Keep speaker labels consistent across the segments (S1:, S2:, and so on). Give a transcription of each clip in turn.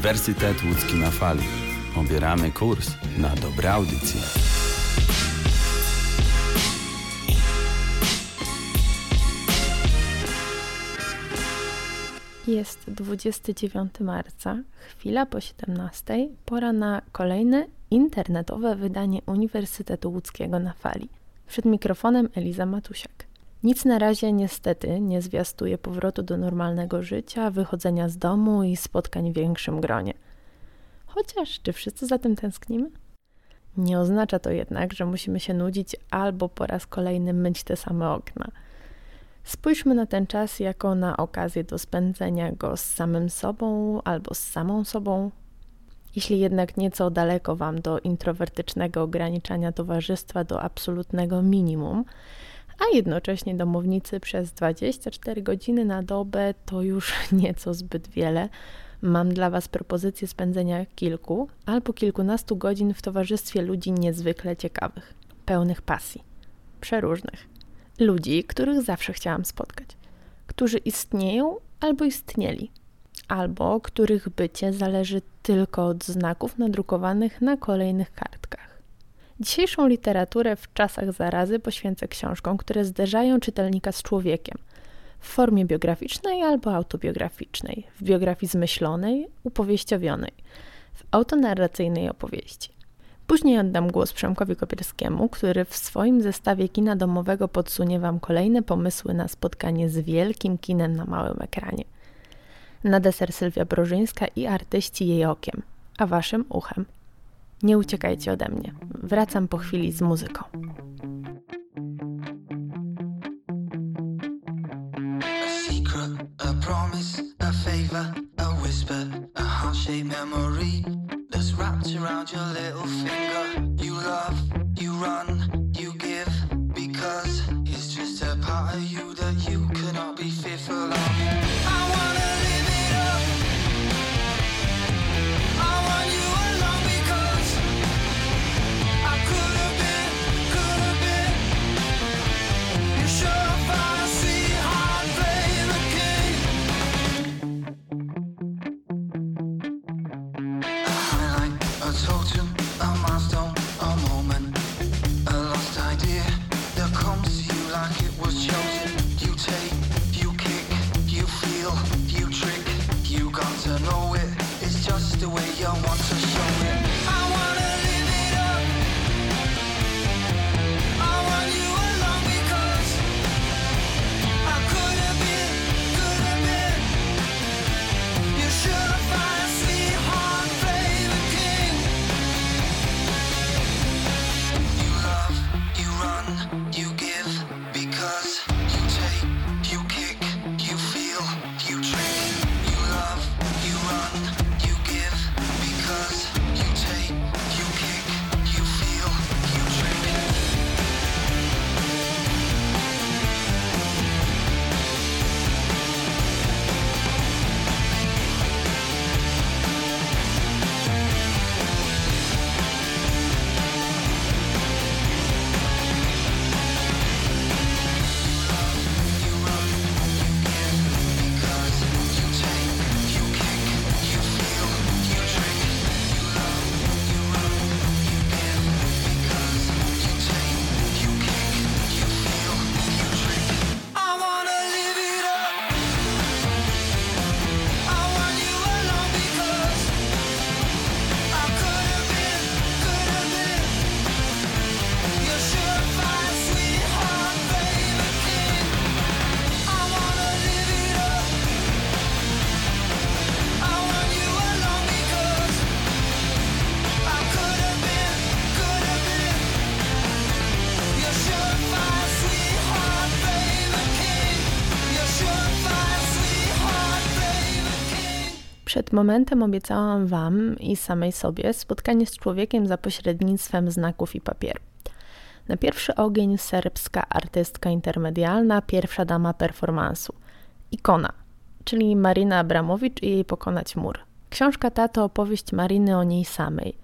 S1: Uniwersytet Łódzki na fali. Obieramy kurs na dobre audycje.
S2: Jest 29 marca, chwila po 17, pora na kolejne internetowe wydanie Uniwersytetu Łódzkiego na fali. Przed mikrofonem Eliza Matusiak. Nic na razie niestety nie zwiastuje powrotu do normalnego życia, wychodzenia z domu i spotkań w większym gronie. Chociaż czy wszyscy za tym tęsknimy? Nie oznacza to jednak, że musimy się nudzić albo po raz kolejny myć te same okna. Spójrzmy na ten czas jako na okazję do spędzenia go z samym sobą albo z samą sobą. Jeśli jednak nieco daleko Wam do introwertycznego ograniczania towarzystwa do absolutnego minimum, a jednocześnie domownicy przez 24 godziny na dobę to już nieco zbyt wiele, mam dla Was propozycję spędzenia kilku albo kilkunastu godzin w towarzystwie ludzi niezwykle ciekawych, pełnych pasji, przeróżnych. Ludzi, których zawsze chciałam spotkać, którzy istnieją albo istnieli, albo których bycie zależy tylko od znaków nadrukowanych na kolejnych kartkach. Dzisiejszą literaturę w czasach zarazy poświęcę książkom, które zderzają czytelnika z człowiekiem w formie biograficznej albo autobiograficznej, w biografii zmyślonej, upowieściowionej, w autonarracyjnej opowieści. Później oddam głos Przemkowi Kopierskiemu, który w swoim zestawie kina domowego podsunie Wam kolejne pomysły na spotkanie z wielkim kinem na małym ekranie. Na deser Sylwia Brożyńska i artyści jej okiem, a Waszym uchem. Nie uciekajcie ode mnie. Wracam po chwili z muzyką. You that you cannot be fearful of. Momentem obiecałam Wam i samej sobie spotkanie z człowiekiem za pośrednictwem znaków i papieru. Na pierwszy ogień serbska artystka intermedialna, pierwsza dama performansu. Ikona, czyli Marina Abramowicz i jej Pokonać mur. Książka ta to opowieść Mariny o niej samej,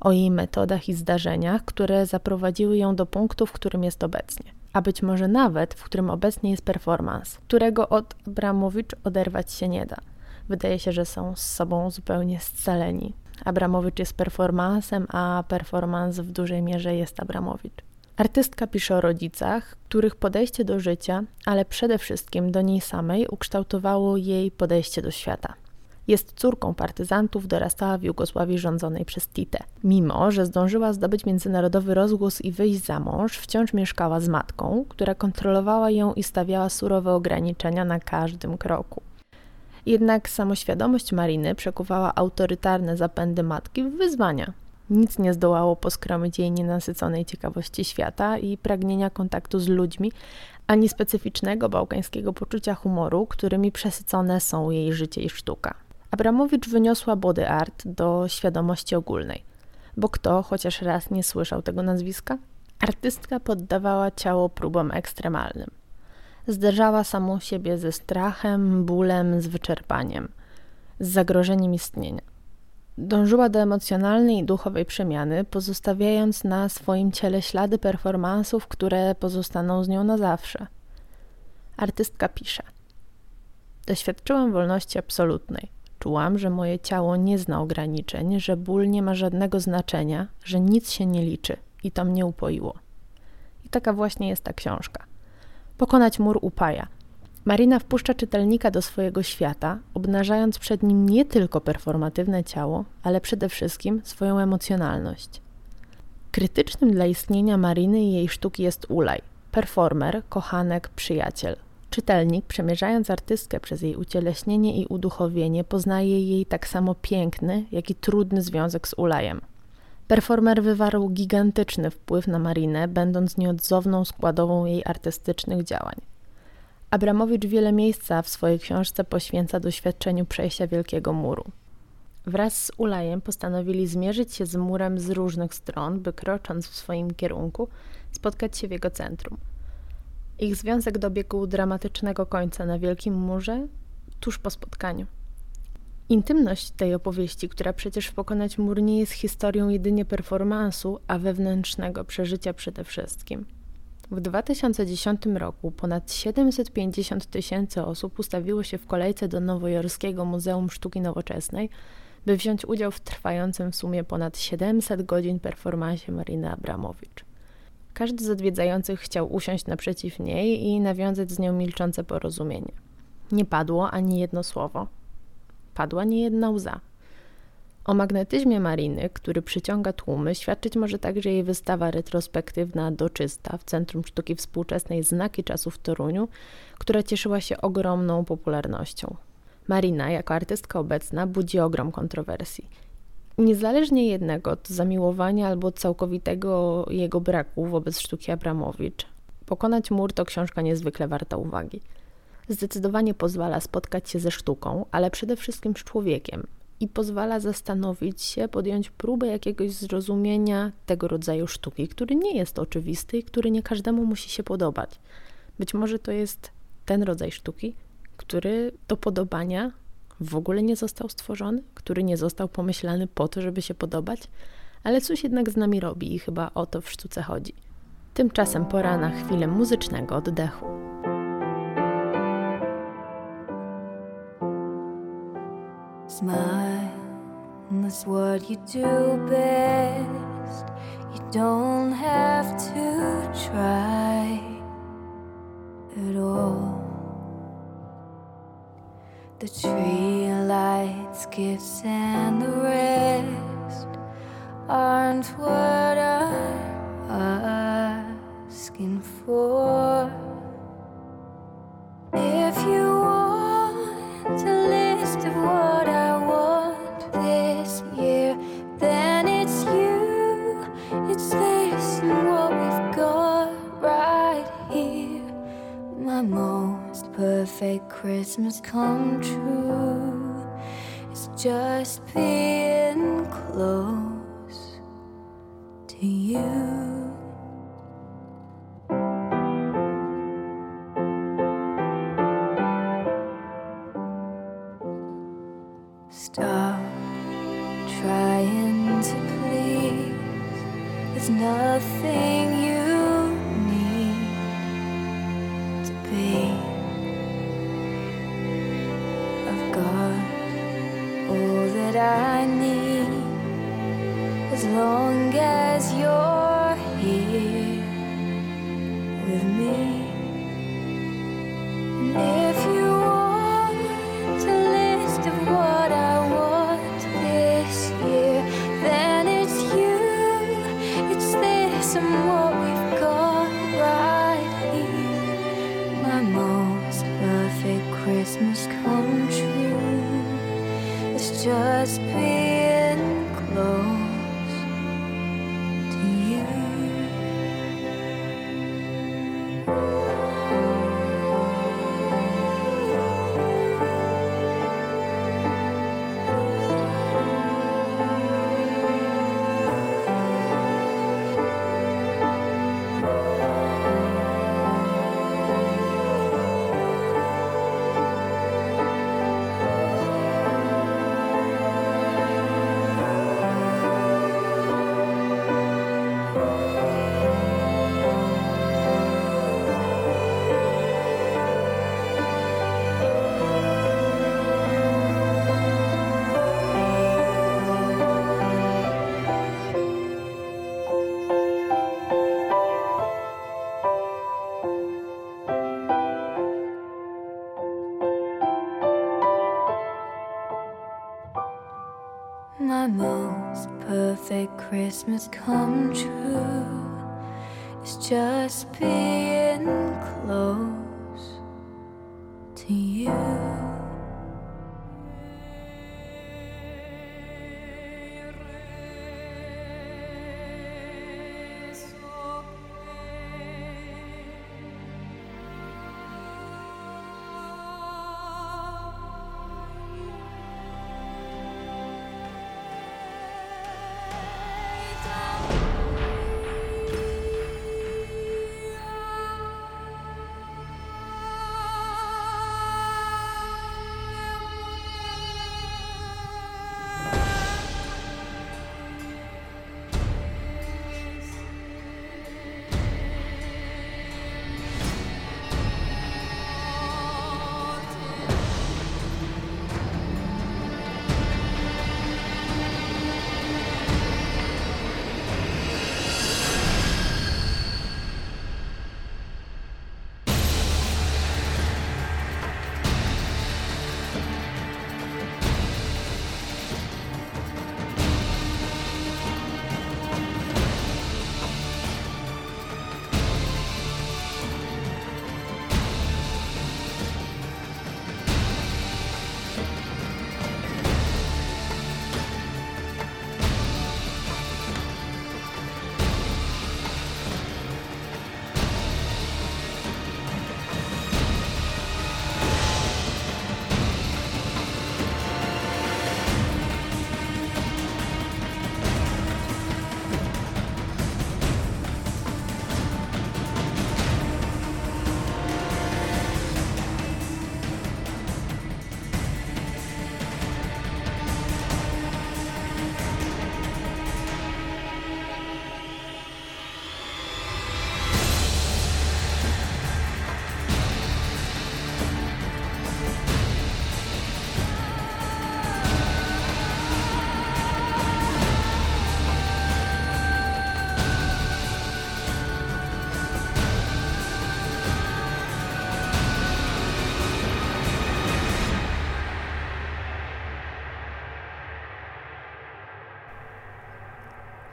S2: o jej metodach i zdarzeniach, które zaprowadziły ją do punktu, w którym jest obecnie. A być może nawet, w którym obecnie jest performance, którego od Abramowicz oderwać się nie da – Wydaje się, że są z sobą zupełnie scaleni. Abramowicz jest performansem, a performance w dużej mierze jest Abramowicz. Artystka pisze o rodzicach, których podejście do życia, ale przede wszystkim do niej samej ukształtowało jej podejście do świata. Jest córką partyzantów, dorastała w Jugosławii rządzonej przez Tite. Mimo, że zdążyła zdobyć międzynarodowy rozgłos i wyjść za mąż, wciąż mieszkała z matką, która kontrolowała ją i stawiała surowe ograniczenia na każdym kroku. Jednak samoświadomość Mariny przekuwała autorytarne zapędy matki w wyzwania. Nic nie zdołało poskromić jej nienasyconej ciekawości świata i pragnienia kontaktu z ludźmi, ani specyficznego bałkańskiego poczucia humoru, którymi przesycone są jej życie i sztuka. Abramowicz wyniosła body art do świadomości ogólnej. Bo kto chociaż raz nie słyszał tego nazwiska? Artystka poddawała ciało próbom ekstremalnym. Zderzała samą siebie ze strachem, bólem, z wyczerpaniem, z zagrożeniem istnienia. Dążyła do emocjonalnej i duchowej przemiany, pozostawiając na swoim ciele ślady performansów, które pozostaną z nią na zawsze. Artystka pisze: Doświadczyłam wolności absolutnej. Czułam, że moje ciało nie zna ograniczeń, że ból nie ma żadnego znaczenia, że nic się nie liczy i to mnie upoiło. I taka właśnie jest ta książka. Pokonać mur upaja. Marina wpuszcza czytelnika do swojego świata, obnażając przed nim nie tylko performatywne ciało, ale przede wszystkim swoją emocjonalność. Krytycznym dla istnienia Mariny i jej sztuki jest Ulaj, performer, kochanek, przyjaciel. Czytelnik, przemierzając artystkę przez jej ucieleśnienie i uduchowienie, poznaje jej tak samo piękny, jak i trudny związek z Ulajem. Performer wywarł gigantyczny wpływ na Marinę, będąc nieodzowną składową jej artystycznych działań. Abramowicz wiele miejsca w swojej książce poświęca doświadczeniu przejścia Wielkiego Muru. Wraz z Ulajem postanowili zmierzyć się z murem z różnych stron, by krocząc w swoim kierunku spotkać się w jego centrum – ich związek dobiegł dramatycznego końca na Wielkim Murze tuż po spotkaniu. Intymność tej opowieści, która przecież w Pokonać Mur nie jest historią jedynie performansu, a wewnętrznego przeżycia przede wszystkim. W 2010 roku ponad 750 tysięcy osób ustawiło się w kolejce do nowojorskiego Muzeum Sztuki Nowoczesnej, by wziąć udział w trwającym w sumie ponad 700 godzin performansie Mariny Abramowicz. Każdy z odwiedzających chciał usiąść naprzeciw niej i nawiązać z nią milczące porozumienie. Nie padło ani jedno słowo. Padła nie jedna łza. O magnetyzmie Mariny, który przyciąga tłumy, świadczyć może także jej wystawa retrospektywna Doczysta w Centrum Sztuki Współczesnej Znaki Czasu w Toruniu, która cieszyła się ogromną popularnością. Marina, jako artystka obecna, budzi ogrom kontrowersji. Niezależnie jednego od zamiłowania albo całkowitego jego braku wobec sztuki Abramowicz, Pokonać mur to książka niezwykle warta uwagi. Zdecydowanie pozwala spotkać się ze sztuką, ale przede wszystkim z człowiekiem i pozwala zastanowić się, podjąć próbę jakiegoś zrozumienia tego rodzaju sztuki, który nie jest oczywisty i który nie każdemu musi się podobać. Być może to jest ten rodzaj sztuki, który do podobania w ogóle nie został stworzony, który nie został pomyślany po to, żeby się podobać, ale coś jednak z nami robi i chyba o to w sztuce chodzi. Tymczasem pora na chwilę muzycznego oddechu. Smile, that's what you do best. You don't have to try at all. The tree lights, gifts, and the rest aren't what I'm asking for. If you want a list of what most perfect Christmas come true. It's just being close to you.
S3: Christmas come true. Is just being close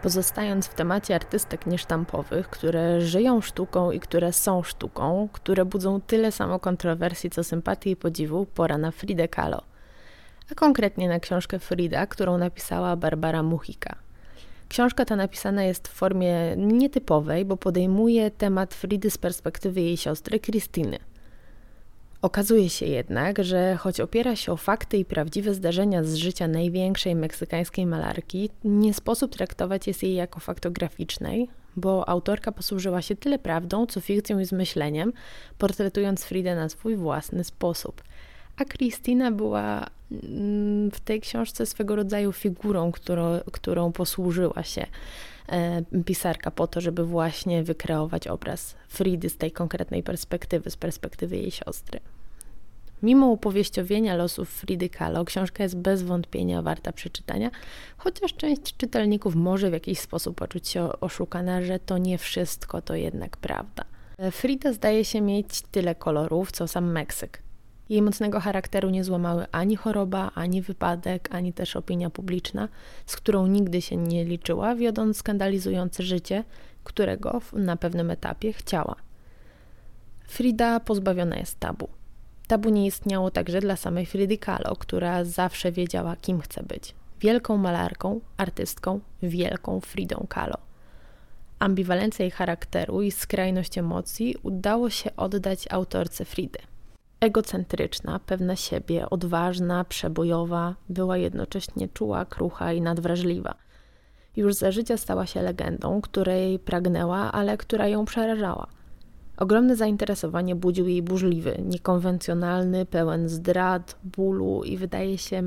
S2: Pozostając w temacie artystek niesztampowych, które żyją sztuką i które są sztuką, które budzą tyle samo kontrowersji co sympatii i podziwu, pora na Fridę Kahlo. A konkretnie na książkę Frida, którą napisała Barbara Muchika. Książka ta napisana jest w formie nietypowej, bo podejmuje temat Fridy z perspektywy jej siostry Krystyny – Okazuje się jednak, że choć opiera się o fakty i prawdziwe zdarzenia z życia największej meksykańskiej malarki, nie sposób traktować jest jej jako faktograficznej, bo autorka posłużyła się tyle prawdą, co fikcją i zmyśleniem, portretując Fridę na swój własny sposób. A Kristina była mm, w tej książce swego rodzaju figurą, którą, którą posłużyła się e, pisarka po to, żeby właśnie wykreować obraz Fridy z tej konkretnej perspektywy, z perspektywy jej siostry. Mimo upowieściowienia losów Fridy Kahlo, książka jest bez wątpienia warta przeczytania, chociaż część czytelników może w jakiś sposób poczuć się oszukana, że to nie wszystko to jednak prawda. Frida zdaje się mieć tyle kolorów, co sam Meksyk. Jej mocnego charakteru nie złamały ani choroba, ani wypadek, ani też opinia publiczna, z którą nigdy się nie liczyła, wiodąc skandalizujące życie, którego na pewnym etapie chciała. Frida pozbawiona jest tabu. Tabu nie istniało także dla samej Fridy Kahlo, która zawsze wiedziała, kim chce być. Wielką malarką, artystką, wielką Fridą Kahlo. Ambiwalencja jej charakteru i skrajność emocji udało się oddać autorce Fridy. Egocentryczna, pewna siebie, odważna, przebojowa, była jednocześnie czuła, krucha i nadwrażliwa. Już za życia stała się legendą, której pragnęła, ale która ją przerażała – Ogromne zainteresowanie budził jej burzliwy, niekonwencjonalny, pełen zdrad, bólu i wydaje się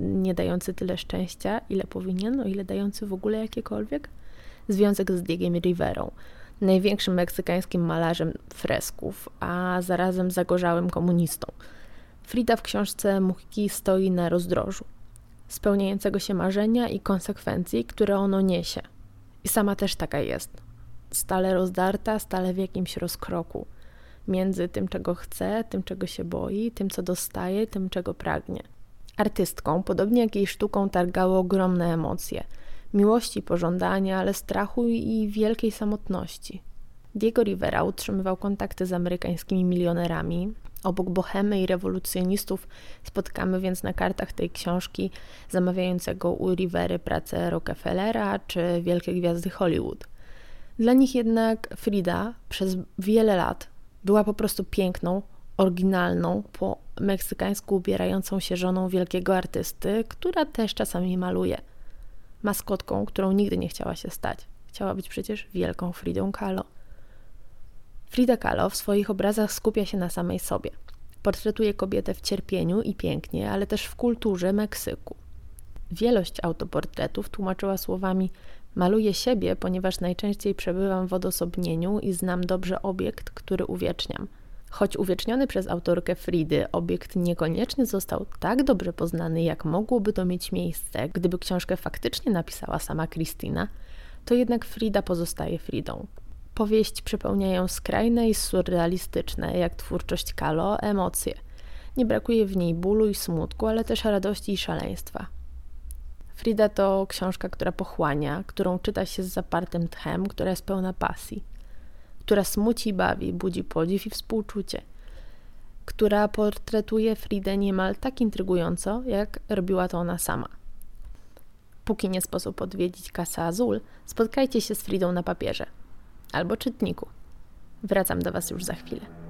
S2: nie dający tyle szczęścia, ile powinien, o ile dający w ogóle jakiekolwiek, związek z Diegiem Riverą, największym meksykańskim malarzem fresków, a zarazem zagorzałym komunistą. Frida w książce Muchki stoi na rozdrożu spełniającego się marzenia i konsekwencji, które ono niesie. I sama też taka jest stale rozdarta, stale w jakimś rozkroku między tym, czego chce, tym, czego się boi, tym, co dostaje, tym, czego pragnie. Artystką, podobnie jak jej sztuką, targały ogromne emocje miłości, pożądania, ale strachu i wielkiej samotności. Diego Rivera utrzymywał kontakty z amerykańskimi milionerami. Obok bohemy i rewolucjonistów spotkamy więc na kartach tej książki zamawiającego u Rivery pracę Rockefellera czy wielkie gwiazdy Hollywood. Dla nich jednak Frida przez wiele lat była po prostu piękną, oryginalną, po meksykańsku ubierającą się żoną wielkiego artysty, która też czasami maluje. Maskotką, którą nigdy nie chciała się stać. Chciała być przecież wielką Fridą Kahlo. Frida Kahlo w swoich obrazach skupia się na samej sobie. Portretuje kobietę w cierpieniu i pięknie, ale też w kulturze Meksyku. Wielość autoportretów tłumaczyła słowami Maluję siebie, ponieważ najczęściej przebywam w odosobnieniu i znam dobrze obiekt, który uwieczniam. Choć uwieczniony przez autorkę Fridy, obiekt niekoniecznie został tak dobrze poznany, jak mogłoby to mieć miejsce, gdyby książkę faktycznie napisała sama Christina, to jednak Frida pozostaje Fridą. Powieść przepełniają skrajne i surrealistyczne, jak twórczość Kalo, emocje. Nie brakuje w niej bólu i smutku, ale też radości i szaleństwa. Frida to książka, która pochłania, którą czyta się z zapartym tchem, która jest pełna pasji, która smuci bawi, budzi podziw i współczucie, która portretuje Fridę niemal tak intrygująco, jak robiła to ona sama. Póki nie sposób odwiedzić Casa Azul, spotkajcie się z Fridą na papierze albo czytniku. Wracam do Was już za chwilę.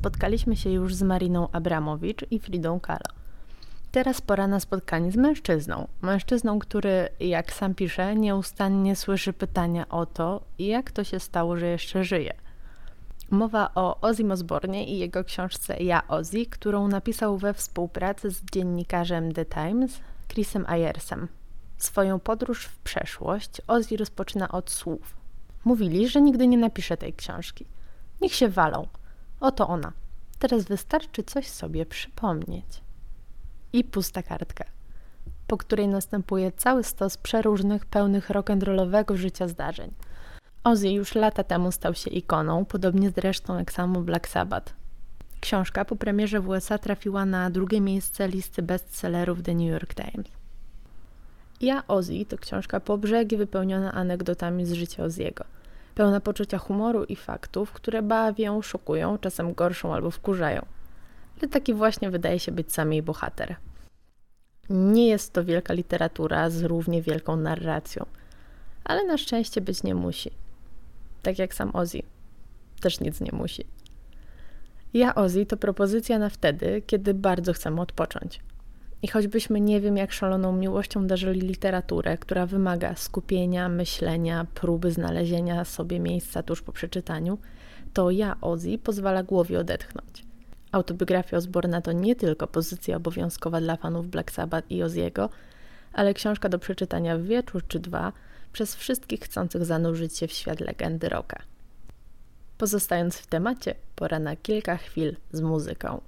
S2: Spotkaliśmy się już z Mariną Abramowicz i Fridą Kahlo. Teraz pora na spotkanie z mężczyzną. Mężczyzną, który, jak sam pisze, nieustannie słyszy pytania o to, jak to się stało, że jeszcze żyje. Mowa o Ozzy Osbornie i jego książce Ja Ozzy, którą napisał we współpracy z dziennikarzem The Times, Chrisem Ayersem. Swoją podróż w przeszłość Ozzy rozpoczyna od słów. Mówili, że nigdy nie napisze tej książki. Niech się walą. Oto ona. Teraz wystarczy coś sobie przypomnieć. I pusta kartka, po której następuje cały stos przeróżnych, pełnych rock'n'rollowego życia zdarzeń. Ozzy już lata temu stał się ikoną, podobnie zresztą jak samo Black Sabbath. Książka po premierze w USA trafiła na drugie miejsce listy bestsellerów The New York Times. Ja Ozzy to książka po brzegi wypełniona anegdotami z życia Ozzy'ego – pełna poczucia humoru i faktów, które bawią, szokują, czasem gorszą albo wkurzają. Ale taki właśnie wydaje się być sam jej bohater. Nie jest to wielka literatura z równie wielką narracją, ale na szczęście być nie musi. Tak jak sam Ozzy. Też nic nie musi. Ja Ozzy to propozycja na wtedy, kiedy bardzo chcemy odpocząć. I choćbyśmy nie wiem, jak szaloną miłością darzyli literaturę, która wymaga skupienia, myślenia, próby znalezienia sobie miejsca tuż po przeczytaniu, to ja, Ozzy, pozwala głowie odetchnąć. Autobiografia Osborna to nie tylko pozycja obowiązkowa dla fanów Black Sabbath i Oziego, ale książka do przeczytania w wieczór czy dwa przez wszystkich chcących zanurzyć się w świat legendy rocka. Pozostając w temacie, pora na kilka chwil z muzyką.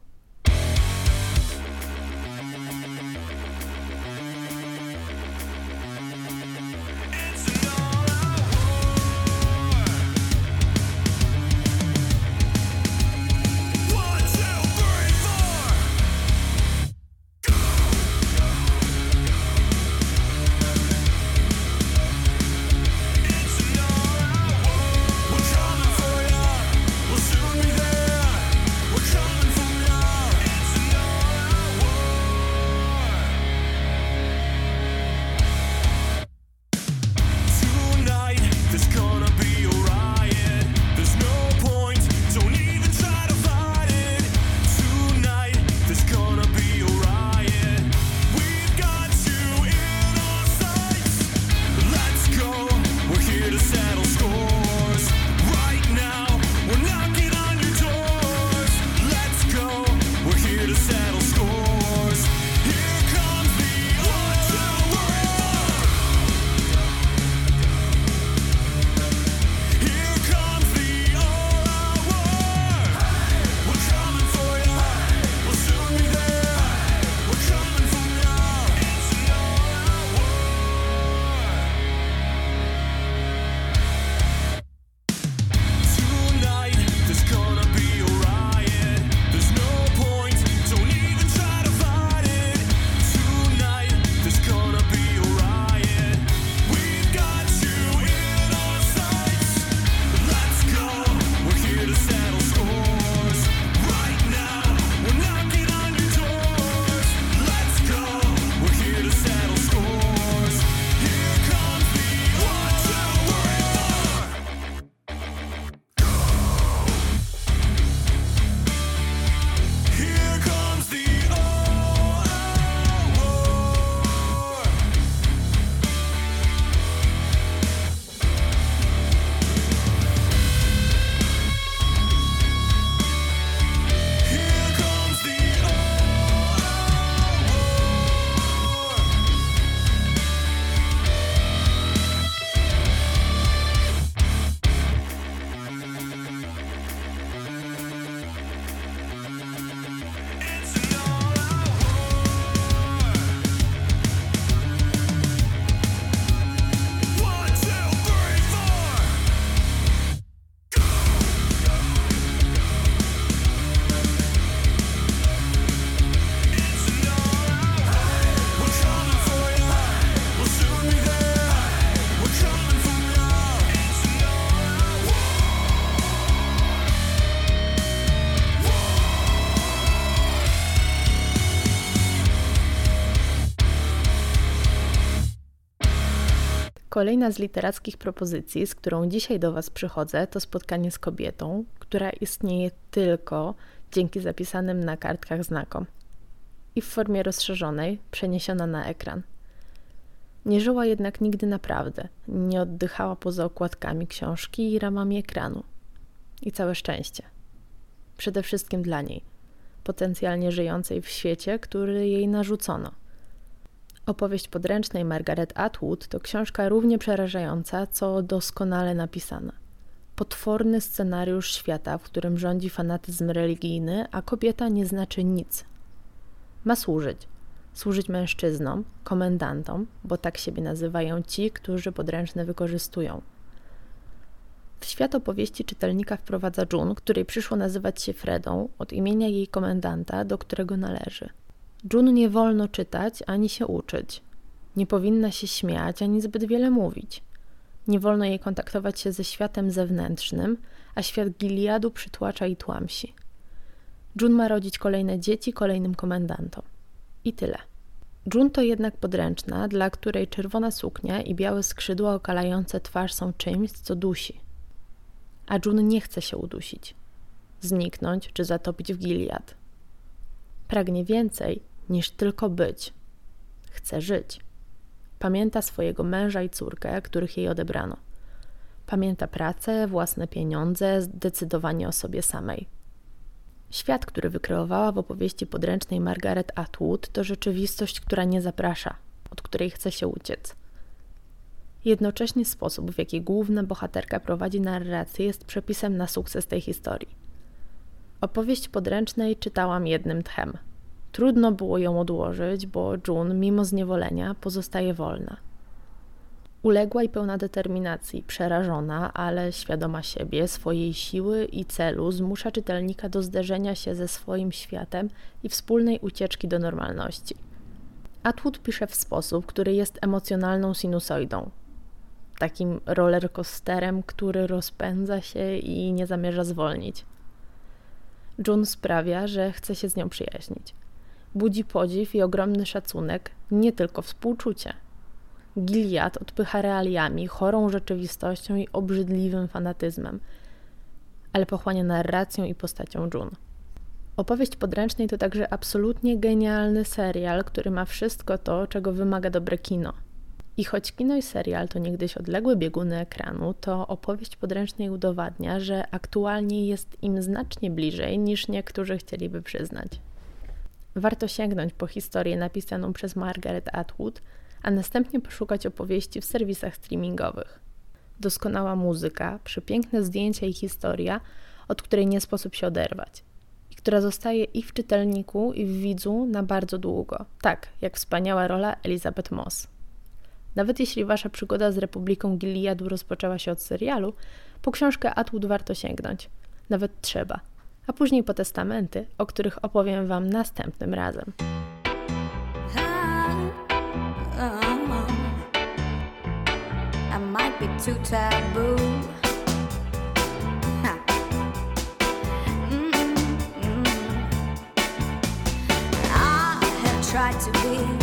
S2: Kolejna z literackich propozycji, z którą dzisiaj do Was przychodzę, to spotkanie z kobietą, która istnieje tylko dzięki zapisanym na kartkach znakom i w formie rozszerzonej przeniesiona na ekran. Nie żyła jednak nigdy naprawdę, nie oddychała poza okładkami książki i ramami ekranu. I całe szczęście. Przede wszystkim dla niej, potencjalnie żyjącej w świecie, który jej narzucono. Opowieść podręcznej Margaret Atwood to książka równie przerażająca, co doskonale napisana. Potworny scenariusz świata, w którym rządzi fanatyzm religijny, a kobieta nie znaczy nic. Ma służyć. Służyć mężczyznom, komendantom, bo tak siebie nazywają ci, którzy podręczne wykorzystują. W świat opowieści czytelnika wprowadza June, której przyszło nazywać się Fredą od imienia jej komendanta, do którego należy. June nie wolno czytać ani się uczyć. Nie powinna się śmiać ani zbyt wiele mówić. Nie wolno jej kontaktować się ze światem zewnętrznym, a świat Giliadu przytłacza i tłamsi. June ma rodzić kolejne dzieci kolejnym komendantom. I tyle. June to jednak podręczna, dla której czerwona suknia i białe skrzydła okalające twarz są czymś, co dusi. A June nie chce się udusić, zniknąć czy zatopić w Gilead. Pragnie więcej niż tylko być. Chce żyć. Pamięta swojego męża i córkę, których jej odebrano. Pamięta pracę, własne pieniądze, zdecydowanie o sobie samej. Świat, który wykreowała w opowieści podręcznej Margaret Atwood, to rzeczywistość, która nie zaprasza, od której chce się uciec. Jednocześnie sposób, w jaki główna bohaterka prowadzi narrację, jest przepisem na sukces tej historii. Opowieść podręcznej czytałam jednym tchem – Trudno było ją odłożyć, bo June, mimo zniewolenia, pozostaje wolna. Uległa i pełna determinacji, przerażona, ale świadoma siebie, swojej siły i celu, zmusza czytelnika do zderzenia się ze swoim światem i wspólnej ucieczki do normalności. Atwood pisze w sposób, który jest emocjonalną sinusoidą, takim rollercoasterem, który rozpędza się i nie zamierza zwolnić. June sprawia, że chce się z nią przyjaźnić budzi podziw i ogromny szacunek, nie tylko współczucie. Giliad odpycha realiami, chorą rzeczywistością i obrzydliwym fanatyzmem, ale pochłania narracją i postacią June. Opowieść podręcznej to także absolutnie genialny serial, który ma wszystko to, czego wymaga dobre kino. I choć kino i serial to niegdyś odległe bieguny ekranu, to opowieść podręcznej udowadnia, że aktualnie jest im znacznie bliżej niż niektórzy chcieliby przyznać. Warto sięgnąć po historię napisaną przez Margaret Atwood, a następnie poszukać opowieści w serwisach streamingowych. Doskonała muzyka, przepiękne zdjęcia i historia, od której nie sposób się oderwać i która zostaje i w czytelniku, i w widzu na bardzo długo. Tak, jak wspaniała rola Elizabeth Moss. Nawet jeśli wasza przygoda z Republiką Gileadu rozpoczęła się od serialu, po książkę Atwood warto sięgnąć. Nawet trzeba – a później po testamenty, o których opowiem Wam następnym razem. tried to be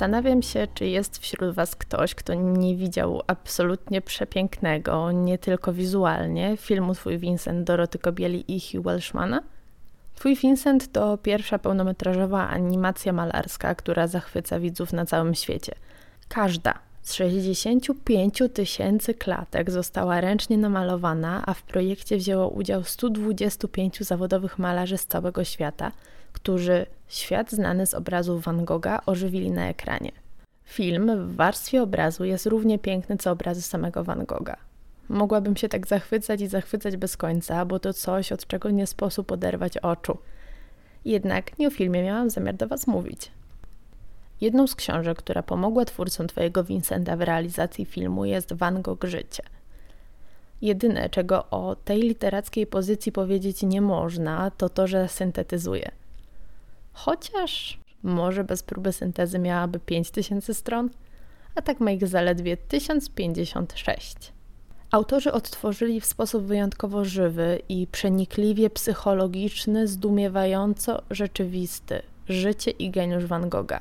S2: Zastanawiam się, czy jest wśród Was ktoś, kto nie widział absolutnie przepięknego, nie tylko wizualnie, filmu Twój Vincent Doroty Kobieli i Hugh Welshmana. Twój Vincent to pierwsza pełnometrażowa animacja malarska, która zachwyca widzów na całym świecie. Każda z 65 tysięcy klatek została ręcznie namalowana, a w projekcie wzięło udział 125 zawodowych malarzy z całego świata, którzy świat znany z obrazów Van Gogha ożywili na ekranie. Film w warstwie obrazu jest równie piękny co obrazy samego Van Gogha. Mogłabym się tak zachwycać i zachwycać bez końca, bo to coś, od czego nie sposób oderwać oczu. Jednak nie o filmie miałam zamiar do Was mówić. Jedną z książek, która pomogła twórcom Twojego Vincenta w realizacji filmu jest Van Gogh Życie. Jedyne, czego o tej literackiej pozycji powiedzieć nie można, to to, że syntetyzuje. Chociaż może bez próby syntezy miałaby 5000 stron, a tak ma ich zaledwie 1056. Autorzy odtworzyli w sposób wyjątkowo żywy i przenikliwie psychologiczny, zdumiewająco rzeczywisty życie i geniusz Van Gogha.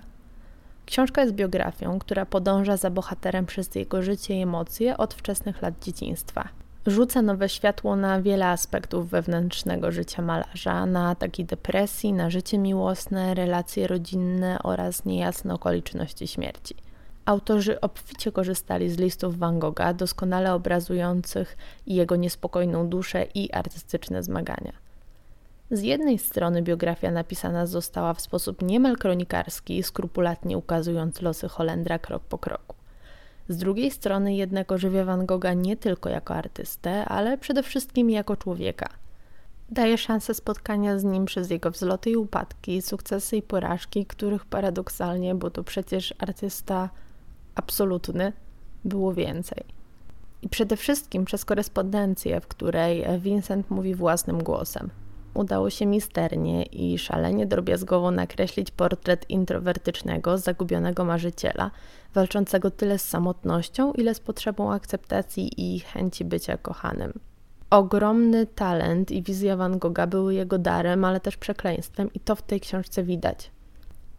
S2: Książka jest biografią, która podąża za bohaterem przez jego życie i emocje od wczesnych lat dzieciństwa. Rzuca nowe światło na wiele aspektów wewnętrznego życia malarza, na ataki depresji, na życie miłosne, relacje rodzinne oraz niejasne okoliczności śmierci. Autorzy obficie korzystali z listów Van Gogha, doskonale obrazujących jego niespokojną duszę i artystyczne zmagania. Z jednej strony biografia napisana została w sposób niemal kronikarski, skrupulatnie ukazując losy Holendra krok po kroku. Z drugiej strony jednak ożywia Van Gogha nie tylko jako artystę, ale przede wszystkim jako człowieka. Daje szansę spotkania z nim przez jego wzloty i upadki, sukcesy i porażki, których paradoksalnie, bo to przecież artysta absolutny, było więcej. I przede wszystkim przez korespondencję, w której Vincent mówi własnym głosem. Udało się misternie i szalenie drobiazgowo nakreślić portret introwertycznego, zagubionego marzyciela, walczącego tyle z samotnością, ile z potrzebą akceptacji i chęci bycia kochanym. Ogromny talent i wizja Van Gogha były jego darem, ale też przekleństwem, i to w tej książce widać.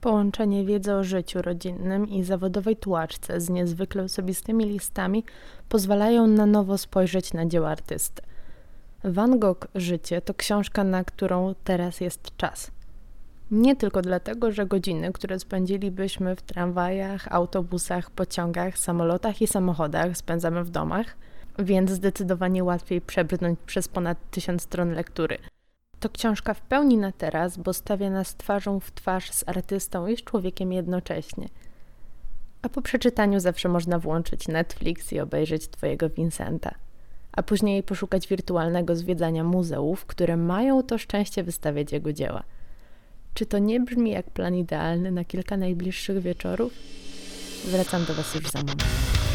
S2: Połączenie wiedzy o życiu rodzinnym i zawodowej tułaczce z niezwykle osobistymi listami pozwalają na nowo spojrzeć na dzieło artysty. Van Gogh Życie to książka, na którą teraz jest czas. Nie tylko dlatego, że godziny, które spędzilibyśmy w tramwajach, autobusach, pociągach, samolotach i samochodach spędzamy w domach, więc zdecydowanie łatwiej przebrnąć przez ponad tysiąc stron lektury. To książka w pełni na teraz, bo stawia nas twarzą w twarz z artystą i z człowiekiem jednocześnie. A po przeczytaniu zawsze można włączyć Netflix i obejrzeć Twojego Vincenta a później poszukać wirtualnego zwiedzania muzeów, które mają to szczęście wystawiać jego dzieła. Czy to nie brzmi jak plan idealny na kilka najbliższych wieczorów? Wracam do Was już za moment.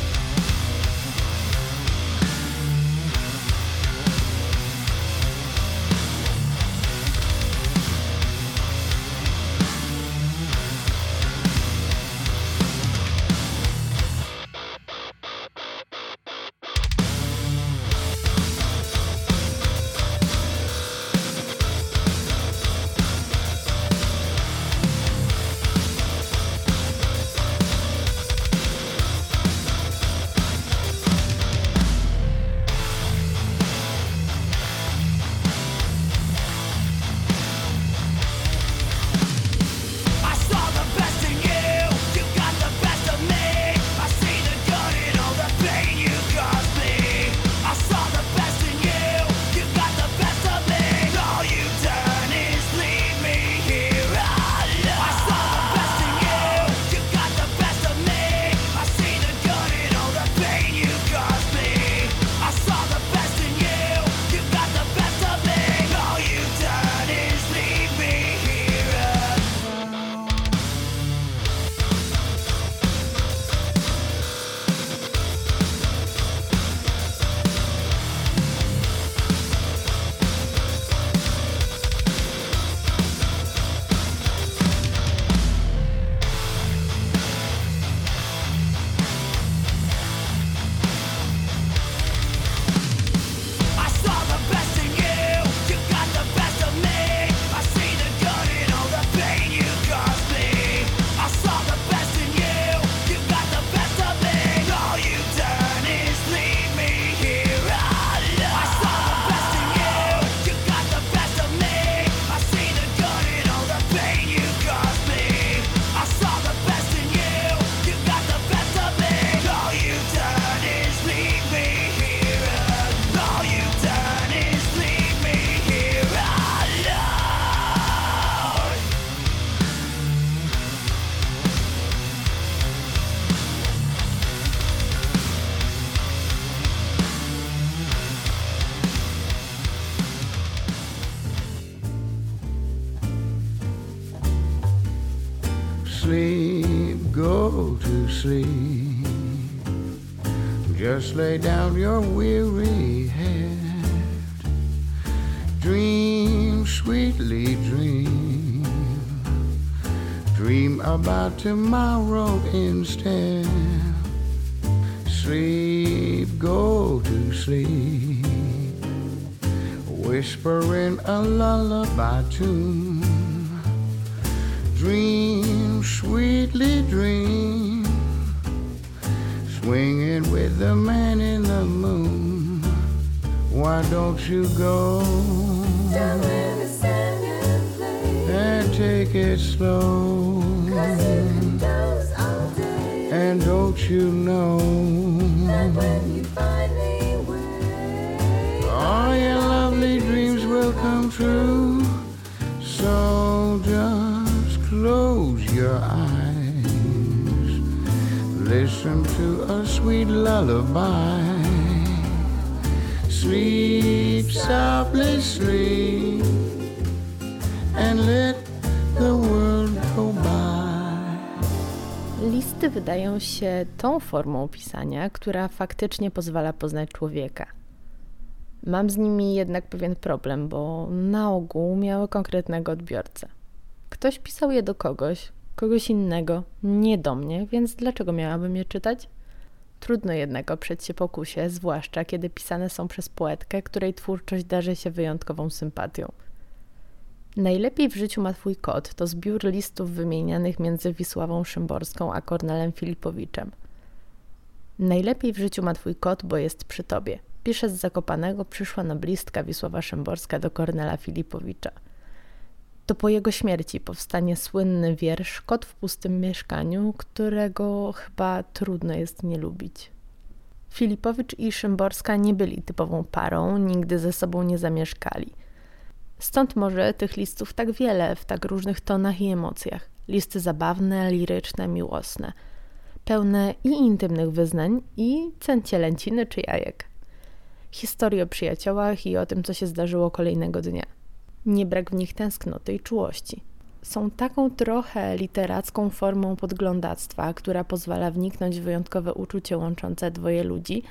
S3: Lay down your weary head. Dream, sweetly dream. Dream about tomorrow instead. Sleep, go to sleep. Whispering a lullaby tune. Dream, sweetly dream. Don't you go?
S4: Down in the sand and
S3: take it slow.
S4: Cause you can doze all day.
S3: And don't you know
S4: And when you finally wake,
S3: all your lovely dreams will come true? So just close your eyes, listen to a sweet lullaby. Softly, and let the world go by.
S2: Listy wydają się tą formą pisania, która faktycznie pozwala poznać człowieka. Mam z nimi jednak pewien problem, bo na ogół miały konkretnego odbiorcę. Ktoś pisał je do kogoś, kogoś innego, nie do mnie, więc dlaczego miałabym je czytać? Trudno jednak oprzeć się pokusie, zwłaszcza kiedy pisane są przez poetkę, której twórczość darzy się wyjątkową sympatią. Najlepiej w życiu ma twój kot to zbiór listów wymienianych między Wisławą Szymborską a Kornelem Filipowiczem. Najlepiej w życiu ma twój kot, bo jest przy tobie. Pisze z Zakopanego przyszła noblistka Wisława Szymborska do Kornela Filipowicza. To po jego śmierci powstanie słynny wiersz Kot w pustym mieszkaniu, którego chyba trudno jest nie lubić. Filipowicz i Szymborska nie byli typową parą, nigdy ze sobą nie zamieszkali. Stąd może tych listów tak wiele, w tak różnych tonach i emocjach. Listy zabawne, liryczne, miłosne. Pełne i intymnych wyznań, i cęcielęciny czy jajek. Historii o przyjaciołach i o tym, co się zdarzyło kolejnego dnia. Nie brak w nich tęsknoty i czułości. Są taką trochę literacką formą podglądactwa, która pozwala wniknąć w wyjątkowe uczucie łączące dwoje ludzi,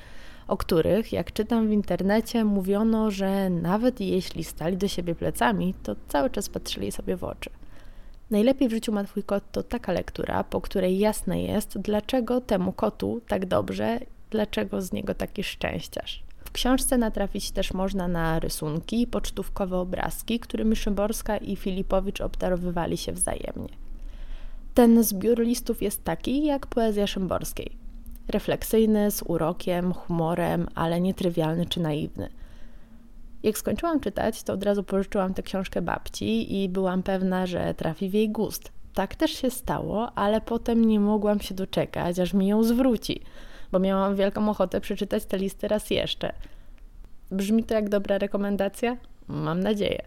S2: o których, jak czytam w internecie, mówiono, że nawet jeśli stali do siebie plecami, to cały czas patrzyli sobie w oczy. Najlepiej w życiu ma twój kot to taka lektura, po której jasne jest, dlaczego temu kotu tak dobrze, dlaczego z niego taki szczęściarz. Książce natrafić też można na rysunki i pocztówkowe obrazki, którymi Szymborska i Filipowicz obdarowywali się wzajemnie. Ten zbiór listów jest taki jak poezja Szymborskiej. Refleksyjny, z urokiem, humorem, ale nietrywialny czy naiwny. Jak skończyłam czytać, to od razu pożyczyłam tę książkę babci i byłam pewna, że trafi w jej gust. Tak też się stało, ale potem nie mogłam się doczekać, aż mi ją zwróci, bo miałam wielką ochotę przeczytać te listy raz jeszcze. Brzmi to jak dobra rekomendacja? Mam nadzieję.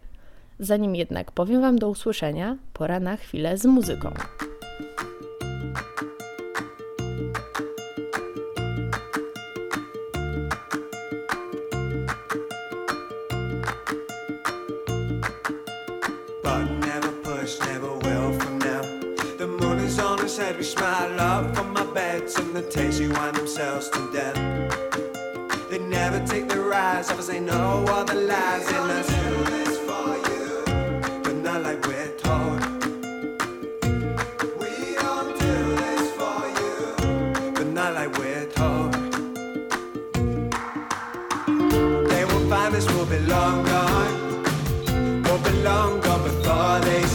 S2: Zanim jednak powiem Wam do usłyszenia, pora na chwilę z muzyką.
S5: Head, we smile up from our beds, and the taxi wind themselves to death. They never take the rise, others they know all the lies in us. Do this for you, but not like we're told. We don't do this for you, but not like we're told. They will find us, we'll be long gone will be long gone before they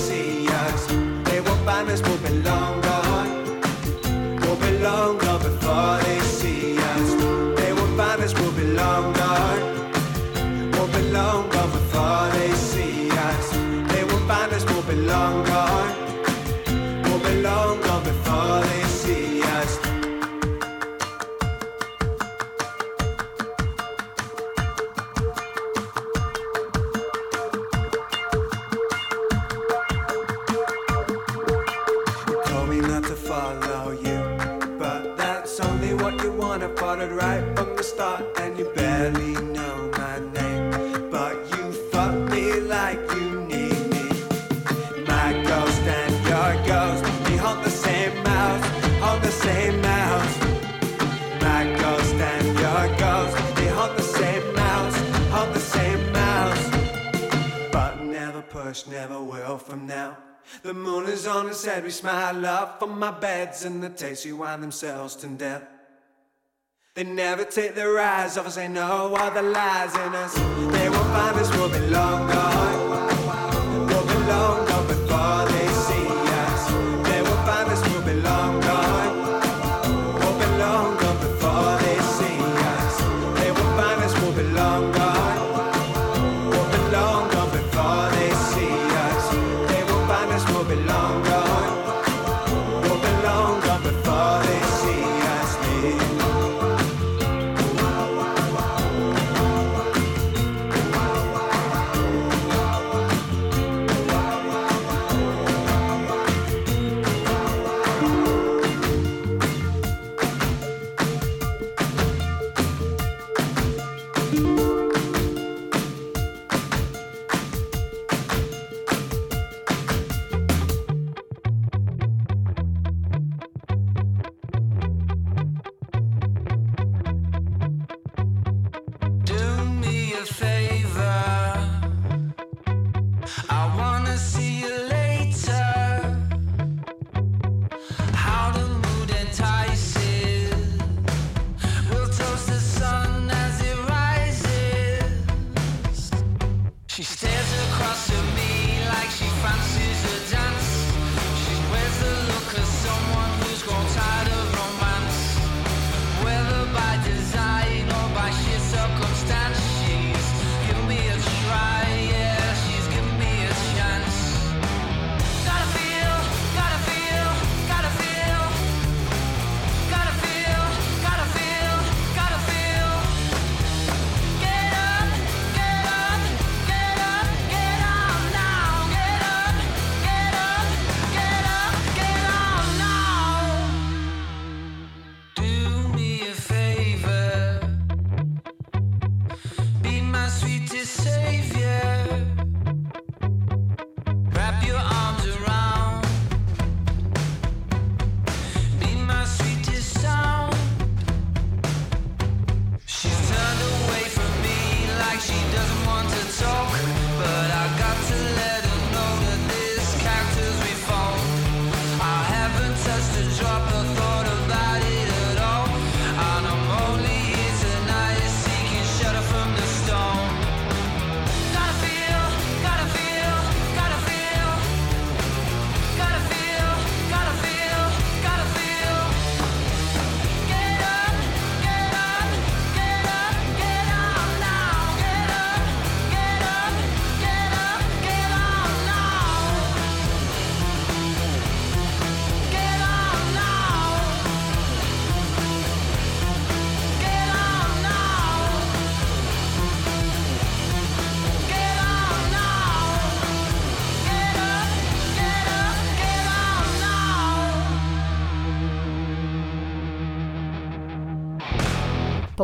S6: Never will from now. The moon is on its head, we smile up from my beds, and the tasty wine themselves to death. They never take their eyes off us, they know all the lies in us. They will find us, will be long gone.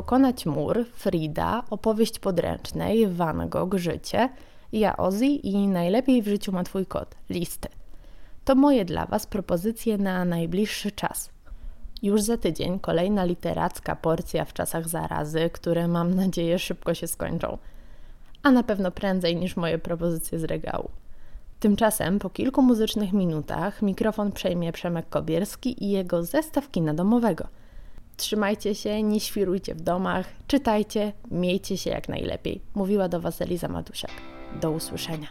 S7: Pokonać mur, Frida, opowieść podręcznej, Van Gogh, życie, ja Ozzy i najlepiej w życiu ma twój kot, listy. To moje dla Was propozycje na najbliższy czas. Już za tydzień kolejna literacka porcja w czasach zarazy, które mam nadzieję szybko się skończą. A na pewno prędzej niż moje propozycje z regału. Tymczasem po kilku muzycznych minutach mikrofon przejmie Przemek Kobierski i jego zestaw kina domowego – trzymajcie się, nie świrujcie w domach, czytajcie, miejcie się jak najlepiej. Mówiła do Was Eliza Madusiak. Do usłyszenia.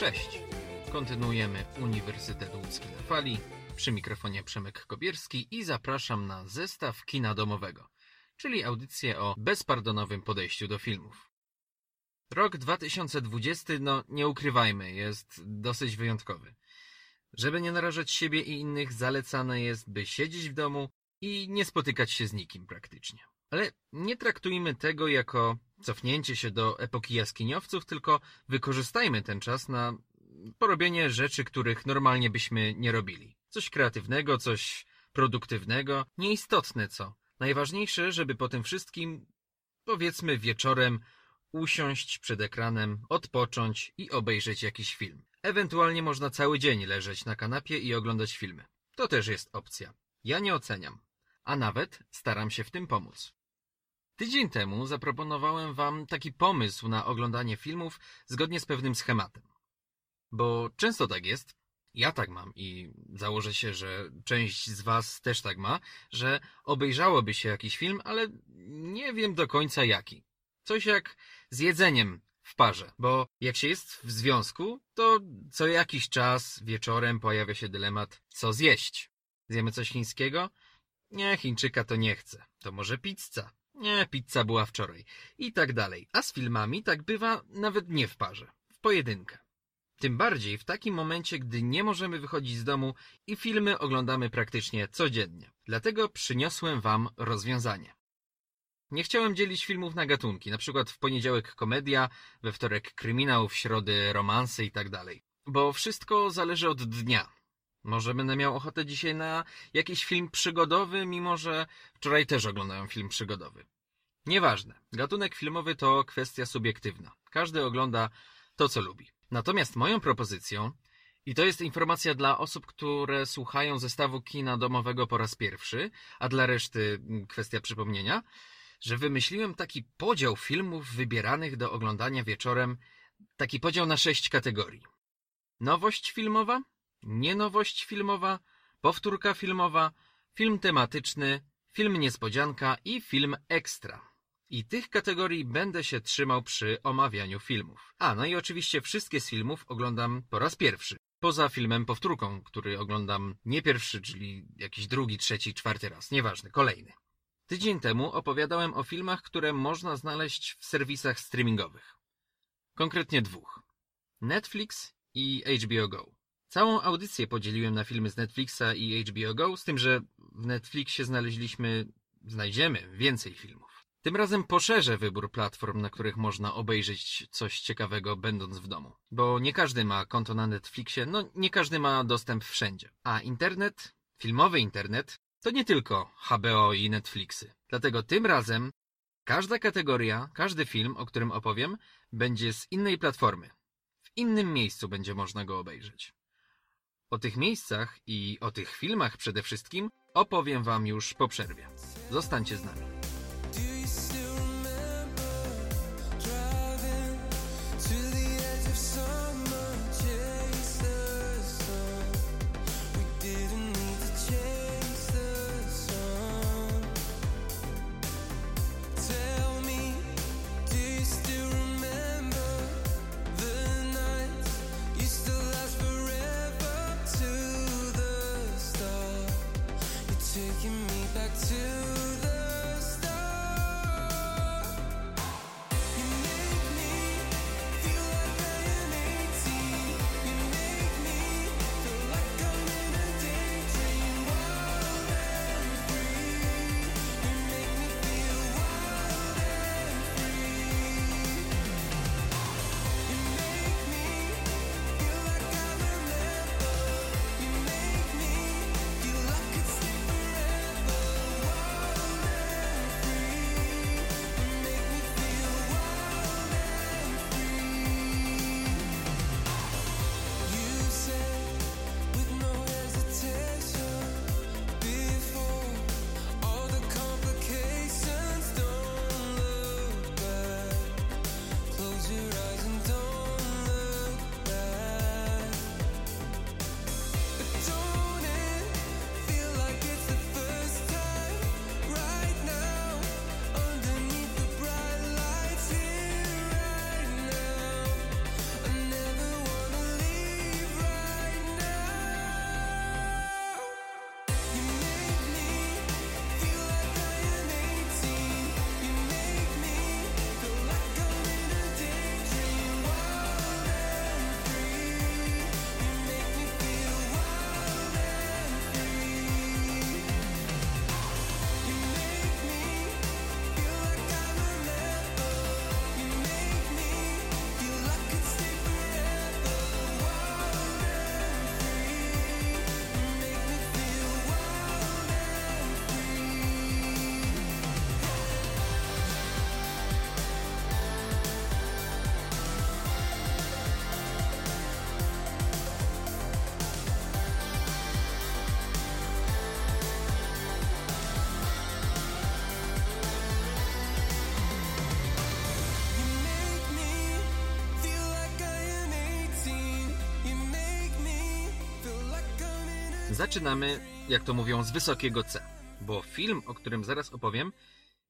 S8: Cześć! Kontynuujemy Uniwersytet Łódzki na fali. Przy mikrofonie Przemek Kobierski i zapraszam na zestaw kina domowego, czyli audycję o bezpardonowym podejściu do filmów. Rok 2020, no nie ukrywajmy, jest dosyć wyjątkowy. Żeby nie narażać siebie i innych, zalecane jest, by siedzieć w domu i nie spotykać się z nikim praktycznie. Ale nie traktujmy tego jako cofnięcie się do epoki jaskiniowców, tylko wykorzystajmy ten czas na porobienie rzeczy, których normalnie byśmy nie robili. Coś kreatywnego, coś produktywnego, nieistotne co. Najważniejsze, żeby po tym wszystkim, powiedzmy wieczorem, usiąść przed ekranem, odpocząć i obejrzeć jakiś film. Ewentualnie można cały dzień leżeć na kanapie i oglądać filmy. To też jest opcja. Ja nie oceniam. A nawet staram się w tym pomóc. Tydzień temu zaproponowałem wam taki pomysł na oglądanie filmów zgodnie z pewnym schematem. Bo często tak jest, ja tak mam i założę się, że część z was też tak ma, że obejrzałoby się jakiś film, ale nie wiem do końca jaki. Coś jak z jedzeniem w parze, bo jak się jest w związku, to co jakiś czas wieczorem pojawia się dylemat, co zjeść. Zjemy coś chińskiego? Nie, Chińczyka to nie chcę. To może pizza? Nie, pizza była wczoraj. I tak dalej. A z filmami tak bywa nawet nie w parze, w pojedynkę. Tym bardziej w takim momencie, gdy nie możemy wychodzić z domu i filmy oglądamy praktycznie codziennie. Dlatego przyniosłem Wam rozwiązanie. Nie chciałem dzielić filmów na gatunki, na przykład w poniedziałek komedia, we wtorek kryminał, w środę romanse i tak dalej. Bo wszystko zależy od dnia. Może będę miał ochotę dzisiaj na jakiś film przygodowy, mimo że wczoraj też oglądałem film przygodowy. Nieważne. Gatunek filmowy to kwestia subiektywna. Każdy ogląda to, co lubi. Natomiast moją propozycją, i to jest informacja dla osób, które słuchają zestawu kina domowego po raz pierwszy, a dla reszty mm, kwestia przypomnienia, że wymyśliłem taki podział filmów wybieranych do oglądania wieczorem, taki podział na sześć kategorii. Nowość filmowa, nienowość filmowa, powtórka filmowa, film tematyczny, film niespodzianka i film ekstra. I tych kategorii będę się trzymał przy omawianiu filmów. A, no i oczywiście wszystkie z filmów oglądam po raz pierwszy. Poza filmem powtórką, który oglądam nie pierwszy, czyli jakiś drugi, trzeci, czwarty raz, nieważne, kolejny. Tydzień temu opowiadałem o filmach, które można znaleźć w serwisach streamingowych. Konkretnie dwóch. Netflix i HBO Go. Całą audycję podzieliłem na filmy z Netflixa i HBO Go, z tym, że w Netflixie znaleźliśmy, znajdziemy więcej filmów. Tym razem poszerzę wybór platform, na których można obejrzeć coś ciekawego będąc w domu. Bo nie każdy ma konto na Netflixie, no nie każdy ma dostęp wszędzie. A internet, filmowy internet, to nie tylko HBO i Netflixy. Dlatego tym razem każda kategoria, każdy film, o którym opowiem, będzie z innej platformy. W innym miejscu będzie można go obejrzeć. O tych miejscach i o tych filmach przede wszystkim opowiem Wam już po przerwie. Zostańcie z nami. Zaczynamy, jak to mówią, z wysokiego C. Bo film, o którym zaraz opowiem,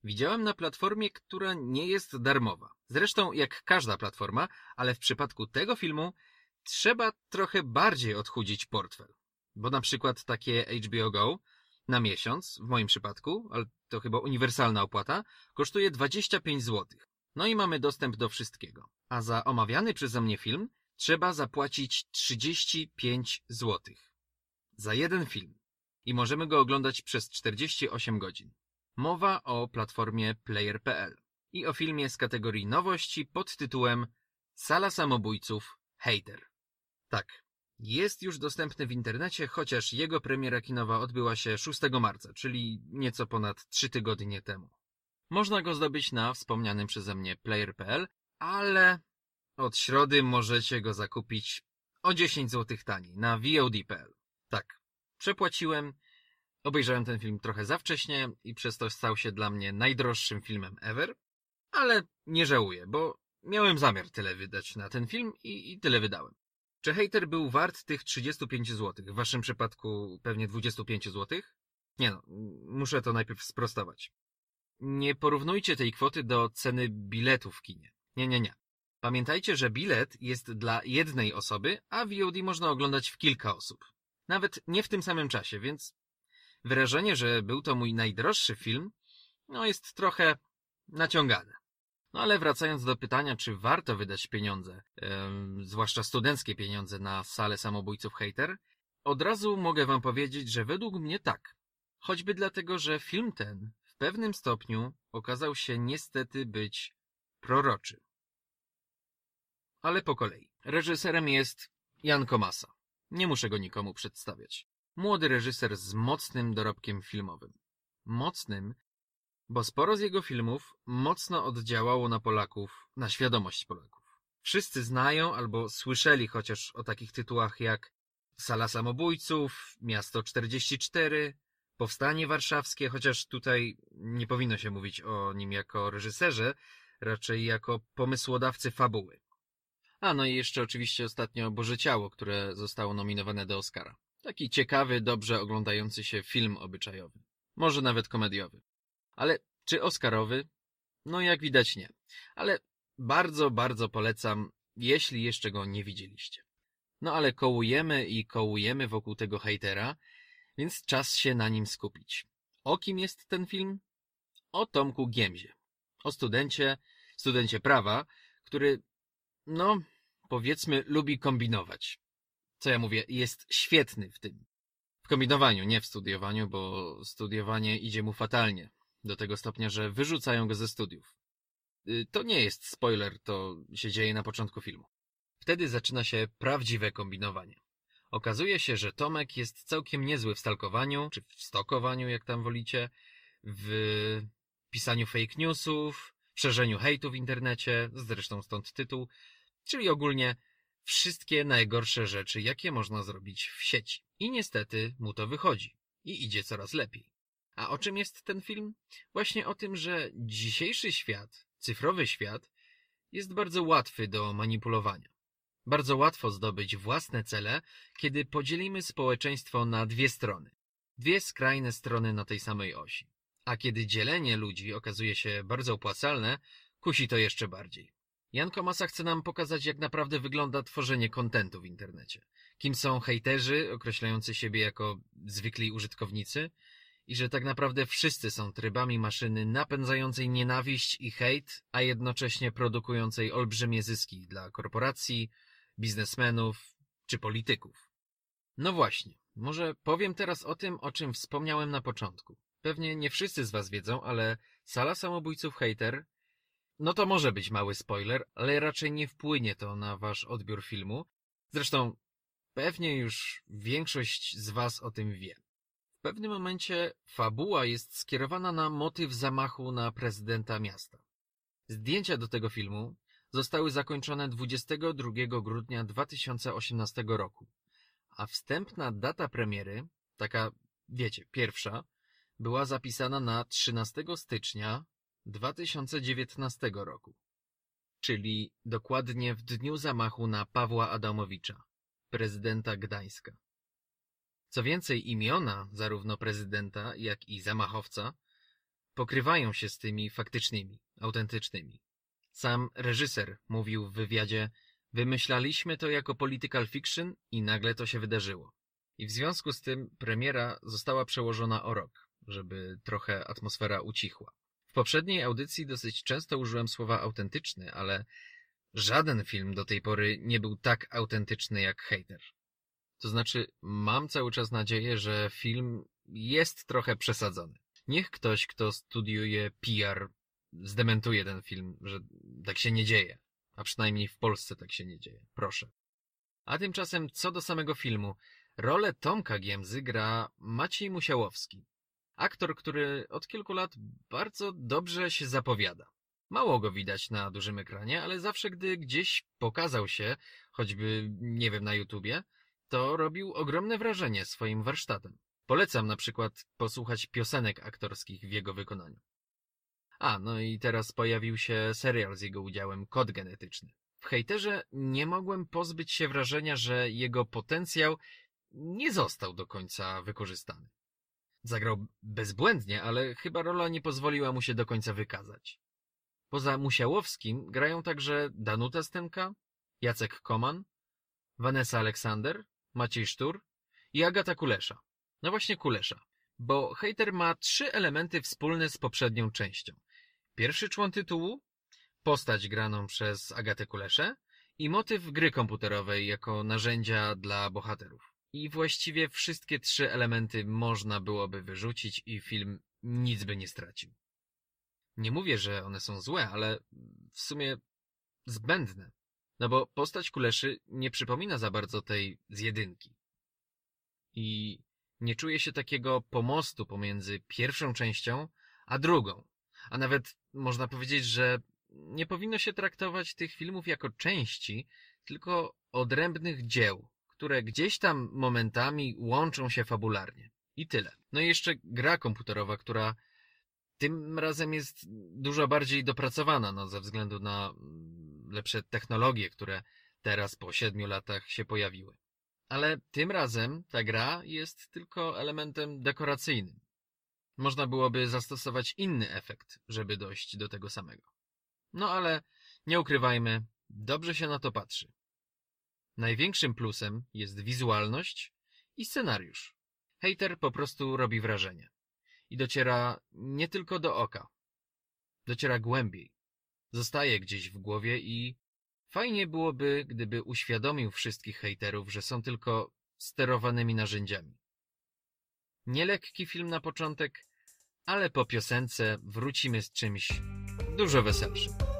S8: widziałem na platformie, która nie jest darmowa. Zresztą jak każda platforma, ale w przypadku tego filmu trzeba trochę bardziej odchudzić portfel. Bo na przykład takie HBO Go na miesiąc, w moim przypadku, ale to chyba uniwersalna opłata, kosztuje 25 zł. No i mamy dostęp do wszystkiego. A za omawiany przeze mnie film trzeba zapłacić 35 zł za jeden film i możemy go oglądać przez 48 godzin. Mowa o platformie player.pl i o filmie z kategorii nowości pod tytułem Sala samobójców Hater. Tak, jest już dostępny w internecie, chociaż jego premiera kinowa odbyła się 6 marca, czyli nieco ponad 3 tygodnie temu. Można go zdobyć na wspomnianym przeze mnie player.pl, ale od środy możecie go zakupić o 10 zł taniej na VOD.pl. Tak, przepłaciłem, obejrzałem ten film trochę za wcześnie i przez to stał się dla mnie najdroższym filmem ever, ale nie żałuję, bo miałem zamiar tyle wydać na ten film i, i tyle wydałem. Czy hater był wart tych 35 zł? W waszym przypadku pewnie 25 zł? Nie no, muszę to najpierw sprostować. Nie porównujcie tej kwoty do ceny biletu w kinie. Nie, nie, nie. Pamiętajcie, że bilet jest dla jednej osoby, a VOD można oglądać w kilka osób. Nawet nie w tym samym czasie, więc wyrażenie, że był to mój najdroższy film, no jest trochę naciągane. No ale wracając do pytania, czy warto wydać pieniądze, em, zwłaszcza studenckie pieniądze na salę samobójców hater, od razu mogę wam powiedzieć, że według mnie tak. Choćby dlatego, że film ten w pewnym stopniu okazał się niestety być proroczy. Ale po kolei. Reżyserem jest Jan Komasa. Nie muszę go nikomu przedstawiać. Młody reżyser z mocnym dorobkiem filmowym. Mocnym, bo sporo z jego filmów mocno oddziałało na Polaków, na świadomość Polaków. Wszyscy znają albo słyszeli chociaż o takich tytułach jak Sala Samobójców, Miasto 44, Powstanie Warszawskie, chociaż tutaj nie powinno się mówić o nim jako reżyserze, raczej jako pomysłodawcy fabuły. A no i jeszcze oczywiście ostatnio Boże Ciało, które zostało nominowane do Oscara. Taki ciekawy, dobrze oglądający się film obyczajowy. Może nawet komediowy. Ale czy Oscarowy? No jak widać nie. Ale bardzo, bardzo polecam, jeśli jeszcze go nie widzieliście. No ale kołujemy i kołujemy wokół tego hejtera, więc czas się na nim skupić. O kim jest ten film? O Tomku Giemzie. O studencie, studencie prawa, który, no, powiedzmy, lubi kombinować. Co ja mówię, jest świetny w tym. W kombinowaniu, nie w studiowaniu, bo studiowanie idzie mu fatalnie. Do tego stopnia, że wyrzucają go ze studiów. Y, To nie jest spoiler, to się dzieje na początku filmu. Wtedy zaczyna się prawdziwe kombinowanie. Okazuje się, że Tomek jest całkiem niezły w stalkowaniu, czy w stokowaniu, jak tam wolicie, w pisaniu fake newsów, w szerzeniu hejtu w internecie, zresztą stąd tytuł, czyli ogólnie wszystkie najgorsze rzeczy, jakie można zrobić w sieci. I niestety mu to wychodzi. I idzie coraz lepiej. A o czym jest ten film? Właśnie o tym, że dzisiejszy świat, cyfrowy świat, jest bardzo łatwy do manipulowania. Bardzo łatwo zdobyć własne cele, kiedy podzielimy społeczeństwo na dwie strony. Dwie skrajne strony na tej samej osi. A kiedy dzielenie ludzi okazuje się bardzo opłacalne, kusi to jeszcze bardziej. Jan Komasa chce nam pokazać, jak naprawdę wygląda tworzenie kontentu w internecie. Kim są hejterzy, określający siebie jako zwykli użytkownicy, i że tak naprawdę wszyscy są trybami maszyny napędzającej nienawiść i hejt, a jednocześnie produkującej olbrzymie zyski dla korporacji, biznesmenów czy polityków. No właśnie, może powiem teraz o tym, o czym wspomniałem na początku. Pewnie nie wszyscy z was wiedzą, ale Sala Samobójców Hater no to może być mały spoiler, ale raczej nie wpłynie to na wasz odbiór filmu. Zresztą pewnie już większość z was o tym wie. W pewnym momencie fabuła jest skierowana na motyw zamachu na prezydenta miasta. Zdjęcia do tego filmu zostały zakończone 22 grudnia 2018 roku, a wstępna data premiery, taka, wiecie, pierwsza, była zapisana na 13 stycznia 2019 roku, czyli dokładnie w dniu zamachu na Pawła Adamowicza, prezydenta Gdańska. Co więcej, imiona zarówno prezydenta, jak i zamachowca pokrywają się z tymi faktycznymi, autentycznymi. Sam reżyser mówił w wywiadzie, wymyślaliśmy to jako political fiction i nagle to się wydarzyło. I w związku z tym premiera została przełożona o rok, żeby trochę atmosfera ucichła. W poprzedniej audycji dosyć często użyłem słowa autentyczny, ale Żaden film do tej pory nie był tak autentyczny jak Hater. To znaczy, mam cały czas nadzieję, że film jest trochę przesadzony. Niech ktoś, kto studiuje PR, zdementuje ten film, że tak się nie dzieje. A przynajmniej w Polsce tak się nie dzieje. Proszę. A tymczasem, co do samego filmu, rolę Tomka Giemzy gra Maciej Musiałowski. Aktor, który od kilku lat bardzo dobrze się zapowiada. Mało go widać na dużym ekranie, ale zawsze gdy gdzieś pokazał się, choćby, nie wiem, na YouTubie, to robił ogromne wrażenie swoim warsztatem. Polecam na przykład posłuchać piosenek aktorskich w jego wykonaniu. A, no i teraz pojawił się serial z jego udziałem Kod Genetyczny. W hejterze nie mogłem pozbyć się wrażenia, że jego potencjał nie został do końca wykorzystany. Zagrał bezbłędnie, ale chyba rola nie pozwoliła mu się do końca wykazać. Poza Musiałowskim grają także Danuta Stenka, Jacek Koman, Vanessa Aleksander, Maciej Sztur i Agata Kulesza. No właśnie Kulesza, bo hejter ma trzy elementy wspólne z poprzednią częścią. Pierwszy człon tytułu, postać graną przez Agatę Kuleszę i motyw gry komputerowej jako narzędzia dla bohaterów. I właściwie wszystkie trzy elementy można byłoby wyrzucić i film nic by nie stracił. Nie mówię, że one są złe, ale w sumie zbędne. No bo postać Kuleszy nie przypomina za bardzo tej z jedynki. I nie czuje się takiego pomostu pomiędzy pierwszą częścią a drugą. A nawet można powiedzieć, że nie powinno się traktować tych filmów jako części, tylko odrębnych dzieł, które gdzieś tam momentami łączą się fabularnie. I tyle. No i jeszcze gra komputerowa, która tym razem jest dużo bardziej dopracowana, no, ze względu na mm, lepsze technologie, które teraz po siedmiu latach się pojawiły. Ale tym razem ta gra jest tylko elementem dekoracyjnym. Można byłoby zastosować inny efekt, żeby dojść do tego samego. No ale nie ukrywajmy, dobrze się na to patrzy. Największym plusem jest wizualność i scenariusz. Hater po prostu robi wrażenie. I dociera nie tylko do oka. Dociera głębiej. Zostaje gdzieś w głowie i fajnie byłoby, gdyby uświadomił wszystkich hejterów, że są tylko sterowanymi narzędziami. Nielekki film na początek, ale po piosence wrócimy z czymś dużo weselszym.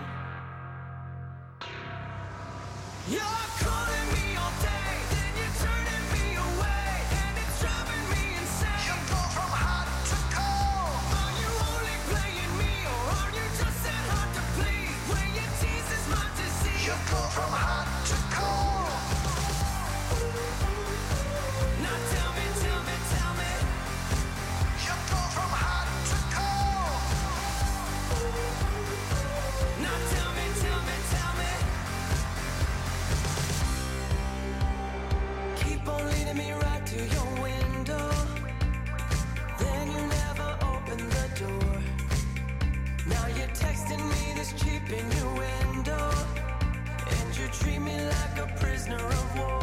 S5: texting me this cheap innuendo. And you treat me like a prisoner of war.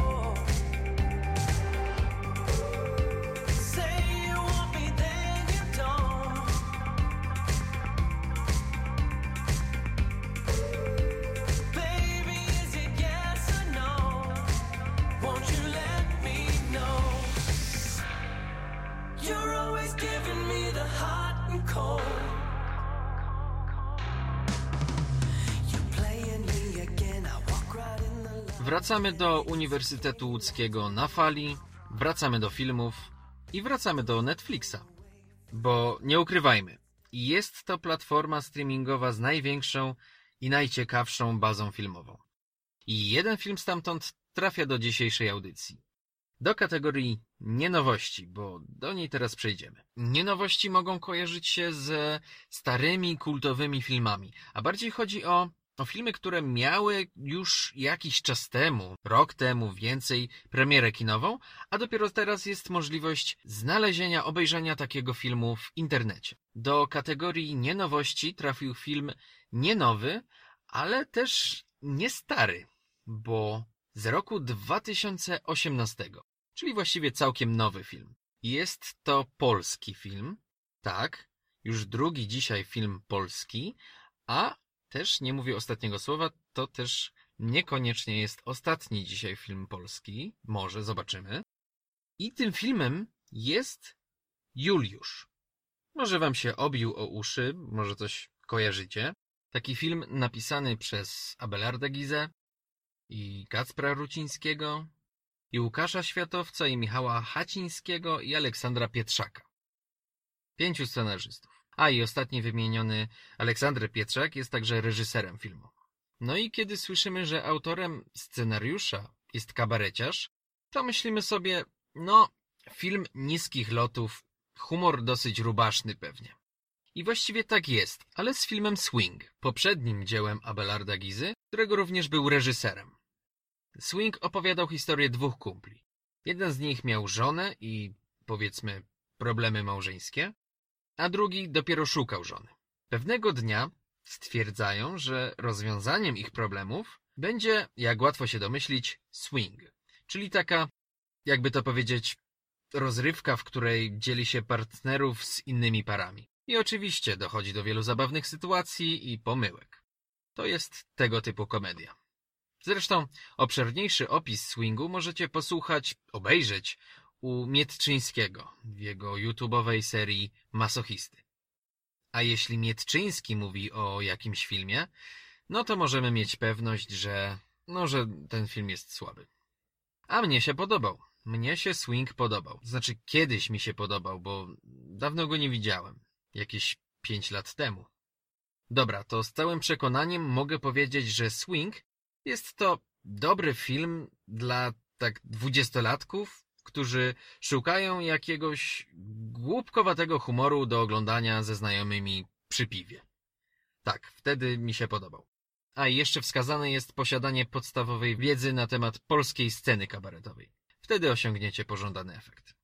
S8: Wracamy do Uniwersytetu Łódzkiego na fali, wracamy do filmów i wracamy do Netflixa. Bo nie ukrywajmy, jest to platforma streamingowa z największą i najciekawszą bazą filmową. I jeden film stamtąd trafia do dzisiejszej audycji. Do kategorii nienowości, bo do niej teraz przejdziemy. Nienowości mogą kojarzyć się ze starymi, kultowymi filmami, a bardziej chodzi o, o filmy, które miały już jakiś czas temu, rok temu, więcej, premierę kinową, a dopiero teraz jest możliwość znalezienia, obejrzenia takiego filmu w internecie. Do kategorii nienowości trafił film nie nowy, ale też nie stary, bo z roku 2018, czyli właściwie całkiem nowy film. Jest to polski film, tak, już drugi dzisiaj film polski, a też nie mówię ostatniego słowa, to też niekoniecznie jest ostatni dzisiaj film polski, może zobaczymy. I tym filmem jest Juliusz. Może wam się obił o uszy, może coś kojarzycie. Taki film napisany przez Abelarda Gizę i Kacpra Rucińskiego, i Łukasza Światowca, i Michała Hacińskiego, i Aleksandra Pietrzaka. Pięciu scenarzystów. A i ostatni wymieniony Aleksander Pietrzak jest także reżyserem filmu. No i kiedy słyszymy, że autorem scenariusza jest kabareciarz, to myślimy sobie, no, film niskich lotów, humor dosyć rubaszny pewnie. I właściwie tak jest, ale z filmem Swing, poprzednim dziełem Abelarda Gizy, którego również był reżyserem. Swing opowiadał historię dwóch kumpli. Jeden z nich miał żonę i, powiedzmy, problemy małżeńskie, a drugi dopiero szukał żony. Pewnego dnia stwierdzają, że rozwiązaniem ich problemów będzie, jak łatwo się domyślić, swing, czyli taka, jakby to powiedzieć, rozrywka, w której dzieli się partnerów z innymi parami. I oczywiście dochodzi do wielu zabawnych sytuacji i pomyłek. To jest tego typu komedia. Zresztą obszerniejszy opis swingu możecie posłuchać, obejrzeć u Mietczyńskiego w jego YouTube'owej serii Masochisty. A jeśli Mietczyński mówi o jakimś filmie, no to możemy mieć pewność, że, no, że ten film jest słaby. A mnie się podobał. Mnie się Swing podobał. Znaczy kiedyś mi się podobał, bo dawno go nie widziałem. Jakieś pięć lat temu. Dobra, to z całym przekonaniem mogę powiedzieć, że Swing jest to dobry film dla tak dwudziestolatków, którzy szukają jakiegoś głupkowatego humoru do oglądania ze znajomymi przy piwie. Tak, wtedy mi się podobał. A i jeszcze wskazane jest posiadanie podstawowej wiedzy na temat polskiej sceny kabaretowej. Wtedy osiągniecie pożądany efekt.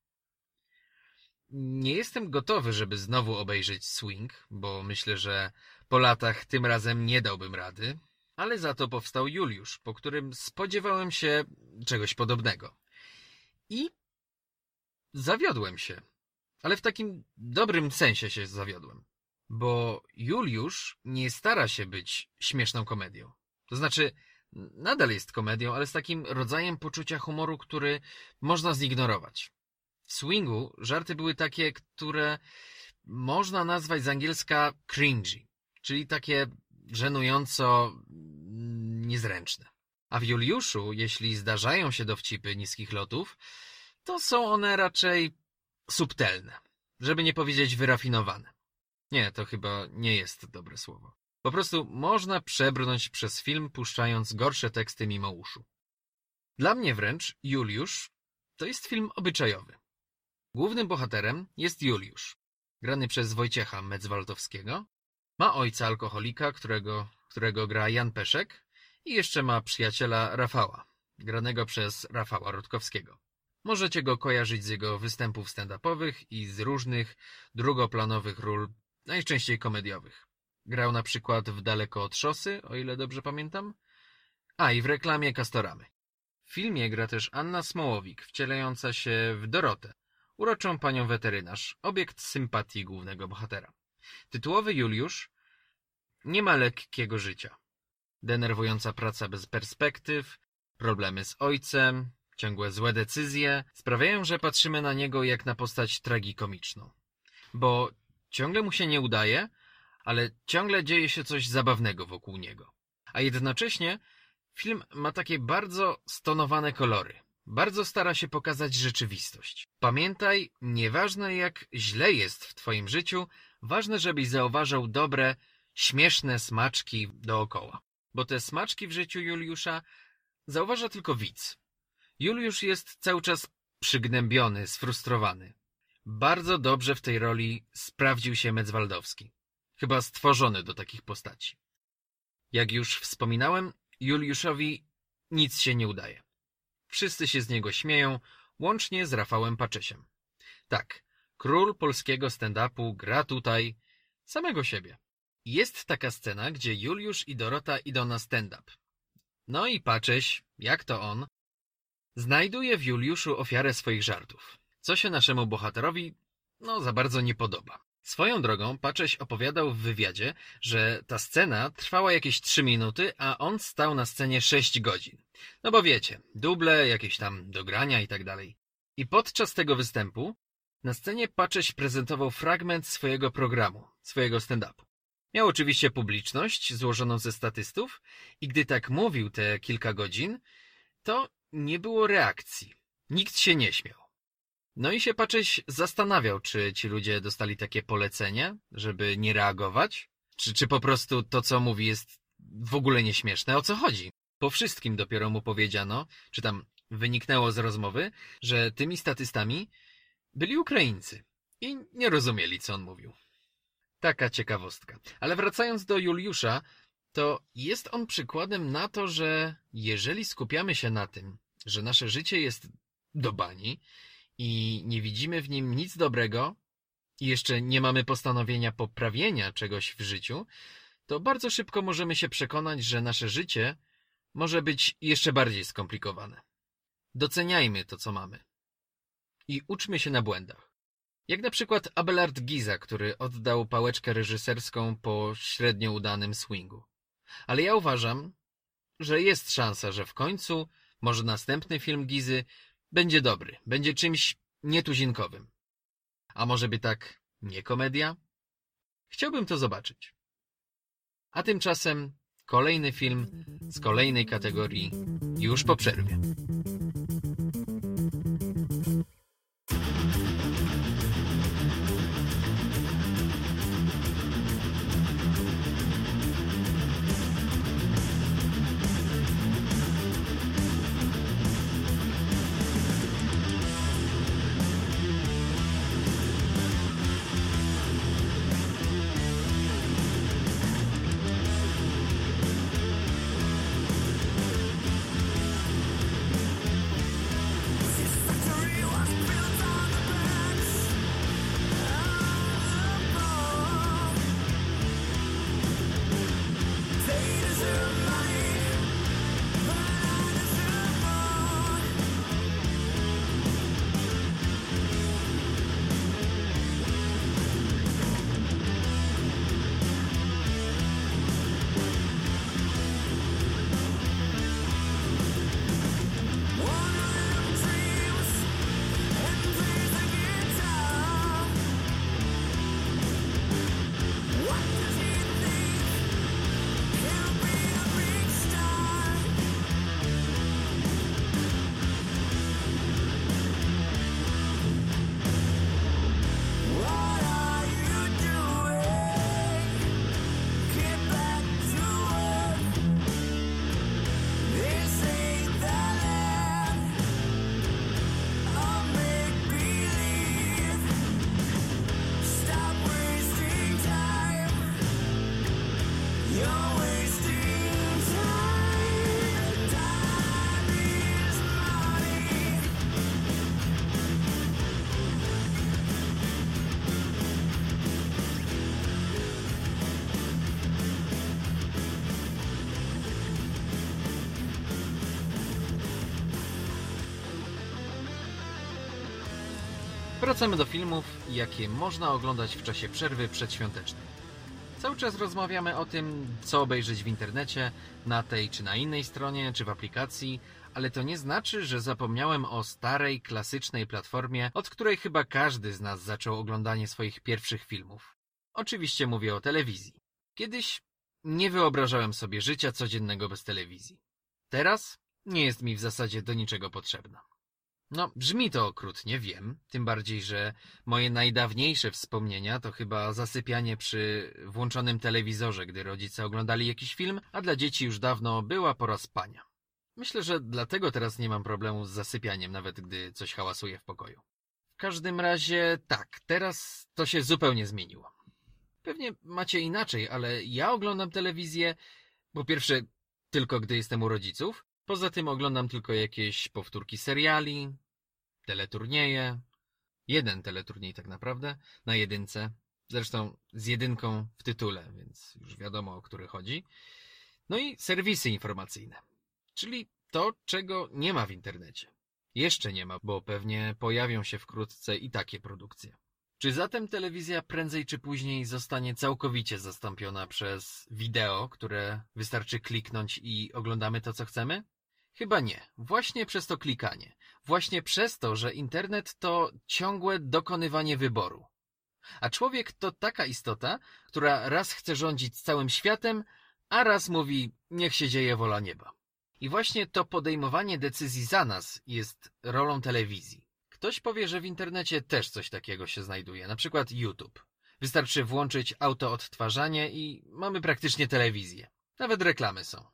S8: Nie jestem gotowy, żeby znowu obejrzeć Swing, bo myślę, że po latach tym razem nie dałbym rady, ale za to powstał Juliusz, po którym spodziewałem się czegoś podobnego. I zawiodłem się. Ale w takim dobrym sensie się zawiodłem. Bo Juliusz nie stara się być śmieszną komedią. To znaczy, nadal jest komedią, ale z takim rodzajem poczucia humoru, który można zignorować. W swingu żarty były takie, które można nazwać z angielska cringy, czyli takie żenująco niezręczne. A w Juliuszu, jeśli zdarzają się dowcipy niskich lotów, to są one raczej subtelne, żeby nie powiedzieć wyrafinowane. Nie, to chyba nie jest dobre słowo. Po prostu można przebrnąć przez film, puszczając gorsze teksty mimo uszu. Dla mnie wręcz Juliusz to jest film obyczajowy. Głównym bohaterem jest Juliusz, grany przez Wojciecha Metzwaltowskiego. Ma ojca alkoholika, którego, którego gra Jan Peszek i jeszcze ma przyjaciela Rafała, granego przez Rafała Rutkowskiego. Możecie go kojarzyć z jego występów stand-upowych i z różnych drugoplanowych ról, najczęściej komediowych. Grał na przykład w Daleko od szosy, o ile dobrze pamiętam. A, i w reklamie Castoramy. W filmie gra też Anna Smołowik, wcielająca się w Dorotę, uroczą panią weterynarz, obiekt sympatii głównego bohatera. Tytułowy Juliusz nie ma lekkiego życia. Denerwująca praca bez perspektyw, problemy z ojcem, ciągłe złe decyzje sprawiają, że patrzymy na niego jak na postać tragikomiczną. Bo ciągle mu się nie udaje, ale ciągle dzieje się coś zabawnego wokół niego. A jednocześnie film ma takie bardzo stonowane kolory. bardzo stara się pokazać rzeczywistość. Pamiętaj, nieważne jak źle jest w twoim życiu, ważne, żebyś zauważał dobre, śmieszne smaczki dookoła. Bo te smaczki w życiu Juliusza zauważa tylko widz. Juliusz jest cały czas przygnębiony, sfrustrowany. Bardzo dobrze w tej roli sprawdził się Metzwaldowski. Chyba stworzony do takich postaci. Jak już wspominałem, Juliuszowi nic się nie udaje. Wszyscy się z niego śmieją, łącznie z Rafałem Paczesiem. Tak, król polskiego stand-upu gra tutaj samego siebie. Jest taka scena, gdzie Juliusz i Dorota idą na stand-up. No i Pacześ, jak to on, znajduje w Juliuszu ofiarę swoich żartów, co się naszemu bohaterowi no za bardzo nie podoba. Swoją drogą Pacześ opowiadał w wywiadzie, że ta scena trwała jakieś trzy minuty, a on stał na scenie sześć godzin. No bo wiecie, duble, jakieś tam dogrania i tak dalej. I podczas tego występu na scenie Pacześ prezentował fragment swojego programu, swojego stand-upu. Miał oczywiście publiczność złożoną ze statystów i gdy tak mówił te kilka godzin, to nie było reakcji. Nikt się nie śmiał. No i się Pacześ zastanawiał, czy ci ludzie dostali takie polecenie, żeby nie reagować, czy, czy po prostu to, co mówi, jest w ogóle nieśmieszne. O co chodzi? Po wszystkim dopiero mu powiedziano, czy tam wyniknęło z rozmowy, że tymi statystami byli Ukraińcy i nie rozumieli, co on mówił. Taka ciekawostka. Ale wracając do Juliusza, to jest on przykładem na to, że jeżeli skupiamy się na tym, że nasze życie jest do bani i nie widzimy w nim nic dobrego i jeszcze nie mamy postanowienia poprawienia czegoś w życiu, to bardzo szybko możemy się przekonać, że nasze życie może być jeszcze bardziej skomplikowane. Doceniajmy to, co mamy. I uczmy się na błędach. Jak na przykład Abelard Giza, który oddał pałeczkę reżyserską po średnio udanym swingu. Ale ja uważam, że jest szansa, że w końcu może następny film Gizy będzie dobry, będzie czymś nietuzinkowym. A może by tak nie komedia? Chciałbym to zobaczyć. A tymczasem kolejny film z kolejnej kategorii już po przerwie. Wracamy do filmów, jakie można oglądać w czasie przerwy przedświątecznej. Cały czas rozmawiamy o tym, co obejrzeć w internecie, na tej czy na innej stronie, czy w aplikacji, ale to nie znaczy, że zapomniałem o starej, klasycznej platformie, od której chyba każdy z nas zaczął oglądanie swoich pierwszych filmów. Oczywiście mówię o telewizji. Kiedyś nie wyobrażałem sobie życia codziennego bez telewizji. Teraz nie jest mi w zasadzie do niczego potrzebna. No, brzmi to okrutnie, wiem. Tym bardziej, że moje najdawniejsze wspomnienia to chyba zasypianie przy włączonym telewizorze, gdy rodzice oglądali jakiś film, a dla dzieci już dawno była pora spania. Myślę, że dlatego teraz nie mam problemu z zasypianiem, nawet gdy coś hałasuje w pokoju. W każdym razie tak, teraz to się zupełnie zmieniło. Pewnie macie inaczej, ale ja oglądam telewizję, po pierwsze, tylko gdy jestem u rodziców, poza tym oglądam tylko jakieś powtórki seriali, teleturnieje, jeden teleturniej tak naprawdę, na jedynce, zresztą z jedynką w tytule, więc już wiadomo o który chodzi, no i serwisy informacyjne, czyli to, czego nie ma w internecie. Jeszcze nie ma, bo pewnie pojawią się wkrótce i takie produkcje. Czy zatem telewizja prędzej czy później zostanie całkowicie zastąpiona przez wideo, które wystarczy kliknąć i oglądamy to, co chcemy? Chyba nie. Właśnie przez to klikanie. Właśnie przez to, że internet to ciągłe dokonywanie wyboru. A człowiek to taka istota, która raz chce rządzić całym światem, a raz mówi, niech się dzieje wola nieba. I właśnie to podejmowanie decyzji za nas jest rolą telewizji. Ktoś powie, że w internecie też coś takiego się znajduje, na przykład YouTube. Wystarczy włączyć autoodtwarzanie i mamy praktycznie telewizję. Nawet reklamy są.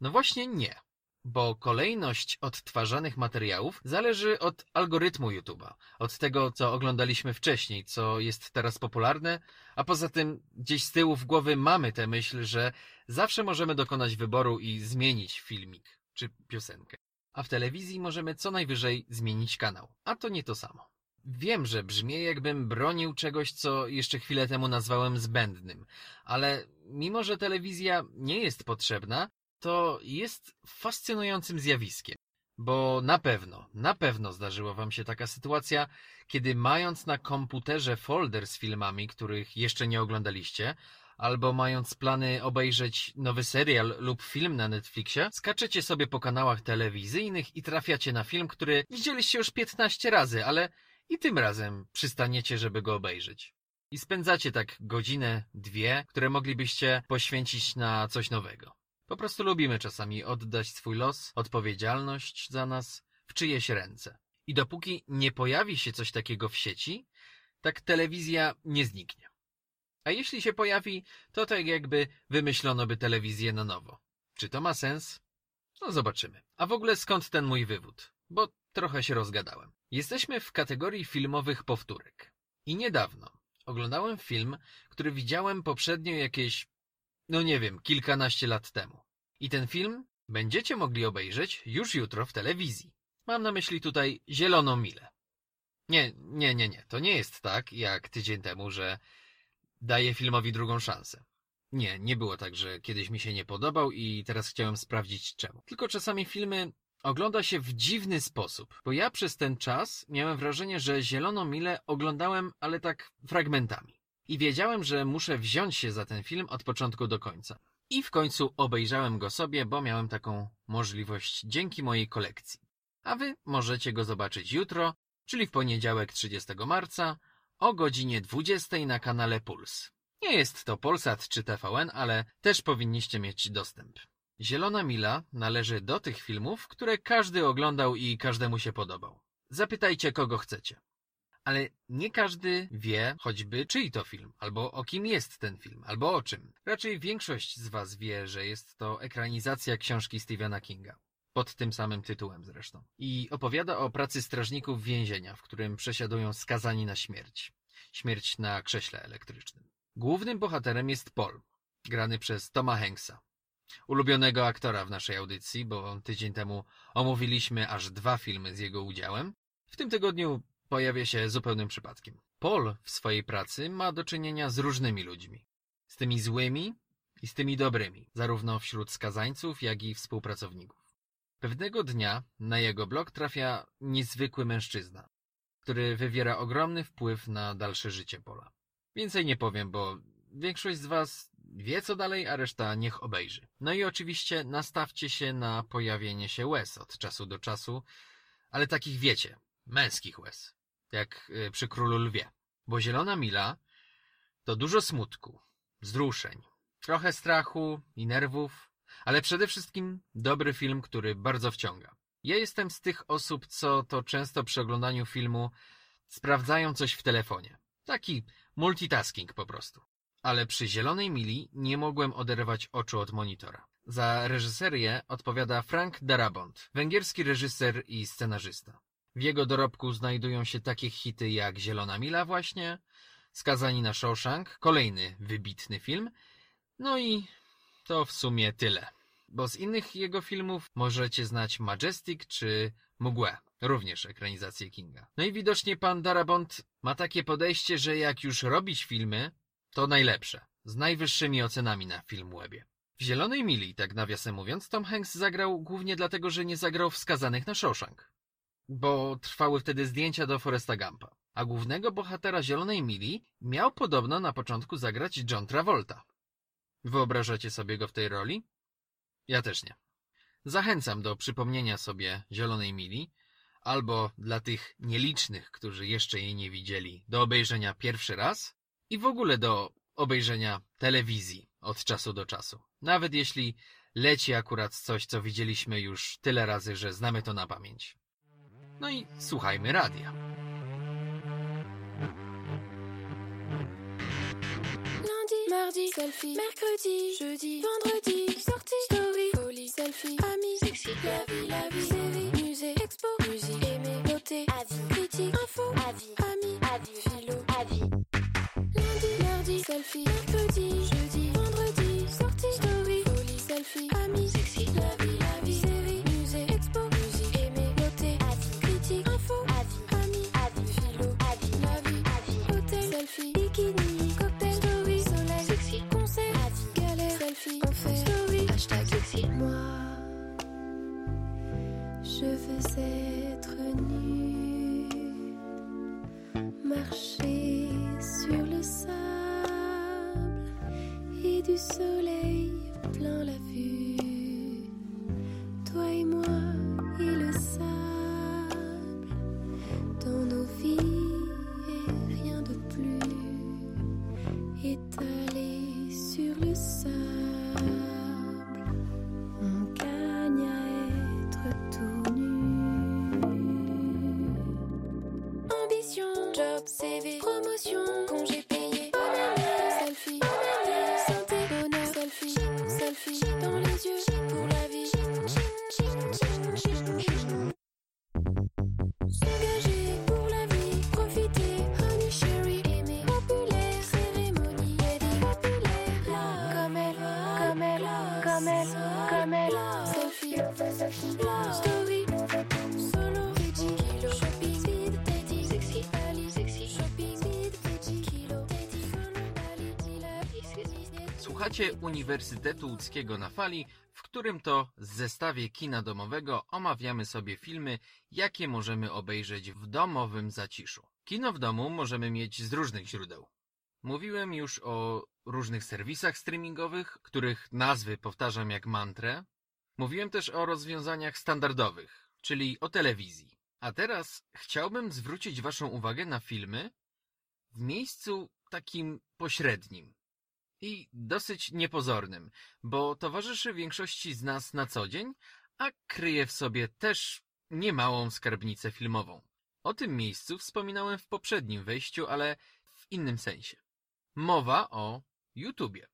S8: No właśnie nie, bo kolejność odtwarzanych materiałów zależy od algorytmu YouTube'a, od tego, co oglądaliśmy wcześniej, co jest teraz popularne, a poza tym gdzieś z tyłu w głowy mamy tę myśl, że zawsze możemy dokonać wyboru i zmienić filmik czy piosenkę. A w telewizji możemy co najwyżej zmienić kanał, a to nie to samo. Wiem, że brzmi jakbym bronił czegoś, co jeszcze chwilę temu nazwałem zbędnym, ale mimo, że telewizja nie jest potrzebna, to jest fascynującym zjawiskiem. Bo na pewno, na pewno zdarzyła wam się taka sytuacja, kiedy mając na komputerze folder z filmami, których jeszcze nie oglądaliście, albo mając plany obejrzeć nowy serial lub film na Netflixie, skaczecie sobie po kanałach telewizyjnych i trafiacie na film, który widzieliście już 15 razy, ale i tym razem przystaniecie, żeby go obejrzeć. I spędzacie tak godzinę, dwie, które moglibyście poświęcić na coś nowego. Po prostu lubimy czasami oddać swój los, odpowiedzialność za nas w czyjeś ręce. I dopóki nie pojawi się coś takiego w sieci, tak telewizja nie zniknie. A jeśli się pojawi, to tak jakby wymyślono by telewizję na nowo. Czy to ma sens? No zobaczymy. A w ogóle skąd ten mój wywód? Bo trochę się rozgadałem. Jesteśmy w kategorii filmowych powtórek. I niedawno oglądałem film, który widziałem poprzednio jakieś, no nie wiem, kilkanaście lat temu. I ten film będziecie mogli obejrzeć już jutro w telewizji. Mam na myśli tutaj Zieloną Milę. Nie, nie, nie, nie. To nie jest tak, jak tydzień temu, że daję filmowi drugą szansę. Nie, nie było tak, że kiedyś mi się nie podobał i teraz chciałem sprawdzić czemu. Tylko czasami filmy ogląda się w dziwny sposób, bo ja przez ten czas miałem wrażenie, że Zieloną Milę oglądałem, ale tak fragmentami. I wiedziałem, że muszę wziąć się za ten film od początku do końca. I w końcu obejrzałem go sobie, bo miałem taką możliwość dzięki mojej kolekcji. A wy możecie go zobaczyć jutro, czyli w poniedziałek 30 marca o godzinie 20 na kanale Puls. Nie jest to Polsat czy TVN, ale też powinniście mieć dostęp. Zielona Mila należy do tych filmów, które każdy oglądał i każdemu się podobał. Zapytajcie kogo chcecie. Ale nie każdy wie choćby czyj to film, albo o kim jest ten film, albo o czym. Raczej większość z was wie, że jest to ekranizacja książki Stephena Kinga. Pod tym samym tytułem zresztą. I opowiada o pracy strażników więzienia, w którym przesiadują skazani na śmierć. Śmierć na krześle elektrycznym. Głównym bohaterem jest Paul, grany przez Toma Hanksa. Ulubionego aktora w naszej audycji, bo tydzień temu omówiliśmy aż dwa filmy z jego udziałem. W tym tygodniu pojawia się zupełnym przypadkiem. Paul w swojej pracy ma do czynienia z różnymi ludźmi. Z tymi złymi i z tymi dobrymi, zarówno wśród skazańców, jak i współpracowników. Pewnego dnia na jego blog trafia niezwykły mężczyzna, który wywiera ogromny wpływ na dalsze życie Pola. Więcej nie powiem, bo większość z was wie co dalej, a reszta niech obejrzy. No i oczywiście nastawcie się na pojawienie się łez od czasu do czasu, ale takich wiecie, męskich łez, jak y, przy Królu Lwie. Bo Zielona Mila to dużo smutku, wzruszeń, trochę strachu i nerwów, ale przede wszystkim dobry film, który bardzo wciąga. Ja jestem z tych osób, co to często przy oglądaniu filmu sprawdzają coś w telefonie. Taki multitasking po prostu. Ale przy Zielonej Mili nie mogłem oderwać oczu od monitora. Za reżyserię odpowiada Frank Darabont, węgierski reżyser i scenarzysta. W jego dorobku znajdują się takie hity jak Zielona Mila właśnie, Skazani na Shawshank, kolejny wybitny film, no i to w sumie tyle. Bo z innych jego filmów możecie znać Majestic czy Mgłę, również ekranizację Kinga. No i widocznie pan Darabont ma takie podejście, że jak już robić filmy, to najlepsze, z najwyższymi ocenami na Filmwebie. W Zielonej Mili, tak nawiasem mówiąc, Tom Hanks zagrał głównie dlatego, że nie zagrał w Skazanych na Shawshank. Bo trwały wtedy zdjęcia do Foresta Gumpa. A głównego bohatera Zielonej Mili miał podobno na początku zagrać John Travolta. Wyobrażacie sobie go w tej roli? Ja też nie. Zachęcam do przypomnienia sobie Zielonej Mili, albo dla tych nielicznych, którzy jeszcze jej nie widzieli, do obejrzenia pierwszy raz i w ogóle do obejrzenia telewizji od czasu do czasu. Nawet jeśli leci akurat coś, co widzieliśmy już tyle razy, że znamy to na pamięć. No i słuchajmy radia.
S9: Lundi, mardi, selfie. Mercredi, jeudi, vendredi, sortie, story, folie, selfie. Amis, sexy, la vie, la vie, série, musée, expo, musique, aimer, beauté, avis, critique, info, avis, amis, avis, philo, avis. Lundi, mardi, selfie. Mercredi, jeudi, je veux être nu, marcher sur le sable et du soleil plein la vue. Toi et moi CV, promotion, congé
S8: Słuchacie Uniwersytetu Łódzkiego na fali, w którym to zestawie kina domowego omawiamy sobie filmy, jakie możemy obejrzeć w domowym zaciszu. Kino w domu możemy mieć z różnych źródeł. Mówiłem już o różnych serwisach streamingowych, których nazwy powtarzam jak mantrę. Mówiłem też o rozwiązaniach standardowych, czyli o telewizji. A teraz chciałbym zwrócić Waszą uwagę na filmy w miejscu takim pośrednim i dosyć niepozornym, bo towarzyszy większości z nas na co dzień, a kryje w sobie też niemałą skarbnicę filmową. O tym miejscu wspominałem w poprzednim wejściu, ale w innym sensie. Mowa o YouTubie.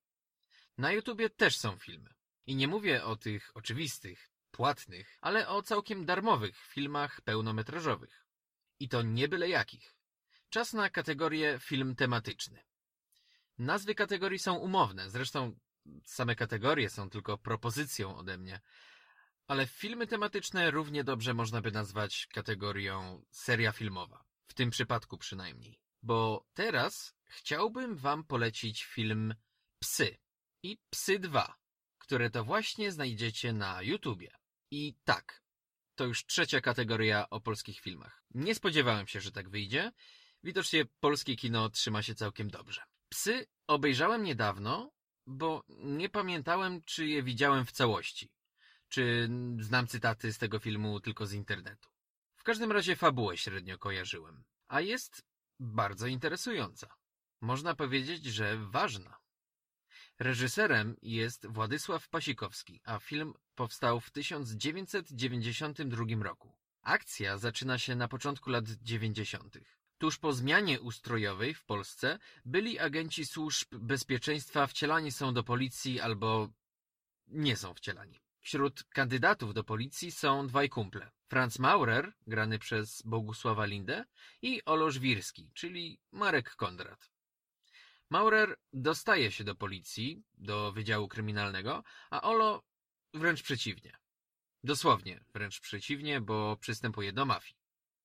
S8: Na YouTubie też są filmy. I nie mówię o tych oczywistych, płatnych, ale o całkiem darmowych filmach pełnometrażowych. I to nie byle jakich. Czas na kategorię film tematyczny. Nazwy kategorii są umowne, zresztą same kategorie są tylko propozycją ode mnie, ale filmy tematyczne równie dobrze można by nazwać kategorią seria filmowa. W tym przypadku przynajmniej. Bo teraz chciałbym wam polecić film Psy i Psy 2, które to właśnie znajdziecie na YouTubie. I tak, to już trzecia kategoria o polskich filmach. Nie spodziewałem się, że tak wyjdzie. Widocznie polskie kino trzyma się całkiem dobrze. Psy obejrzałem niedawno, bo nie pamiętałem, czy je widziałem w całości. Czy znam cytaty z tego filmu tylko z internetu. W każdym razie fabułę średnio kojarzyłem. A jest bardzo interesująca. Można powiedzieć, że ważna. Reżyserem jest Władysław Pasikowski, a film powstał w 1992 roku. Akcja zaczyna się na początku lat 90. Tuż po zmianie ustrojowej w Polsce byli agenci służb bezpieczeństwa wcielani są do policji albo nie są wcielani. Wśród kandydatów do policji są dwaj kumple. Franz Maurer, grany przez Bogusława Lindę i Olo Żwirski, czyli Marek Kondrat. Maurer dostaje się do policji, do Wydziału Kryminalnego, a Olo wręcz przeciwnie. Dosłownie wręcz przeciwnie, bo przystępuje do mafii.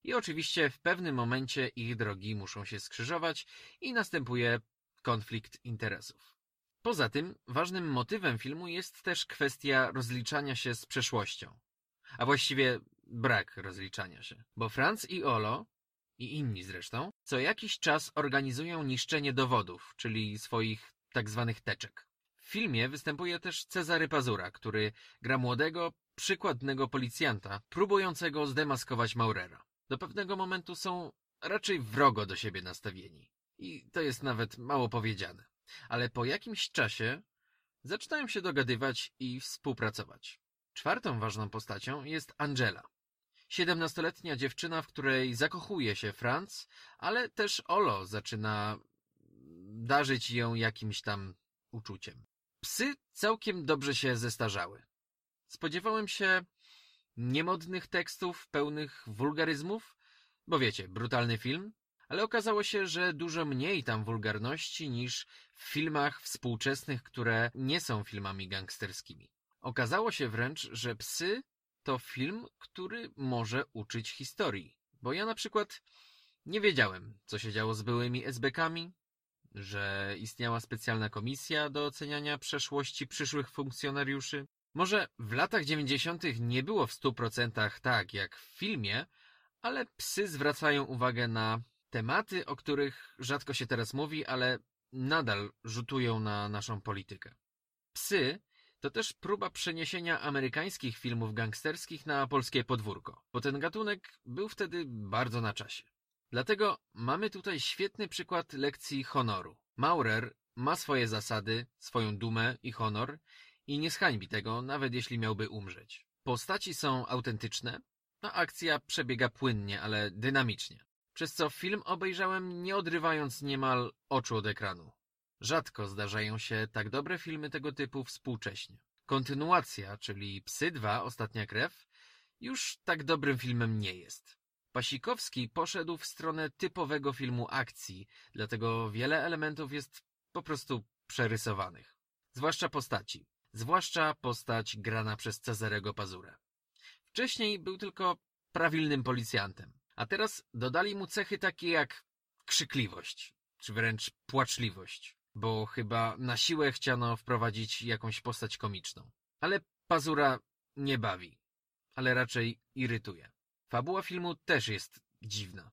S8: I oczywiście w pewnym momencie ich drogi muszą się skrzyżować i następuje konflikt interesów. Poza tym ważnym motywem filmu jest też kwestia rozliczania się z przeszłością. A właściwie brak rozliczania się. Bo Franz i Olo, i inni zresztą, co jakiś czas organizują niszczenie dowodów, czyli swoich tak zwanych teczek. W filmie występuje też Cezary Pazura, który gra młodego, przykładnego policjanta, próbującego zdemaskować Maurera. Do pewnego momentu są raczej wrogo do siebie nastawieni. I to jest nawet mało powiedziane. Ale po jakimś czasie zaczynają się dogadywać i współpracować. Czwartą ważną postacią jest Angela. Siedemnastoletnia dziewczyna, w której zakochuje się Franz, ale też Olo zaczyna darzyć ją jakimś tam uczuciem. Psy całkiem dobrze się zestarzały. Spodziewałem się niemodnych tekstów pełnych wulgaryzmów, bo wiecie, brutalny film, ale okazało się, że dużo mniej tam wulgarności niż w filmach współczesnych, które nie są filmami gangsterskimi. Okazało się wręcz, że Psy to film, który może uczyć historii. Bo ja na przykład nie wiedziałem, co się działo z byłymi SB-kami, że istniała specjalna komisja do oceniania przeszłości przyszłych funkcjonariuszy. Może w latach 90. nie było w 100% tak jak w filmie, ale psy zwracają uwagę na tematy, o których rzadko się teraz mówi, ale nadal rzutują na naszą politykę. Psy to też próba przeniesienia amerykańskich filmów gangsterskich na polskie podwórko, bo ten gatunek był wtedy bardzo na czasie. Dlatego mamy tutaj świetny przykład lekcji honoru. Maurer ma swoje zasady, swoją dumę i honor i nie zhańbi tego, nawet jeśli miałby umrzeć. Postaci są autentyczne, a akcja przebiega płynnie, ale dynamicznie. Przez co film obejrzałem nie odrywając niemal oczu od ekranu. Rzadko zdarzają się tak dobre filmy tego typu współcześnie. Kontynuacja, czyli Psy 2, Ostatnia Krew, już tak dobrym filmem nie jest. Pasikowski poszedł w stronę typowego filmu akcji, dlatego wiele elementów jest po prostu przerysowanych. Zwłaszcza postaci. Zwłaszcza postać grana przez Cezarego Pazurę. Wcześniej był tylko prawilnym policjantem, a teraz dodali mu cechy takie jak krzykliwość, czy wręcz płaczliwość, bo chyba na siłę chciano wprowadzić jakąś postać komiczną. Ale Pazura nie bawi, ale raczej irytuje. Fabuła filmu też jest dziwna.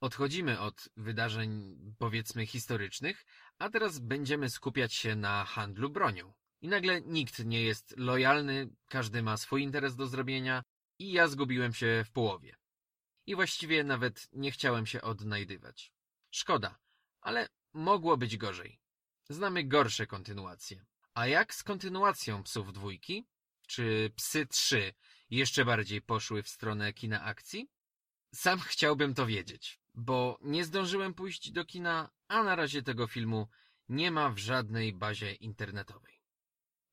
S8: Odchodzimy od wydarzeń, powiedzmy, historycznych, a teraz będziemy skupiać się na handlu bronią. I nagle nikt nie jest lojalny, każdy ma swój interes do zrobienia i ja zgubiłem się w połowie. I właściwie nawet nie chciałem się odnajdywać. Szkoda, ale mogło być gorzej. Znamy gorsze kontynuacje. A jak z kontynuacją Psów dwójki? Czy Psy 3 jeszcze bardziej poszły w stronę kina akcji? Sam chciałbym to wiedzieć, bo nie zdążyłem pójść do kina, a na razie tego filmu nie ma w żadnej bazie internetowej.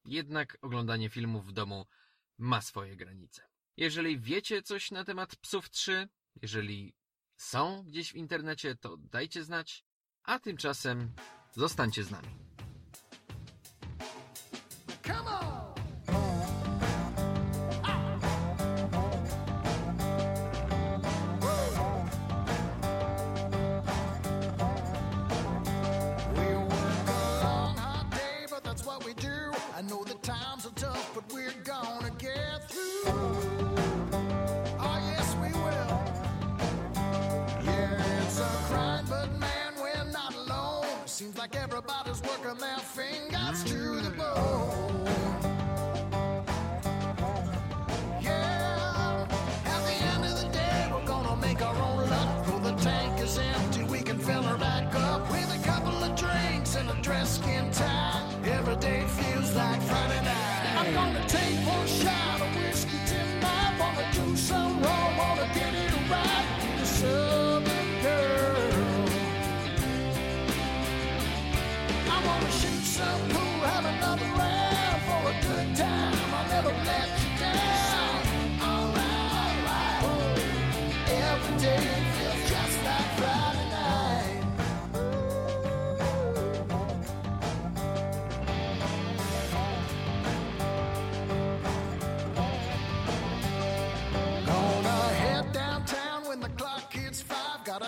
S8: Jednak oglądanie filmów w domu ma swoje granice. Jeżeli wiecie coś na temat Psów 3, jeżeli są gdzieś w internecie, to dajcie znać, a tymczasem zostańcie z nami.
S10: Seems like everybody's working their fingers to the bone. Yeah, at the end of the day, we're gonna make our own luck. Though the tank is empty, we can fill her back up with a couple of drinks and a dress skin tie. Every day feels like Friday night. I'm gonna take one shot of whiskey tonight. Wanna do some wrong, wanna get it right.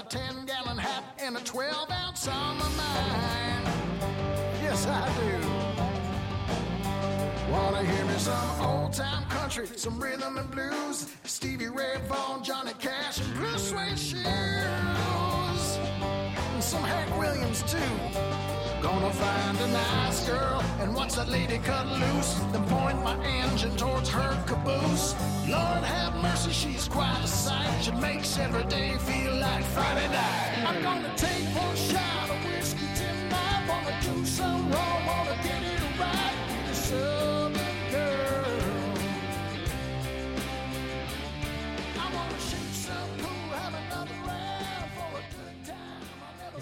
S10: 10 gallon hat and a 12 ounce on my mind. Yes, I do. Wanna hear me some old time country, some rhythm and blues. Stevie Ray Vaughan, Johnny Cash, and blue suede shoes. And some Hank Williams, too. Gonna find a nice girl and watch that lady cut loose. Then point my engine towards her caboose. Lord have mercy, she's quite a sight. She makes every day feel like Friday night. I'm gonna take one shot of whiskey tonight. Wanna do some wrong, wanna get it right. The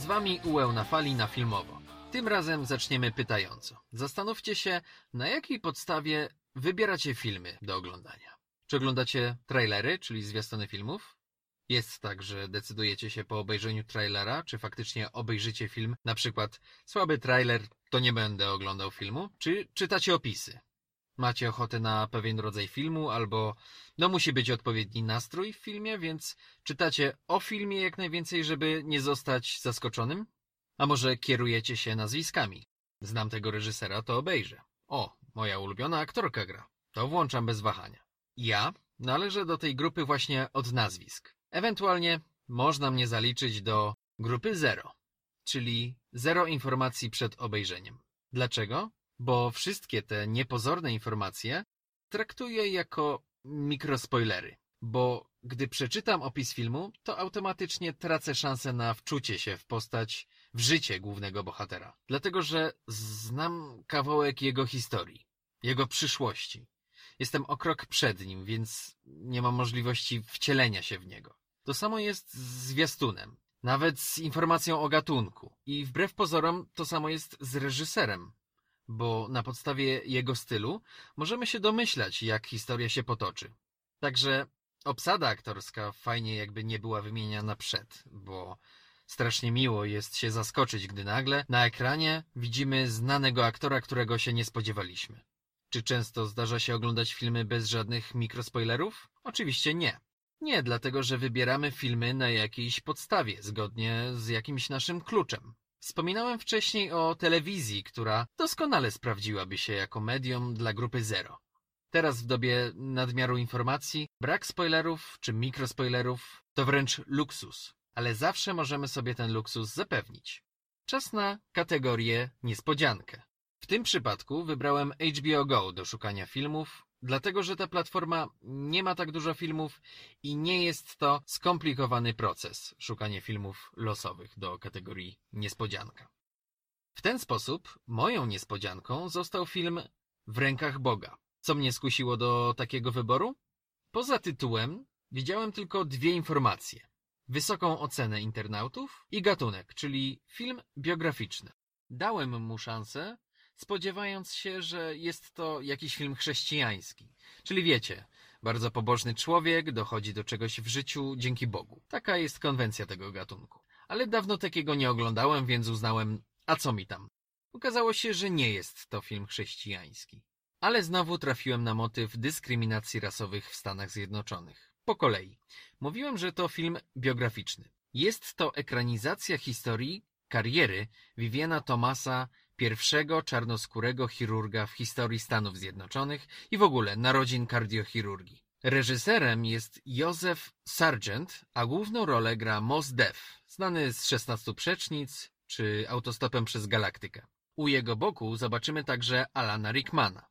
S8: Z wami Ułeł na fali na filmowo. Tym razem zaczniemy pytająco. Zastanówcie się, na jakiej podstawie wybieracie filmy do oglądania. Czy oglądacie trailery, czyli zwiastuny filmów? Jest tak, że decydujecie się po obejrzeniu trailera, czy faktycznie obejrzycie film, na przykład słaby trailer, to nie będę oglądał filmu, czy czytacie opisy. Macie ochotę na pewien rodzaj filmu, albo no musi być odpowiedni nastrój w filmie, więc czytacie o filmie jak najwięcej, żeby nie zostać zaskoczonym? A może kierujecie się nazwiskami? Znam tego reżysera, to obejrzę. O, moja ulubiona aktorka gra. To włączam bez wahania. Ja należę do tej grupy właśnie od nazwisk. Ewentualnie można mnie zaliczyć do grupy zero, czyli zero informacji przed obejrzeniem. Dlaczego? Bo wszystkie te niepozorne informacje traktuję jako mikrospoilery. Bo gdy przeczytam opis filmu, to automatycznie tracę szansę na wczucie się w postać, w życie głównego bohatera. Dlatego, że znam kawałek jego historii, jego przyszłości. Jestem o krok przed nim, więc nie mam możliwości wcielenia się w niego. To samo jest z zwiastunem, nawet z informacją o gatunku. I wbrew pozorom to samo jest z reżyserem, bo na podstawie jego stylu możemy się domyślać, jak historia się potoczy. Także obsada aktorska fajnie jakby nie była wymieniana przed, bo strasznie miło jest się zaskoczyć, gdy nagle na ekranie widzimy znanego aktora, którego się nie spodziewaliśmy. Czy często zdarza się oglądać filmy bez żadnych mikrospoilerów? Oczywiście nie. Nie, dlatego że wybieramy filmy na jakiejś podstawie, zgodnie z jakimś naszym kluczem. Wspominałem wcześniej o telewizji, która doskonale sprawdziłaby się jako medium dla grupy zero. Teraz w dobie nadmiaru informacji, brak spoilerów czy mikrospoilerów to wręcz luksus, ale zawsze możemy sobie ten luksus zapewnić. Czas na kategorię niespodziankę. W tym przypadku wybrałem HBO Go do szukania filmów, dlatego że ta platforma nie ma tak dużo filmów i nie jest to skomplikowany proces szukanie filmów losowych do kategorii niespodzianka. W ten sposób moją niespodzianką został film W rękach Boga. Co mnie skusiło do takiego wyboru? Poza tytułem widziałem tylko dwie informacje. Wysoką ocenę internautów i gatunek, czyli film biograficzny. Dałem mu szansę, spodziewając się, że jest to jakiś film chrześcijański. Czyli wiecie, bardzo pobożny człowiek dochodzi do czegoś w życiu dzięki Bogu. Taka jest konwencja tego gatunku. Ale dawno takiego nie oglądałem, więc uznałem, a co mi tam. Okazało się, że nie jest to film chrześcijański. Ale znowu trafiłem na motyw dyskryminacji rasowych w Stanach Zjednoczonych. Po kolei. Mówiłem, że to film biograficzny. Jest to ekranizacja historii kariery Viviana Thomasa, pierwszego czarnoskórego chirurga w historii Stanów Zjednoczonych i w ogóle narodzin kardiochirurgii. Reżyserem jest Joseph Sargent, a główną rolę gra Mos Def, znany z 16 Przecznic czy Autostopem przez Galaktykę. U jego boku zobaczymy także Alana Rickmana.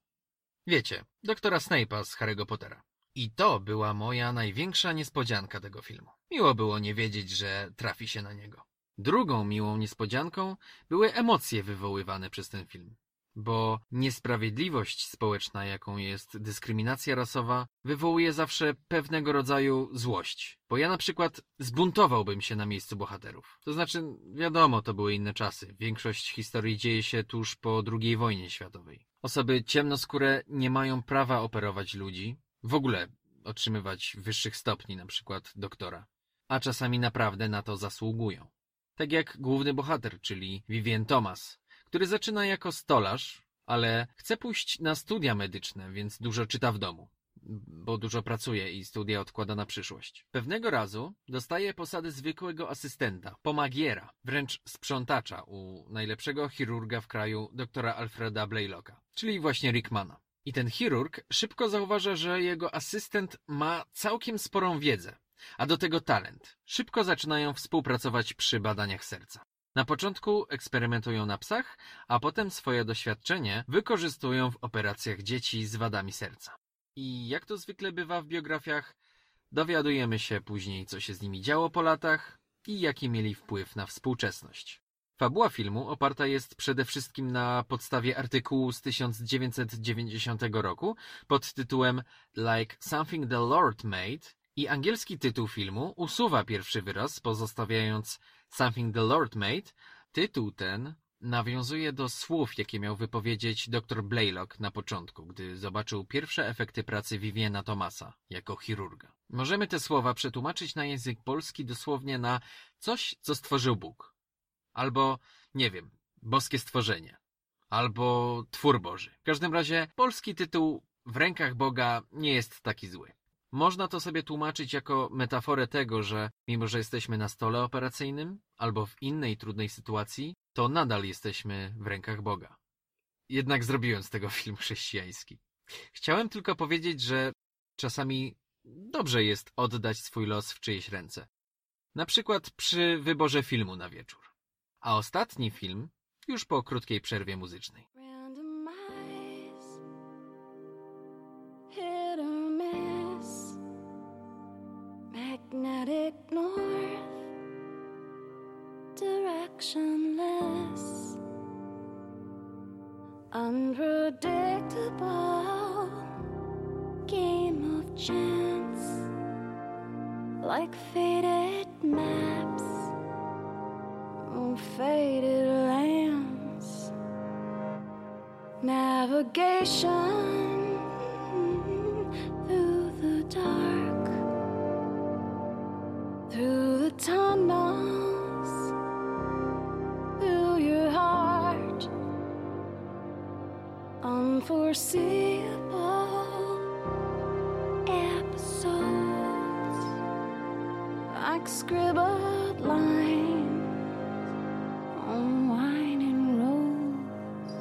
S8: Wiecie, doktora Snape'a z Harry'ego Pottera. I to była moja największa niespodzianka tego filmu. Miło było nie wiedzieć, że trafi się na niego. Drugą miłą niespodzianką były emocje wywoływane przez ten film. bo niesprawiedliwość społeczna, jaką jest dyskryminacja rasowa, wywołuje zawsze pewnego rodzaju złość. Bo ja na przykład zbuntowałbym się na miejscu bohaterów. To znaczy, wiadomo, to były inne czasy. Większość historii dzieje się tuż po II wojnie światowej. Osoby ciemnoskóre nie mają prawa operować ludzi, w ogóle otrzymywać wyższych stopni, na przykład doktora. A czasami naprawdę na to zasługują. Tak jak główny bohater, czyli Vivien Thomas, który zaczyna jako stolarz, ale chce pójść na studia medyczne, więc dużo czyta w domu, bo dużo pracuje i studia odkłada na przyszłość. Pewnego razu dostaje posadę zwykłego asystenta, pomagiera, wręcz sprzątacza u najlepszego chirurga w kraju, doktora Alfreda Blaylocka, czyli właśnie Rickmana. I ten chirurg szybko zauważa, że jego asystent ma całkiem sporą wiedzę, a do tego talent. Szybko zaczynają współpracować przy badaniach serca. Na początku eksperymentują na psach, a potem swoje doświadczenie wykorzystują w operacjach dzieci z wadami serca. I jak to zwykle bywa w biografiach, dowiadujemy się później, co się z nimi działo po latach i jaki mieli wpływ na współczesność. Fabuła filmu oparta jest przede wszystkim na podstawie artykułu z 1990 roku pod tytułem Like Something the Lord Made i angielski tytuł filmu usuwa pierwszy wyraz, pozostawiając Something the Lord Made. Tytuł ten nawiązuje do słów, jakie miał wypowiedzieć dr Blaylock na początku, gdy zobaczył pierwsze efekty pracy Viviena Thomasa jako chirurga. Możemy te słowa przetłumaczyć na język polski dosłownie na coś, co stworzył Bóg. Albo, nie wiem, boskie stworzenie. Albo twór Boży. W każdym razie polski tytuł w rękach Boga nie jest taki zły. Można to sobie tłumaczyć jako metaforę tego, że mimo, że jesteśmy na stole operacyjnym albo w innej trudnej sytuacji, to nadal jesteśmy w rękach Boga. Jednak zrobiłem z tego film chrześcijański. Chciałem tylko powiedzieć, że czasami dobrze jest oddać swój los w czyjeś ręce. Na przykład przy wyborze filmu na wieczór. A ostatni film już po krótkiej przerwie muzycznej.
S9: Magnetic north, directionless, unpredictable, game of chance, like faded maps, or faded lands, navigation unforeseeable episodes like scribbled lines on winding roads.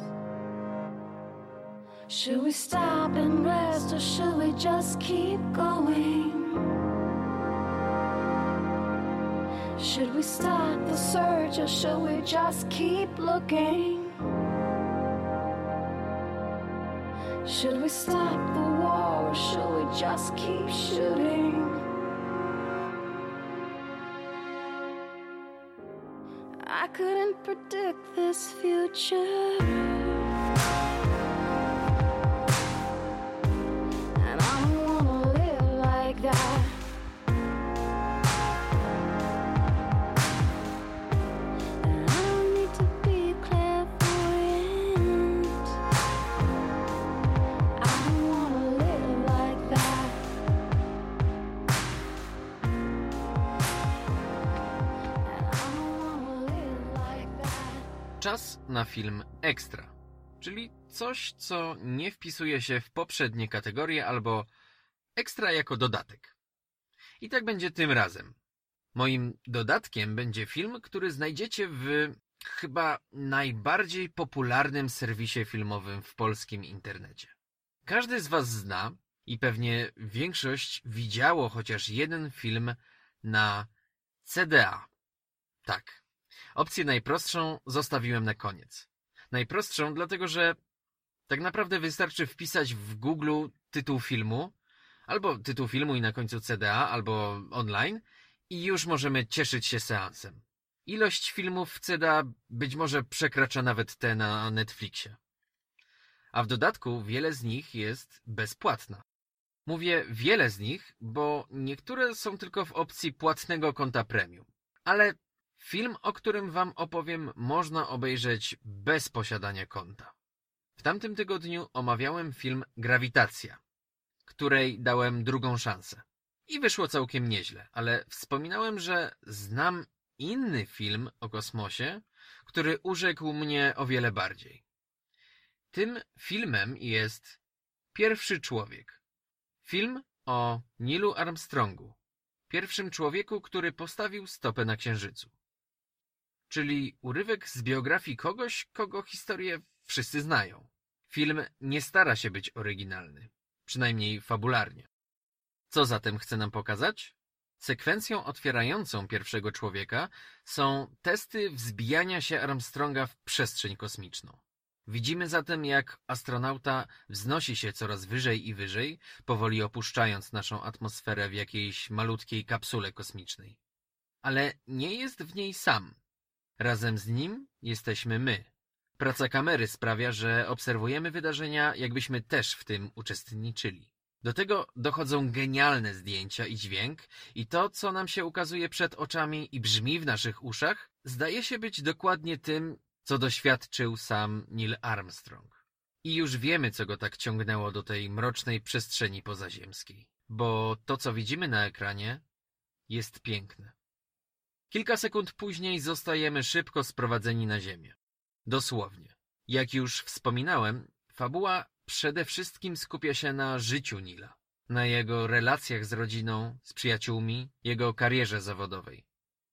S9: Should we stop and rest or should we just keep going? Should we stop the search or should we just keep looking? Should we stop the war or should we just keep shooting? I couldn't predict this future.
S8: Na film ekstra, czyli coś, co nie wpisuje się w poprzednie kategorie albo ekstra jako dodatek. I tak będzie tym razem. Moim dodatkiem będzie film, który znajdziecie w chyba najbardziej popularnym serwisie filmowym w polskim internecie. Każdy z Was zna i pewnie większość widziało chociaż jeden film na CDA. Tak, Opcję najprostszą zostawiłem na koniec. Najprostszą, dlatego że tak naprawdę wystarczy wpisać w Google tytuł filmu, albo tytuł filmu i na końcu CDA, albo online i już możemy cieszyć się seansem. Ilość filmów w CDA być może przekracza nawet te na Netflixie. a w dodatku wiele z nich jest bezpłatna. Mówię wiele z nich, bo niektóre są tylko w opcji płatnego konta premium. Ale film, o którym wam opowiem, można obejrzeć bez posiadania konta. W tamtym tygodniu omawiałem film Grawitacja, której dałem drugą szansę. I wyszło całkiem nieźle, ale wspominałem, że znam inny film o kosmosie, który urzekł mnie o wiele bardziej. Tym filmem jest Pierwszy Człowiek. Film o Nilu Armstrongu, pierwszym człowieku, który postawił stopę na Księżycu. Czyli urywek z biografii kogoś, kogo historię wszyscy znają. Film nie stara się być oryginalny, przynajmniej fabularnie. Co zatem chce nam pokazać? Sekwencją otwierającą pierwszego człowieka są testy wzbijania się Armstronga w przestrzeń kosmiczną. Widzimy zatem, jak astronauta wznosi się coraz wyżej i wyżej, powoli opuszczając naszą atmosferę w jakiejś malutkiej kapsule kosmicznej. Ale nie jest w niej sam. Razem z nim jesteśmy my. Praca kamery sprawia, że obserwujemy wydarzenia, jakbyśmy też w tym uczestniczyli. Do tego dochodzą genialne zdjęcia i dźwięk, i to, co nam się ukazuje przed oczami i brzmi w naszych uszach, zdaje się być dokładnie tym, co doświadczył sam Neil Armstrong. I już wiemy, co go tak ciągnęło do tej mrocznej przestrzeni pozaziemskiej, bo to, co widzimy na ekranie, jest piękne. Kilka sekund później zostajemy szybko sprowadzeni na ziemię. Dosłownie. Jak już wspominałem, fabuła przede wszystkim skupia się na życiu Nila, na jego relacjach z rodziną, z przyjaciółmi, jego karierze zawodowej,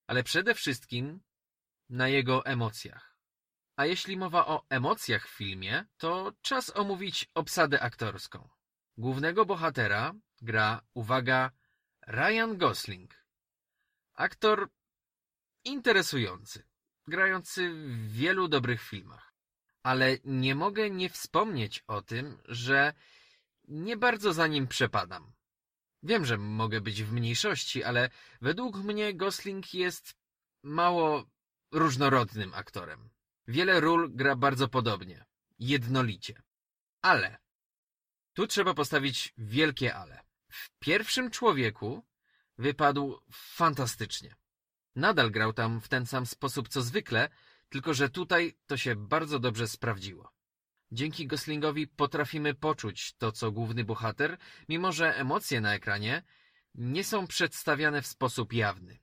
S8: ale przede wszystkim na jego emocjach. A jeśli mowa o emocjach w filmie, to czas omówić obsadę aktorską. Głównego bohatera gra, uwaga, Ryan Gosling. Aktor interesujący, grający w wielu dobrych filmach. Ale nie mogę nie wspomnieć o tym, że nie bardzo za nim przepadam. Wiem, że mogę być w mniejszości, ale według mnie Gosling jest mało różnorodnym aktorem. Wiele ról gra bardzo podobnie, jednolicie. Ale tu trzeba postawić wielkie ale. W pierwszym człowieku wypadł fantastycznie. Nadal grał tam w ten sam sposób co zwykle, tylko że tutaj to się bardzo dobrze sprawdziło. Dzięki Goslingowi potrafimy poczuć to, co główny bohater, mimo że emocje na ekranie nie są przedstawiane w sposób jawny.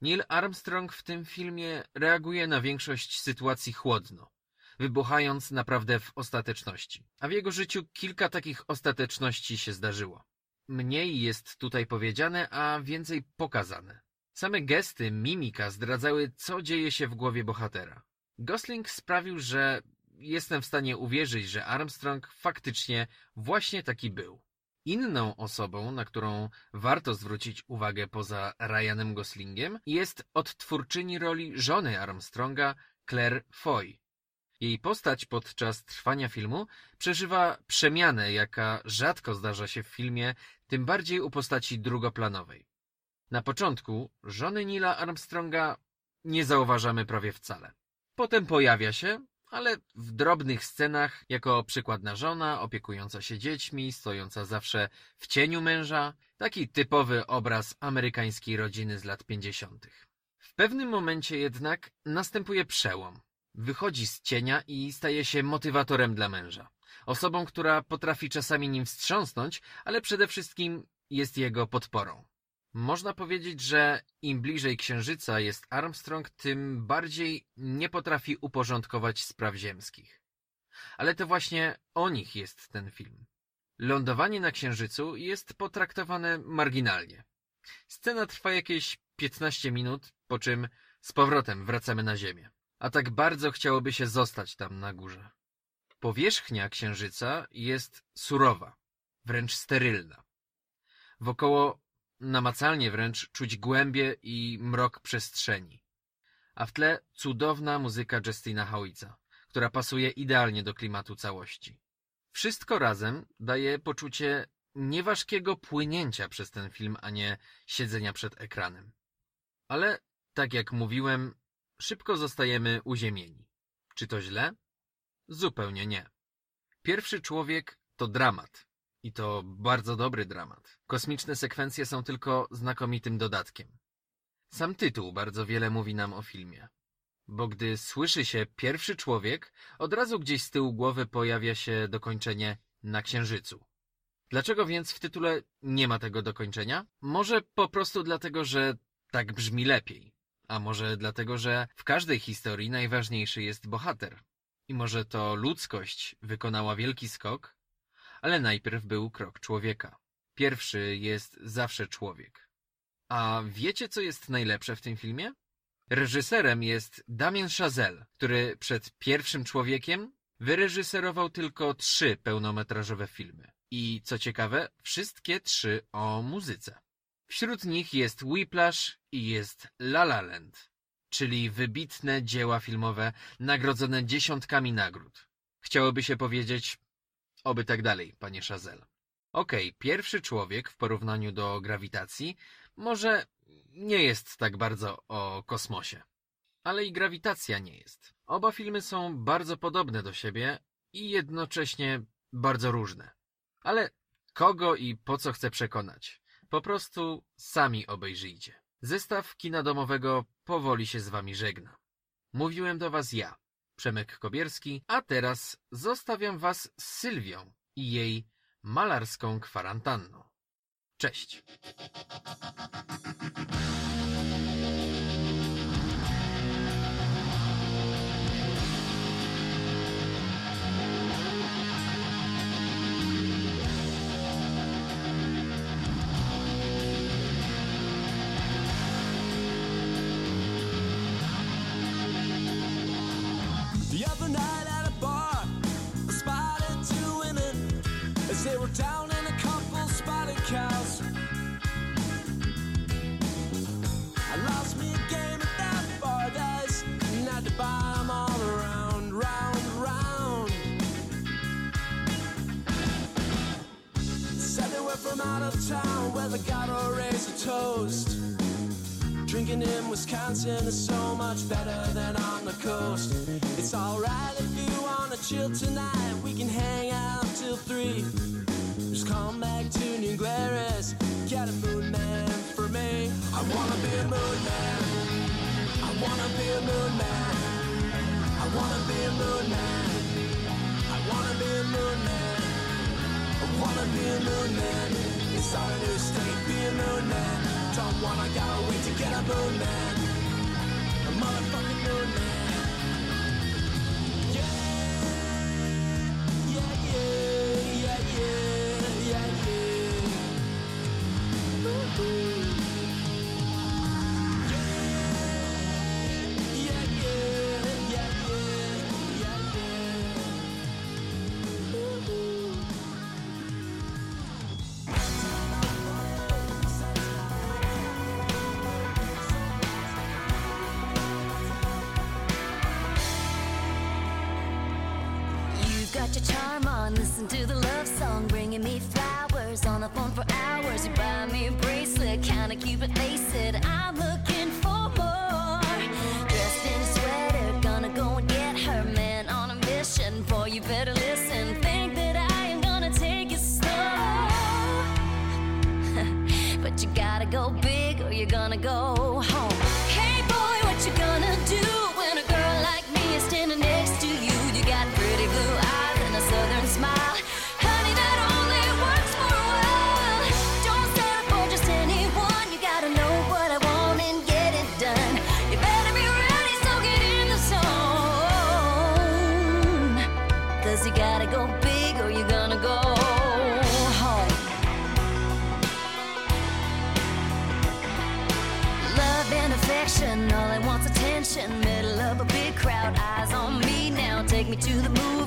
S8: Neil Armstrong w tym filmie reaguje na większość sytuacji chłodno, wybuchając naprawdę w ostateczności. A w jego życiu kilka takich ostateczności się zdarzyło. Mniej jest tutaj powiedziane, a więcej pokazane. Same gesty, mimika zdradzały, co dzieje się w głowie bohatera. Gosling sprawił, że jestem w stanie uwierzyć, że Armstrong faktycznie właśnie taki był. Inną osobą, na którą warto zwrócić uwagę poza Ryanem Goslingiem, jest odtwórczyni roli żony Armstronga, Claire Foy. Jej postać podczas trwania filmu przeżywa przemianę, jaka rzadko zdarza się w filmie, tym bardziej u postaci drugoplanowej. Na początku żony Nila Armstronga nie zauważamy prawie wcale. Potem pojawia się, ale w drobnych scenach, jako przykładna żona, opiekująca się dziećmi, stojąca zawsze w cieniu męża, taki typowy obraz amerykańskiej rodziny z lat pięćdziesiątych. W pewnym momencie jednak następuje przełom. Wychodzi z cienia i staje się motywatorem dla męża. Osobą, która potrafi czasami nim wstrząsnąć, ale przede wszystkim jest jego podporą. Można powiedzieć, że im bliżej Księżyca jest Armstrong, tym bardziej nie potrafi uporządkować spraw ziemskich. Ale to właśnie o nich jest ten film. Lądowanie na Księżycu jest potraktowane marginalnie. Scena trwa jakieś 15 minut, po czym z powrotem wracamy na Ziemię. A tak bardzo chciałoby się zostać tam na górze. Powierzchnia Księżyca jest surowa, wręcz sterylna. Wokoło namacalnie wręcz czuć głębie i mrok przestrzeni. A w tle cudowna muzyka Justina Howica, która pasuje idealnie do klimatu całości. Wszystko razem daje poczucie nieważkiego płynięcia przez ten film, a nie siedzenia przed ekranem. Ale, tak jak mówiłem, szybko zostajemy uziemieni. Czy to źle? Zupełnie nie. Pierwszy człowiek to dramat. I to bardzo dobry dramat. Kosmiczne sekwencje są tylko znakomitym dodatkiem. Sam tytuł bardzo wiele mówi nam o filmie. Bo gdy słyszy się pierwszy człowiek, od razu gdzieś z tyłu głowy pojawia się dokończenie na księżycu. Dlaczego więc w tytule nie ma tego dokończenia? Może po prostu dlatego, że tak brzmi lepiej. A może dlatego, że w każdej historii najważniejszy jest bohater. I może to ludzkość wykonała wielki skok, ale najpierw był krok człowieka. Pierwszy jest zawsze człowiek. A wiecie, co jest najlepsze w tym filmie? Reżyserem jest Damien Chazelle, który przed pierwszym człowiekiem wyreżyserował tylko trzy pełnometrażowe filmy. I co ciekawe, wszystkie trzy o muzyce. Wśród nich jest Whiplash i jest La La Land, czyli wybitne dzieła filmowe nagrodzone dziesiątkami nagród. Chciałoby się powiedzieć, oby tak dalej, panie Chazelle. Okej, pierwszy człowiek w porównaniu do grawitacji może nie jest tak bardzo o kosmosie. Ale i grawitacja nie jest. Oba filmy są bardzo podobne do siebie i jednocześnie bardzo różne. Ale kogo i po co chcę przekonać? Po prostu sami obejrzyjcie. Zestaw kina domowego powoli się z wami żegna. Mówiłem do was ja, Przemek Kobierski, a teraz zostawiam was z Sylwią i jej malarską kwarantanną. Cześć!
S11: Gotta wait to get a moon man. A motherfucking moon man.
S12: Listen to the love song, bringing me flowers on the phone for hours. You buy me a bracelet, kinda it lace it. I'm looking for more. Dressed in a sweater, gonna go and get her man on a mission. Boy, you better listen. Think that I am gonna take it slow. but you gotta go big or you're gonna go to the
S13: moon.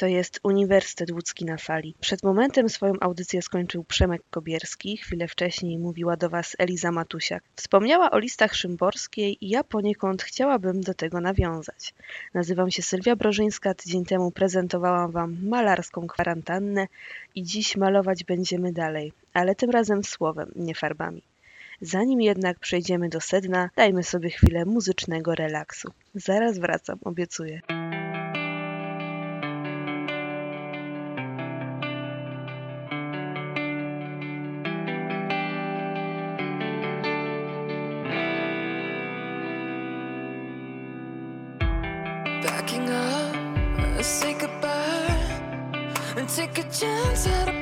S13: To jest Uniwersytet Łódzki na fali. Przed momentem swoją audycję skończył Przemek Kobierski, chwilę wcześniej mówiła do Was Eliza Matusiak. Wspomniała o listach szymborskiej i ja poniekąd chciałabym do tego nawiązać. Nazywam się Sylwia Brożyńska, tydzień temu prezentowałam Wam malarską kwarantannę i dziś malować będziemy dalej, ale tym razem słowem, nie farbami. Zanim jednak przejdziemy do sedna, dajmy sobie chwilę muzycznego relaksu. Zaraz wracam, obiecuję.
S14: Take a chance at a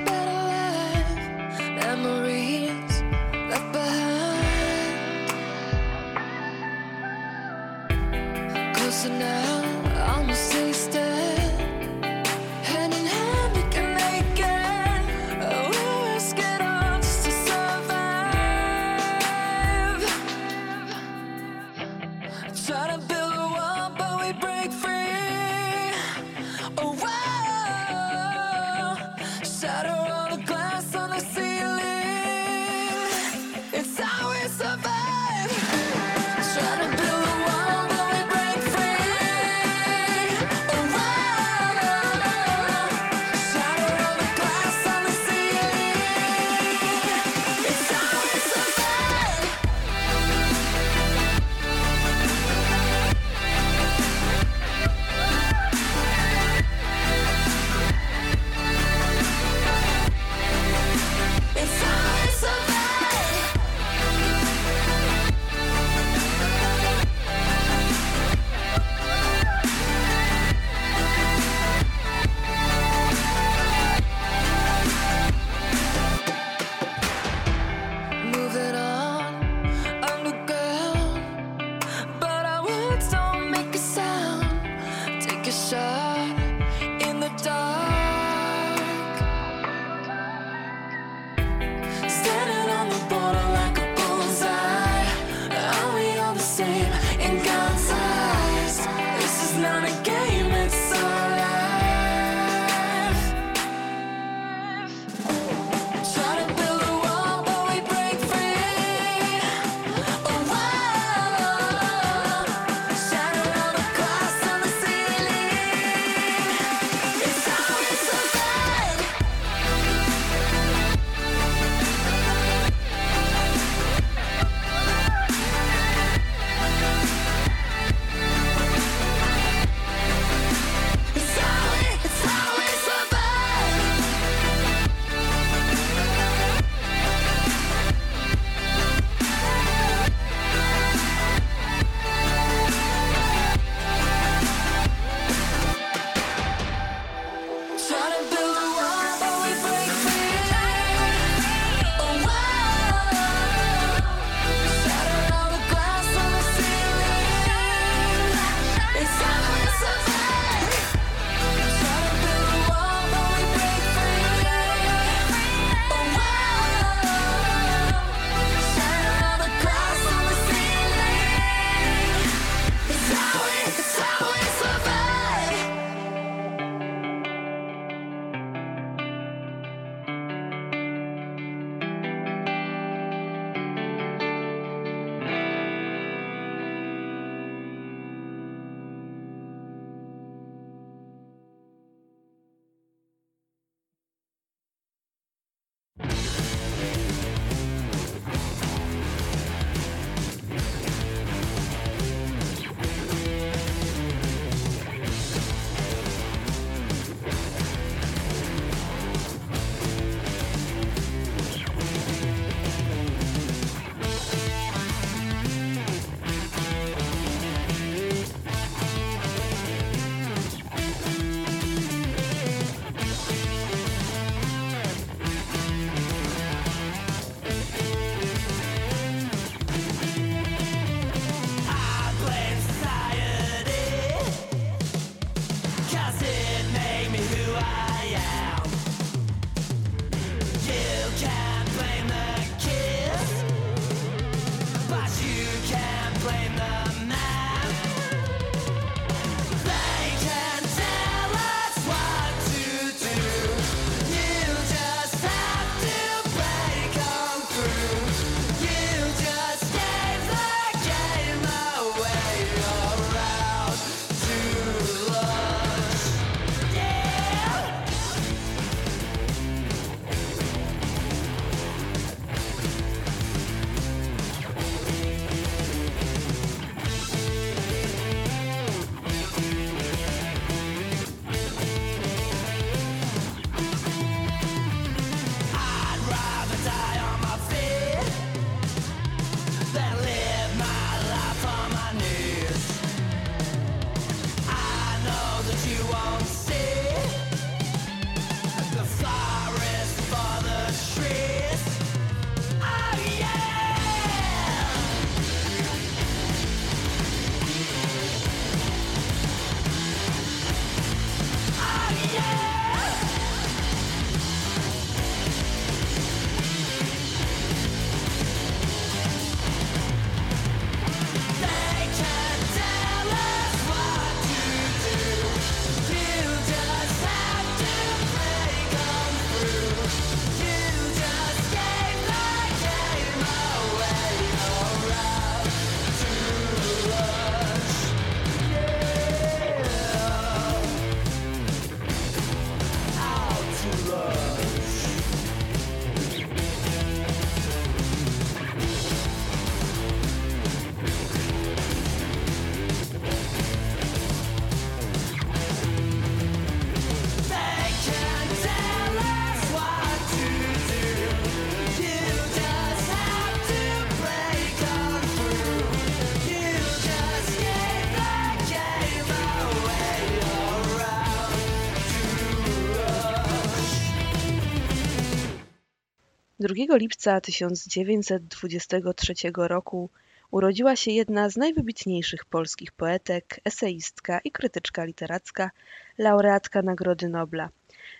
S13: 2 lipca 1923 roku urodziła się jedna z najwybitniejszych polskich poetek, eseistka i krytyczka literacka, laureatka Nagrody Nobla.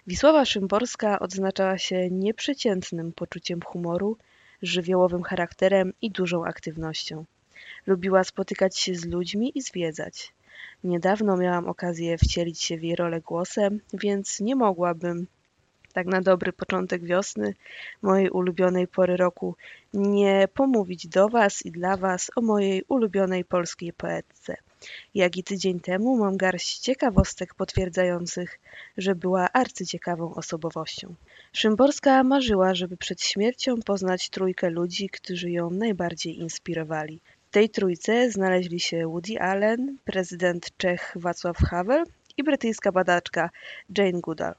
S13: Wisława Szymborska odznaczała się nieprzeciętnym poczuciem humoru, żywiołowym charakterem i dużą aktywnością. Lubiła spotykać się z ludźmi i zwiedzać. Niedawno miałam okazję wcielić się w jej rolę głosem, więc nie mogłabym, tak na dobry początek wiosny, mojej ulubionej pory roku, nie pomówić do Was i dla Was o mojej ulubionej polskiej poetce. Jak i tydzień temu mam garść ciekawostek potwierdzających, że była arcyciekawą osobowością. Szymborska marzyła, żeby przed śmiercią poznać trójkę ludzi, którzy ją najbardziej inspirowali. W tej trójce znaleźli się Woody Allen, prezydent Czech Václav Havel i brytyjska badaczka Jane Goodall.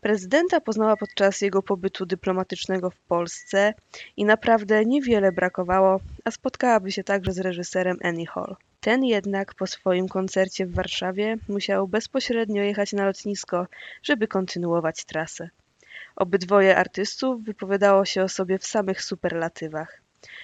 S13: Prezydenta poznała podczas jego pobytu dyplomatycznego w Polsce i naprawdę niewiele brakowało, a spotkałaby się także z reżyserem Annie Hall. Ten jednak po swoim koncercie w Warszawie musiał bezpośrednio jechać na lotnisko, żeby kontynuować trasę. Obydwoje artystów wypowiadało się o sobie w samych superlatywach.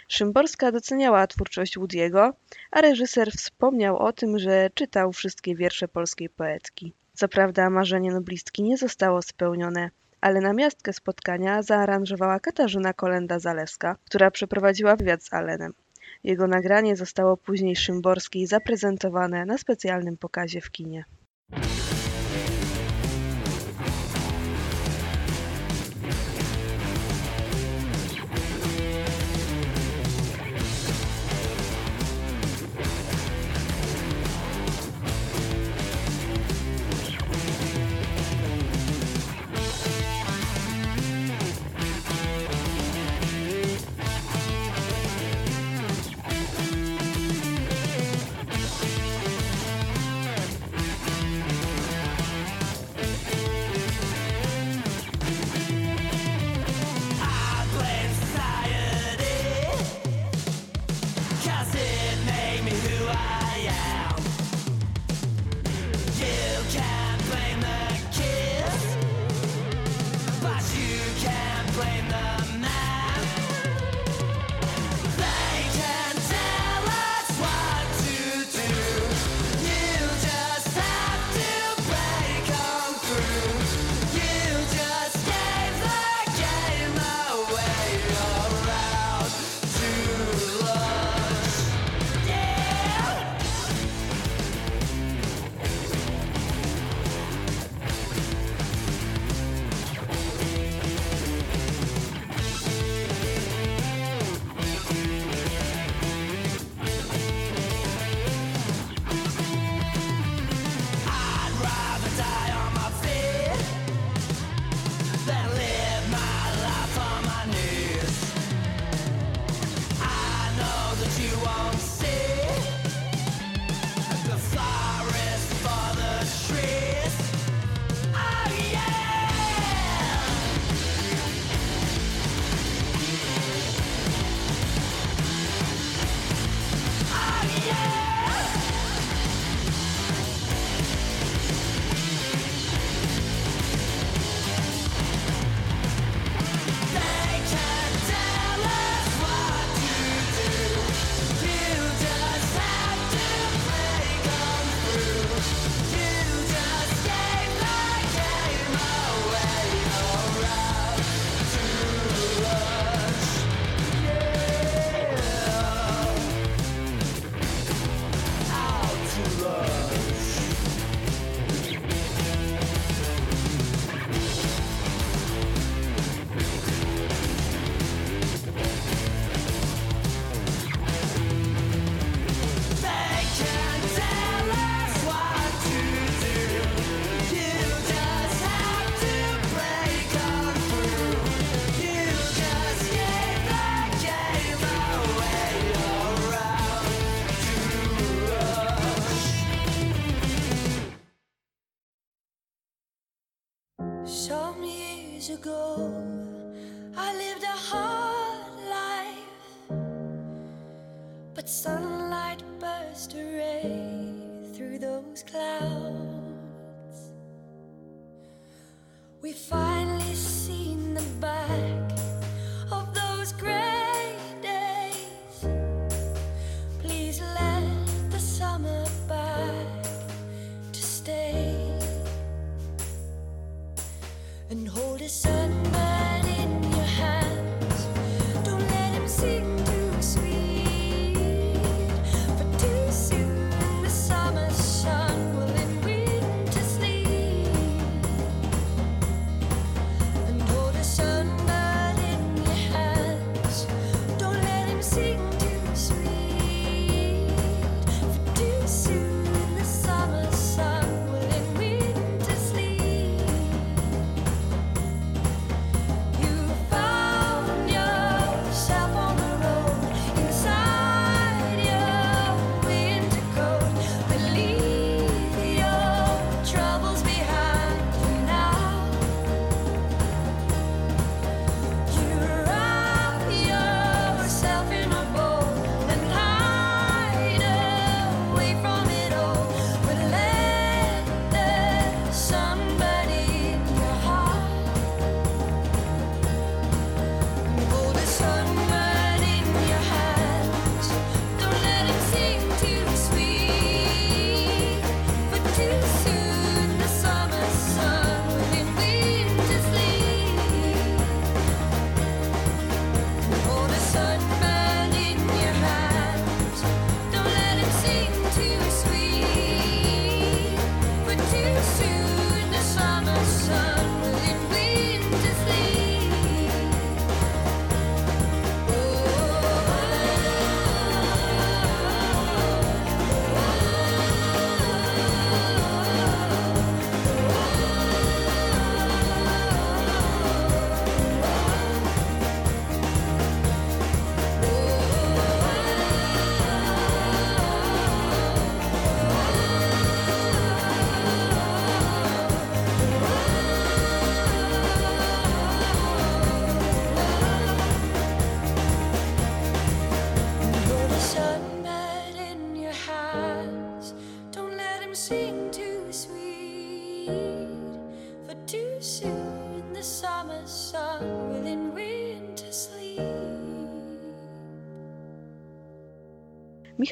S13: Szymborska doceniała twórczość Woody'ego, a reżyser wspomniał o tym, że czytał wszystkie wiersze polskiej poetki. Co prawda marzenie noblistki nie zostało spełnione, ale namiastkę spotkania zaaranżowała Katarzyna Kolenda-Zalewska, która przeprowadziła wywiad z Allenem. Jego nagranie zostało później Szymborskiej zaprezentowane na specjalnym pokazie w kinie.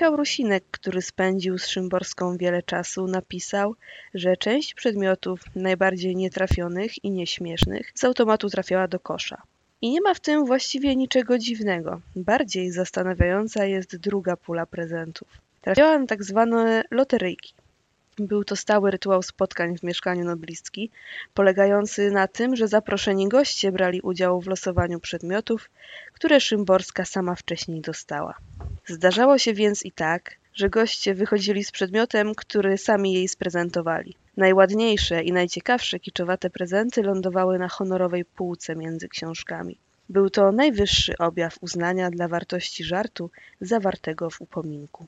S14: Michał Rusinek, który spędził z Szymborską wiele czasu, napisał, że część przedmiotów najbardziej nietrafionych i nieśmiesznych z automatu trafiała do kosza. I nie ma w tym właściwie niczego dziwnego. Bardziej zastanawiająca jest druga pula prezentów. Trafiała na tak zwane loteryjki. Był to stały rytuał spotkań w mieszkaniu noblistki, polegający na tym, że zaproszeni goście brali udział w losowaniu przedmiotów, które Szymborska sama wcześniej dostała. Zdarzało się więc i tak, że goście wychodzili z przedmiotem, który sami jej sprezentowali. Najładniejsze i najciekawsze kiczowate prezenty lądowały na honorowej półce między książkami. Był to najwyższy objaw uznania dla wartości żartu zawartego w upominku.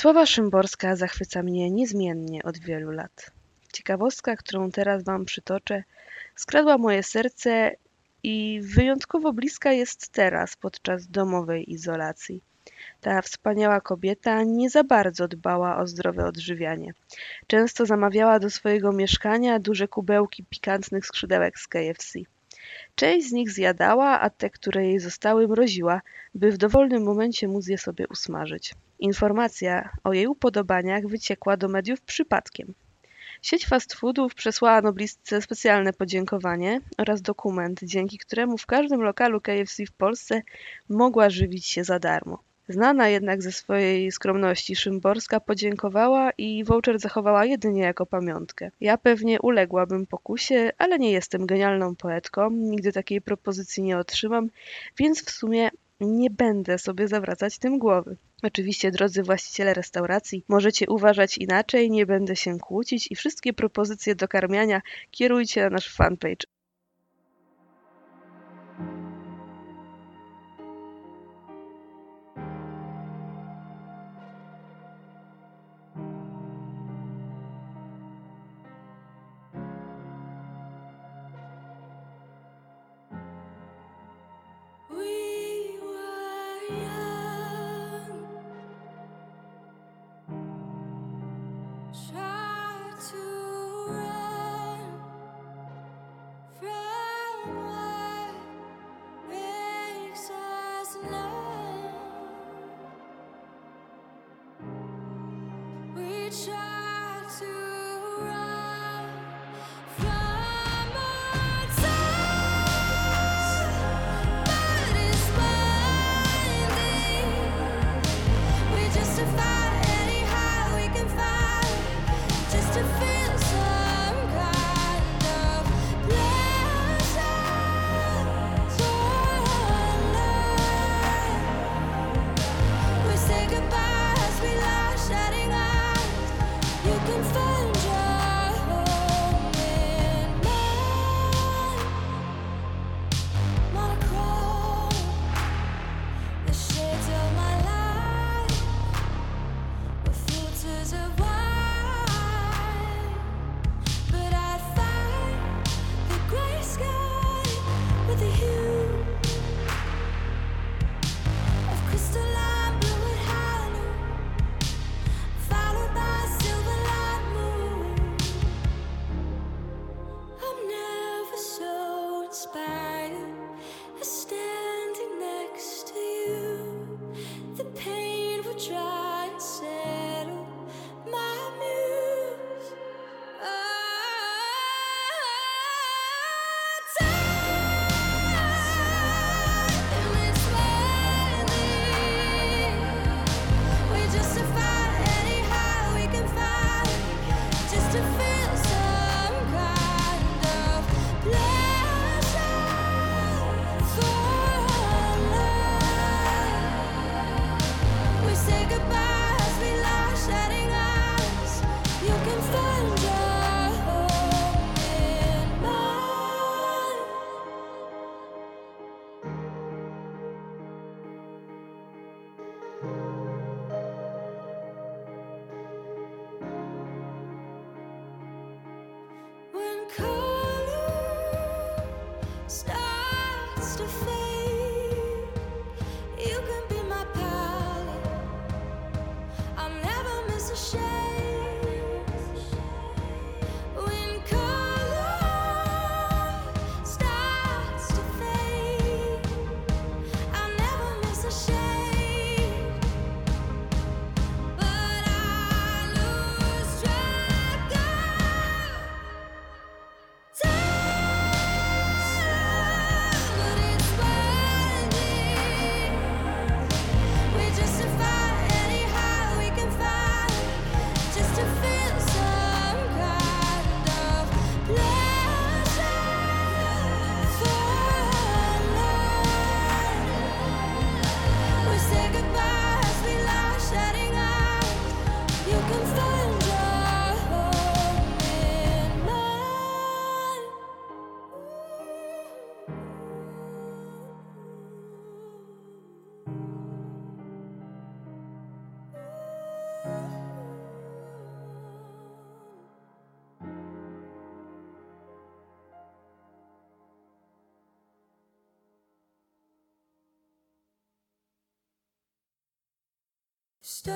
S13: Wisława Szymborska zachwyca mnie niezmiennie od wielu lat. Ciekawostka, którą teraz Wam przytoczę, skradła moje serce i wyjątkowo bliska jest teraz podczas domowej izolacji. Ta wspaniała kobieta nie za bardzo dbała o zdrowe odżywianie. Często zamawiała do swojego mieszkania duże kubełki pikantnych skrzydełek z KFC. Część z nich zjadała, a te, które jej zostały, mroziła, by w dowolnym momencie móc je sobie usmażyć. Informacja o jej upodobaniach wyciekła do mediów przypadkiem. Sieć fast foodów przesłała noblistce specjalne podziękowanie oraz dokument, dzięki któremu w każdym lokalu KFC w Polsce mogła żywić się za darmo. Znana jednak ze swojej skromności Szymborska podziękowała i voucher zachowała jedynie jako pamiątkę. Ja pewnie uległabym pokusie, ale nie jestem genialną poetką, nigdy takiej propozycji nie otrzymam, więc w sumie nie będę sobie zawracać tym głowy. Oczywiście, drodzy właściciele restauracji, możecie uważać inaczej, nie będę się kłócić i wszystkie propozycje do karmiania kierujcie na nasz fanpage.
S15: We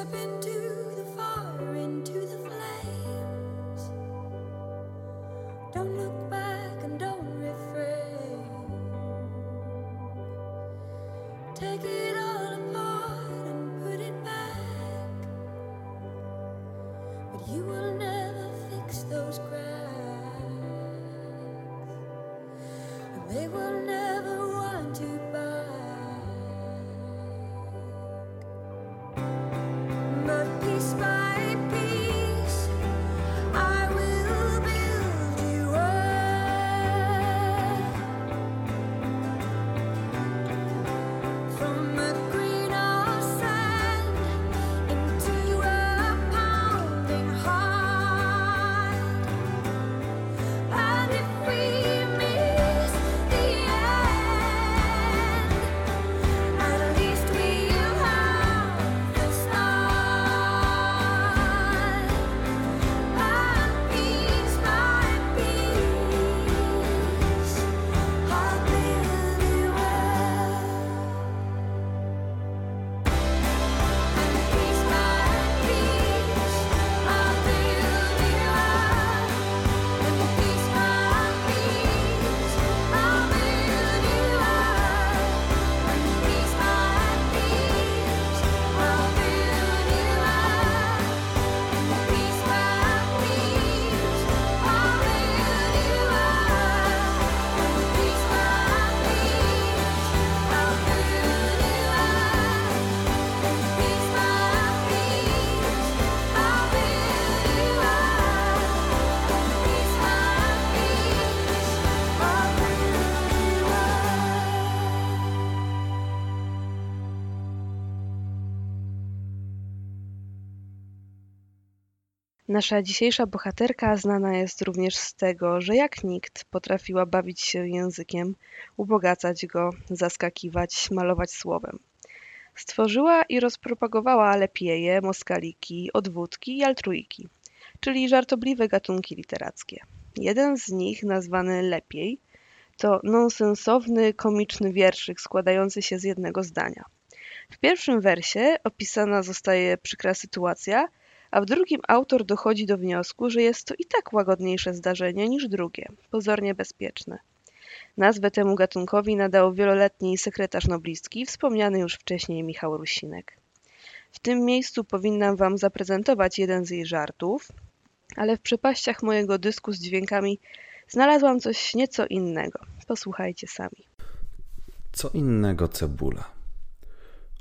S14: up in
S13: Nasza dzisiejsza bohaterka znana jest również z tego, że jak nikt potrafiła bawić się językiem, ubogacać go, zaskakiwać, malować słowem. Stworzyła i rozpropagowała lepieje, moskaliki, odwódki i altruiki, czyli żartobliwe gatunki literackie. Jeden z nich, nazwany Lepiej, to nonsensowny, komiczny wierszyk składający się z jednego zdania. W pierwszym wersie opisana zostaje przykra sytuacja, a w drugim autor dochodzi do wniosku, że jest to i tak łagodniejsze zdarzenie niż drugie, pozornie bezpieczne. Nazwę temu gatunkowi nadał wieloletni sekretarz noblistki, wspomniany już wcześniej Michał Rusinek. W tym miejscu powinnam Wam zaprezentować jeden z jej żartów, ale w przepaściach mojego dysku z dźwiękami znalazłam coś nieco innego. Posłuchajcie sami.
S1: Co innego cebula.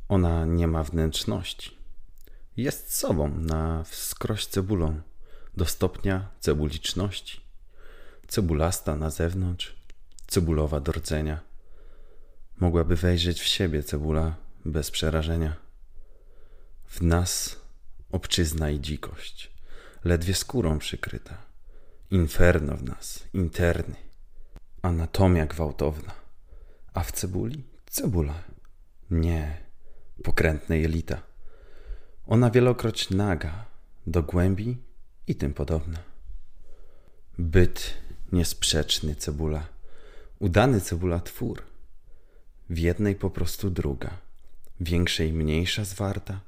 S1: Ona nie ma wnętrzności. Jest sobą na wskroś cebulą, do stopnia cebuliczności. Cebulasta na zewnątrz, cebulowa do rdzenia. Mogłaby wejrzeć w siebie cebula bez przerażenia. W nas obczyzna i dzikość, ledwie skórą przykryta. Inferno w nas, interny, anatomia gwałtowna. A w cebuli cebula. Nie, pokrętne jelita. Ona wielokroć naga, do głębi i tym podobna. Byt niesprzeczny cebula, udany cebula twór. W jednej po prostu druga, większej mniejsza zwarta,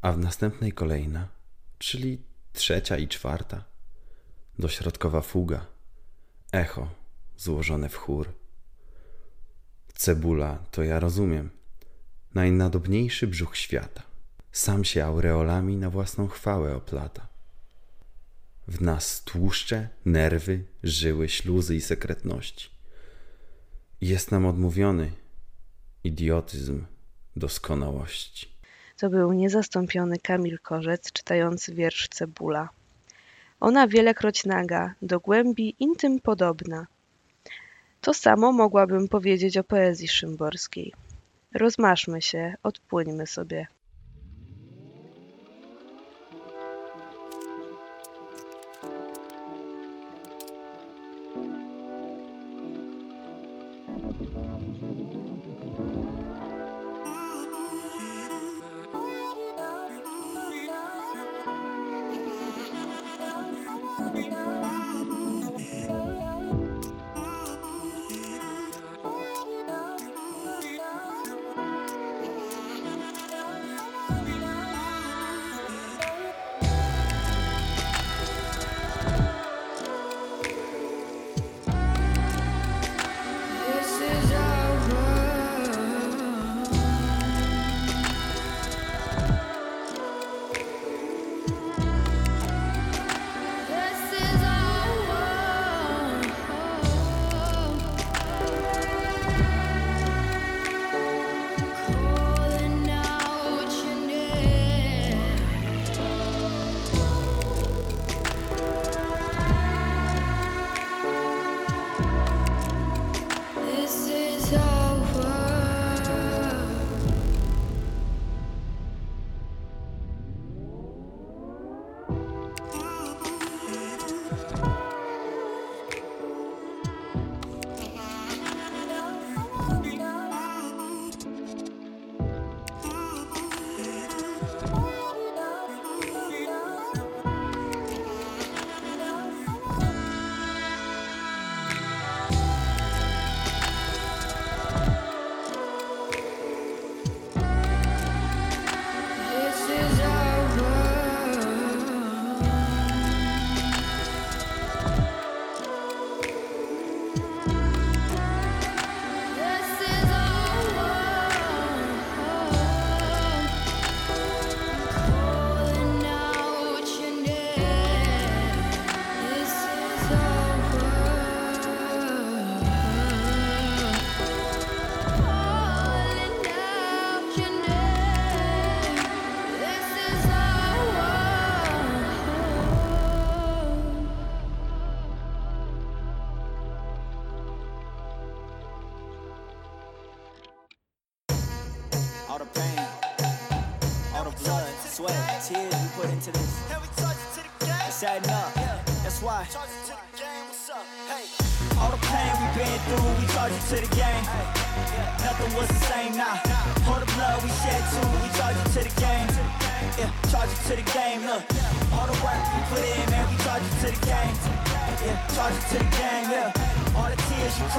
S1: a w następnej kolejna, czyli trzecia i czwarta. Dośrodkowa fuga, echo złożone w chór. Cebula, to ja rozumiem, najnadobniejszy brzuch świata. Sam się aureolami na własną chwałę oplata. W nas tłuszcze, nerwy, żyły, śluzy i sekretności. Jest nam odmówiony idiotyzm doskonałości.
S13: To był niezastąpiony Kamil Korzec czytający wiersz Cebula. Ona wielekroć naga, do głębi intym podobna. To samo mogłabym powiedzieć o poezji szymborskiej. Rozmaszmy się, odpłyńmy sobie.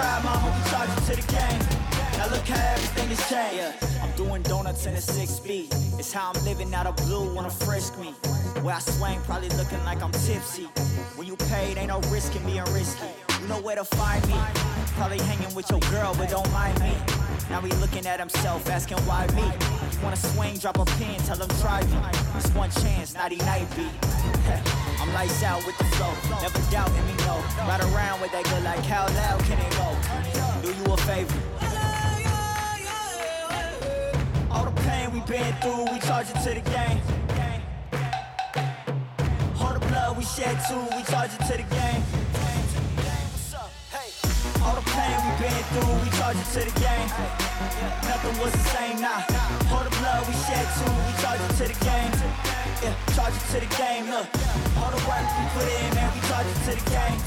S16: It to the game. Now look how everything has changed. I'm doing donuts in a six speed. It's how I'm living out of blue on a fresh screen. Where I swing, probably looking like I'm tipsy. When you paid, ain't no risk in being risky. You know where to find me. Probably hanging with your girl, but don't mind me. Now he looking at himself, asking why me. You wanna swing, drop a pin, tell him try me. It's one chance, naughty night beat. I'm lights out with the flow, never doubting me, no. Ride around with that good, like how loud can it go? Do you a favor? All the pain we been through, we charge it to the game. All the blood we shed too, we charge it to the game. Pain we been through, we charge it to the game. Nothing was the same now. All the blood we shed too, we charge it to the game. Yeah, charge it to the game. Look, all the work we put in, man, we charge it to the game.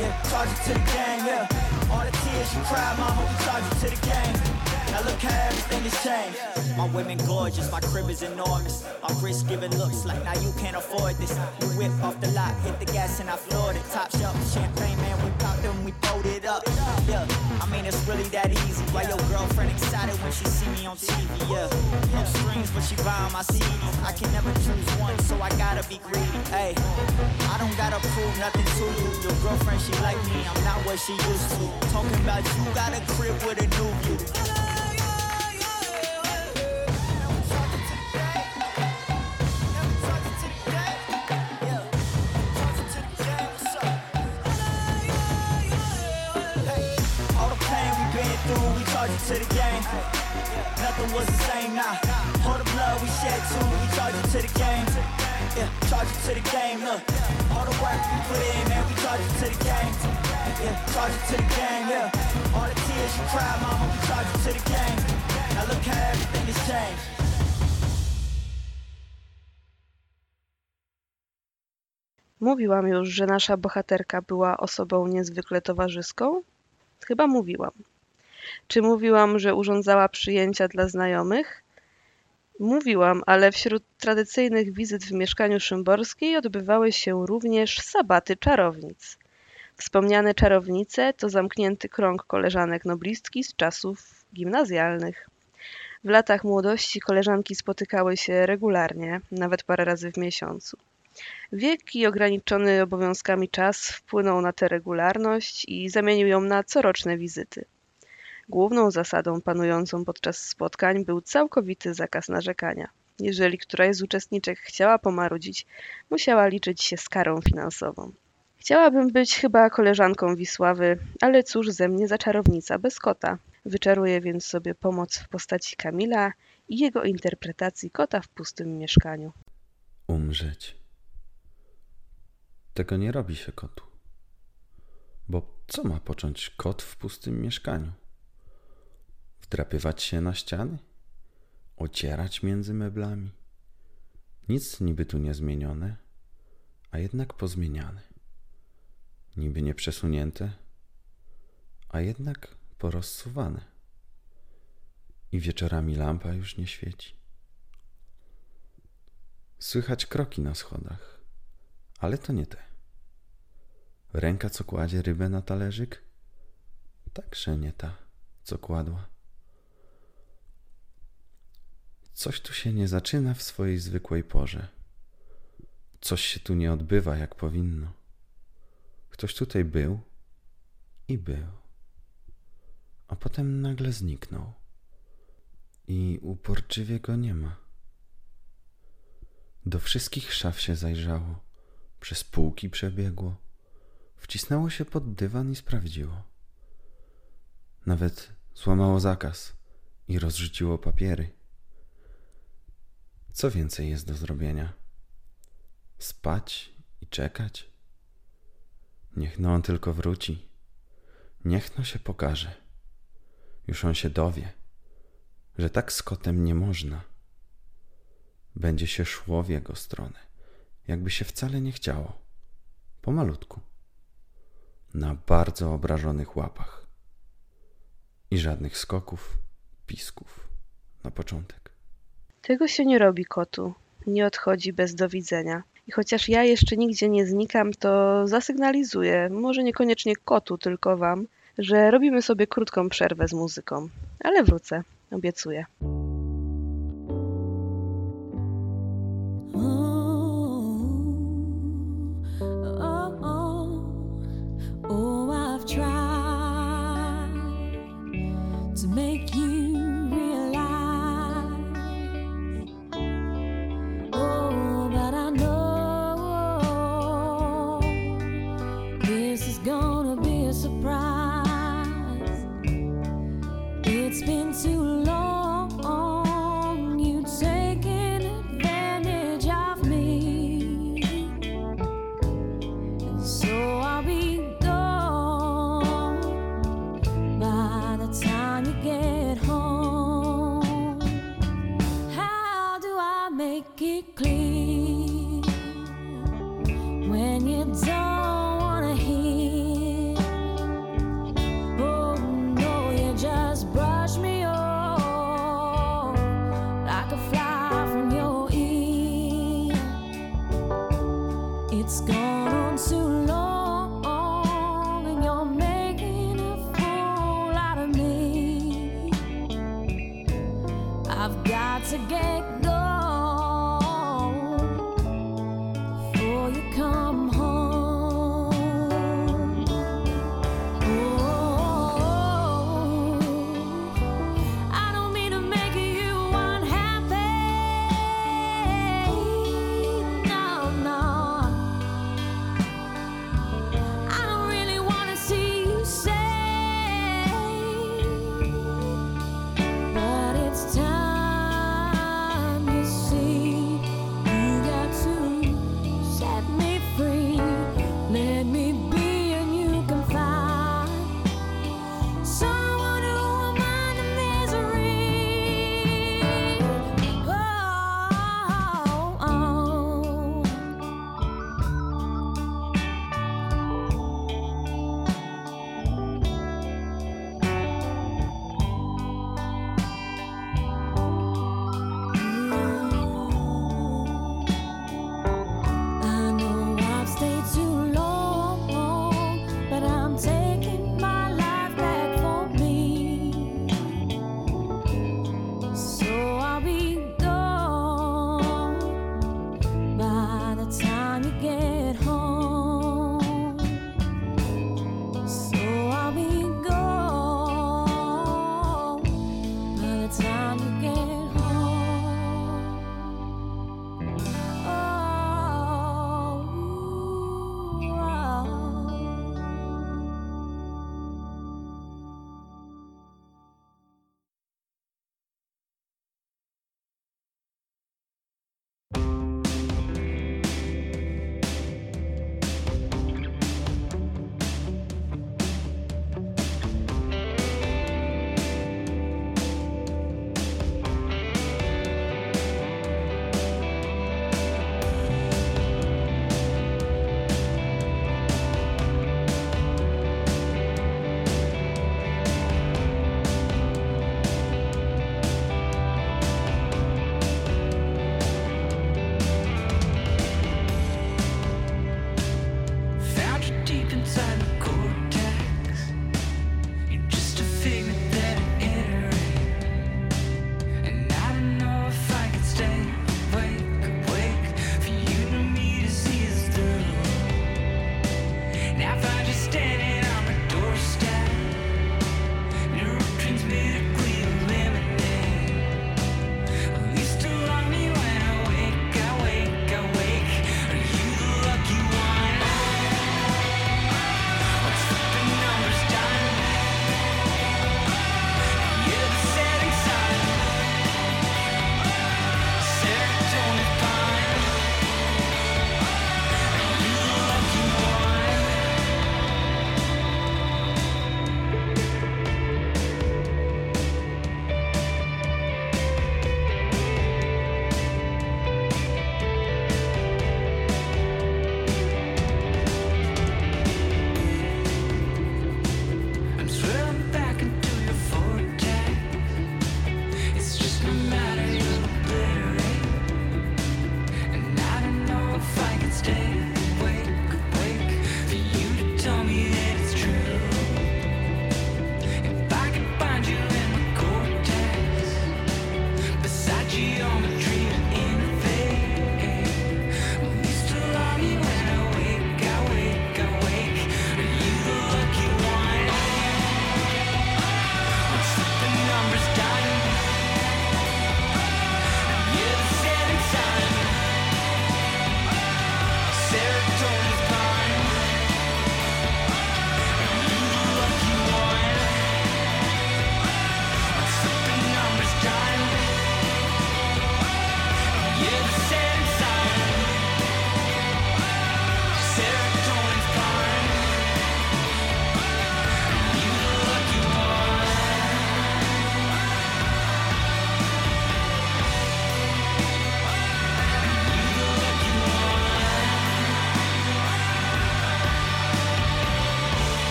S16: Yeah, charge it to the game. Yeah, all the tears you cry, mama, we charge it to the game. Look how everything has changed. My women gorgeous, my crib is enormous. My wrist giving looks like now you can't afford this. We whip off the lot, hit the gas and I floored it. Top shelf champagne, man, we popped them, we pulled it up. Yeah, I mean it's really that easy. Why your girlfriend excited when she see me on TV? Yeah, no strings, but she buying my CDs. I can never choose one, so I gotta be greedy. Hey, I don't gotta prove nothing to you. Your girlfriend, she like me, I'm not what she used to. Talking about you got a crib with a new view. Charge to the game. Nothing was the same now. All the blood we shed too, we charge it to the game. Yeah, charge it to the game. Look, all the work we put in, man, we charge it to the game. Yeah, charge it to the game. Yeah, all the tears you mama, we charge it to the game. Now look how everything has changed.
S13: Mówiłam już, że nasza bohaterka była osobą niezwykle towarzyską? Chyba mówiłam. Czy mówiłam, że urządzała przyjęcia dla znajomych? Mówiłam, ale wśród tradycyjnych wizyt w mieszkaniu Szymborskiej odbywały się również sabaty czarownic. Wspomniane czarownice to zamknięty krąg koleżanek noblistki z czasów gimnazjalnych. W latach młodości koleżanki spotykały się regularnie, nawet parę razy w miesiącu. Wiek i ograniczony obowiązkami czas wpłynął na tę regularność i zamienił ją na coroczne wizyty. Główną zasadą panującą podczas spotkań był całkowity zakaz narzekania. Jeżeli któraś z uczestniczek chciała pomarudzić, musiała liczyć się z karą finansową. Chciałabym być chyba koleżanką Wisławy, ale cóż ze mnie za czarownica bez kota. Wyczaruję więc sobie pomoc w postaci Kamila i jego interpretacji kota w pustym mieszkaniu.
S1: Umrzeć. Tego nie robi się kotu. Bo co ma począć kot w pustym mieszkaniu? Wdrapywać się na ściany? Ocierać między meblami? Nic niby tu nie zmienione, a jednak pozmieniane. Niby nie przesunięte, a jednak porozsuwane. I wieczorami lampa już nie świeci. Słychać kroki na schodach, ale to nie te. Ręka, co kładzie rybę na talerzyk, także nie ta, co kładła. Coś tu się nie zaczyna w swojej zwykłej porze. Coś się tu nie odbywa jak powinno. Ktoś tutaj był i był, a potem nagle zniknął i uporczywie go nie ma. Do wszystkich szaf się zajrzało, przez półki przebiegło, wcisnęło się pod dywan i sprawdziło. Nawet złamało zakaz i rozrzuciło papiery. Co więcej jest do zrobienia? Spać i czekać? Niech no on tylko wróci. Niech no się pokaże. Już on się dowie, że tak z kotem nie można. Będzie się szło w jego stronę, jakby się wcale nie chciało. Pomalutku. Na bardzo obrażonych łapach. I żadnych skoków, pisków na początek.
S14: Tego się nie robi kotu. Nie odchodzi bez do widzenia. I chociaż ja jeszcze nigdzie nie znikam, to zasygnalizuję, może niekoniecznie kotu, tylko wam, że robimy sobie krótką przerwę z muzyką. Ale wrócę, obiecuję.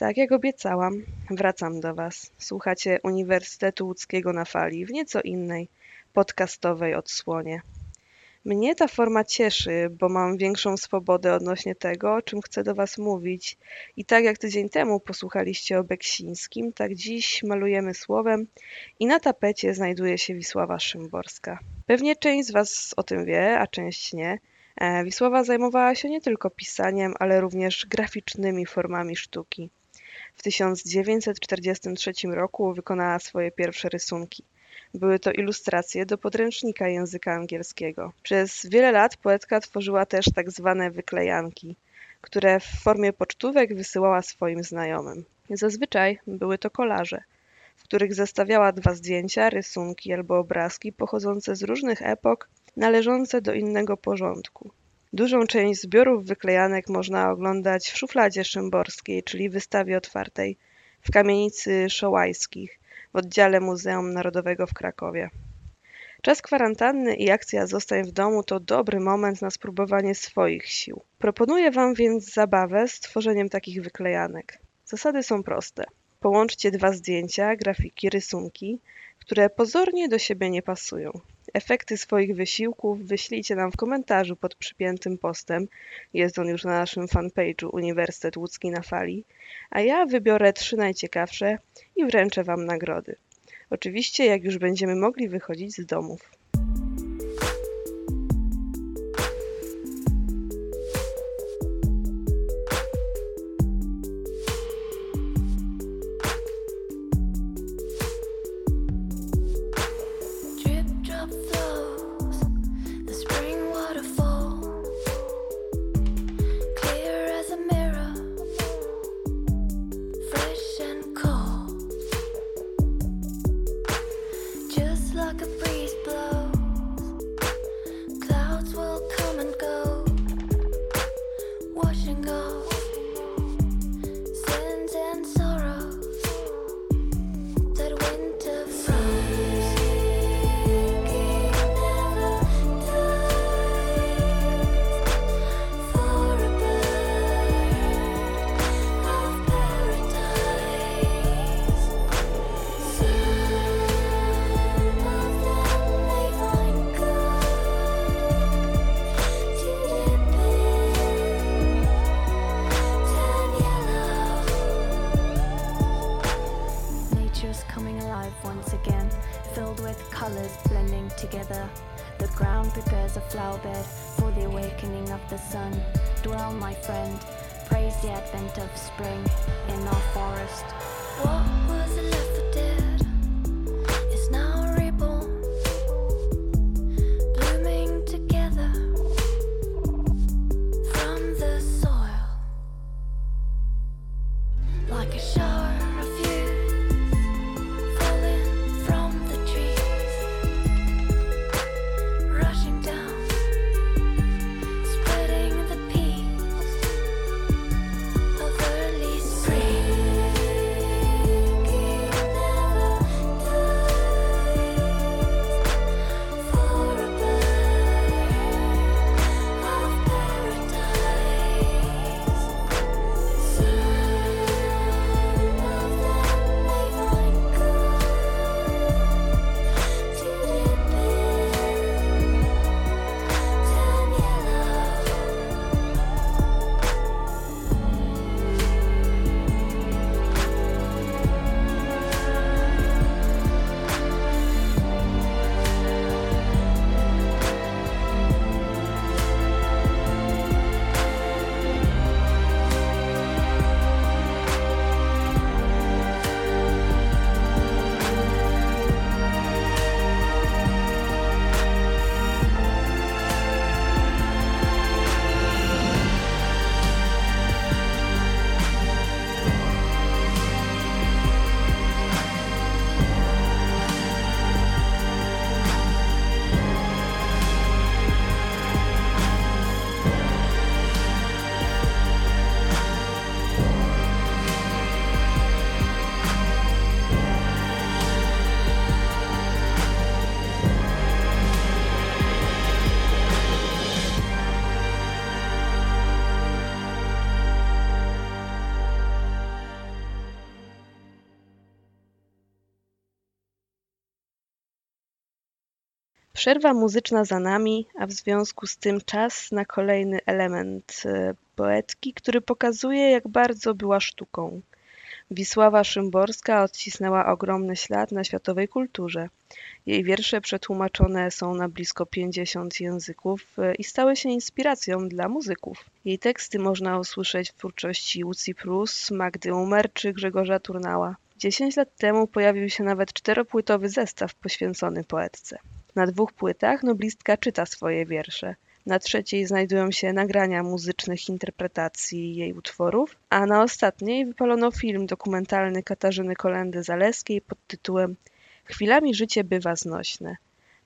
S13: Tak jak obiecałam, wracam do Was. Słuchacie Uniwersytetu Łódzkiego na fali w nieco innej, podcastowej odsłonie. Mnie ta forma cieszy, bo mam większą swobodę odnośnie tego, o czym chcę do Was mówić. I tak jak tydzień temu posłuchaliście o Beksińskim, tak dziś malujemy słowem i na tapecie znajduje się Wisława Szymborska. Pewnie część z Was o tym wie, a część nie. E, Wisława zajmowała się nie tylko pisaniem, ale również graficznymi formami sztuki. W 1943 roku wykonała swoje pierwsze rysunki. Były to ilustracje do podręcznika języka angielskiego. Przez wiele lat poetka tworzyła też tak zwane wyklejanki, które w formie pocztówek wysyłała swoim znajomym. Zazwyczaj były to kolaże, w których zestawiała dwa zdjęcia, rysunki albo obrazki pochodzące z różnych epok, należące do innego porządku. Dużą część zbiorów wyklejanek można oglądać w szufladzie szymborskiej, czyli wystawie otwartej w kamienicy Szołajskich w oddziale Muzeum Narodowego w Krakowie. Czas kwarantanny i akcja Zostań w domu to dobry moment na spróbowanie swoich sił. Proponuję Wam więc zabawę z tworzeniem takich wyklejanek. Zasady są proste. Połączcie dwa zdjęcia, grafiki, rysunki, które pozornie do siebie nie pasują. Efekty swoich wysiłków wyślijcie nam w komentarzu pod przypiętym postem. Jest on już na naszym fanpage'u Uniwersytet Łódzki na fali, a ja wybiorę trzy najciekawsze i wręczę Wam nagrody. Oczywiście, jak już będziemy mogli wychodzić z domów. Przerwa muzyczna za nami, a w związku z tym czas na kolejny element e, poetki, który pokazuje, jak bardzo była sztuką. Wisława Szymborska odcisnęła ogromny ślad na światowej kulturze. Jej wiersze przetłumaczone są na blisko 50 języków e, i stały się inspiracją dla muzyków. Jej teksty można usłyszeć w twórczości Lucy Prus, Magdy Umer czy Grzegorza Turnała. 10 lat temu pojawił się nawet czteropłytowy zestaw poświęcony poetce. Na dwóch płytach noblistka czyta swoje wiersze. Na trzeciej znajdują się nagrania muzycznych interpretacji jej utworów, a na ostatniej wypalono film dokumentalny Katarzyny Kolendy-Zaleskiej pod tytułem Chwilami życie bywa znośne.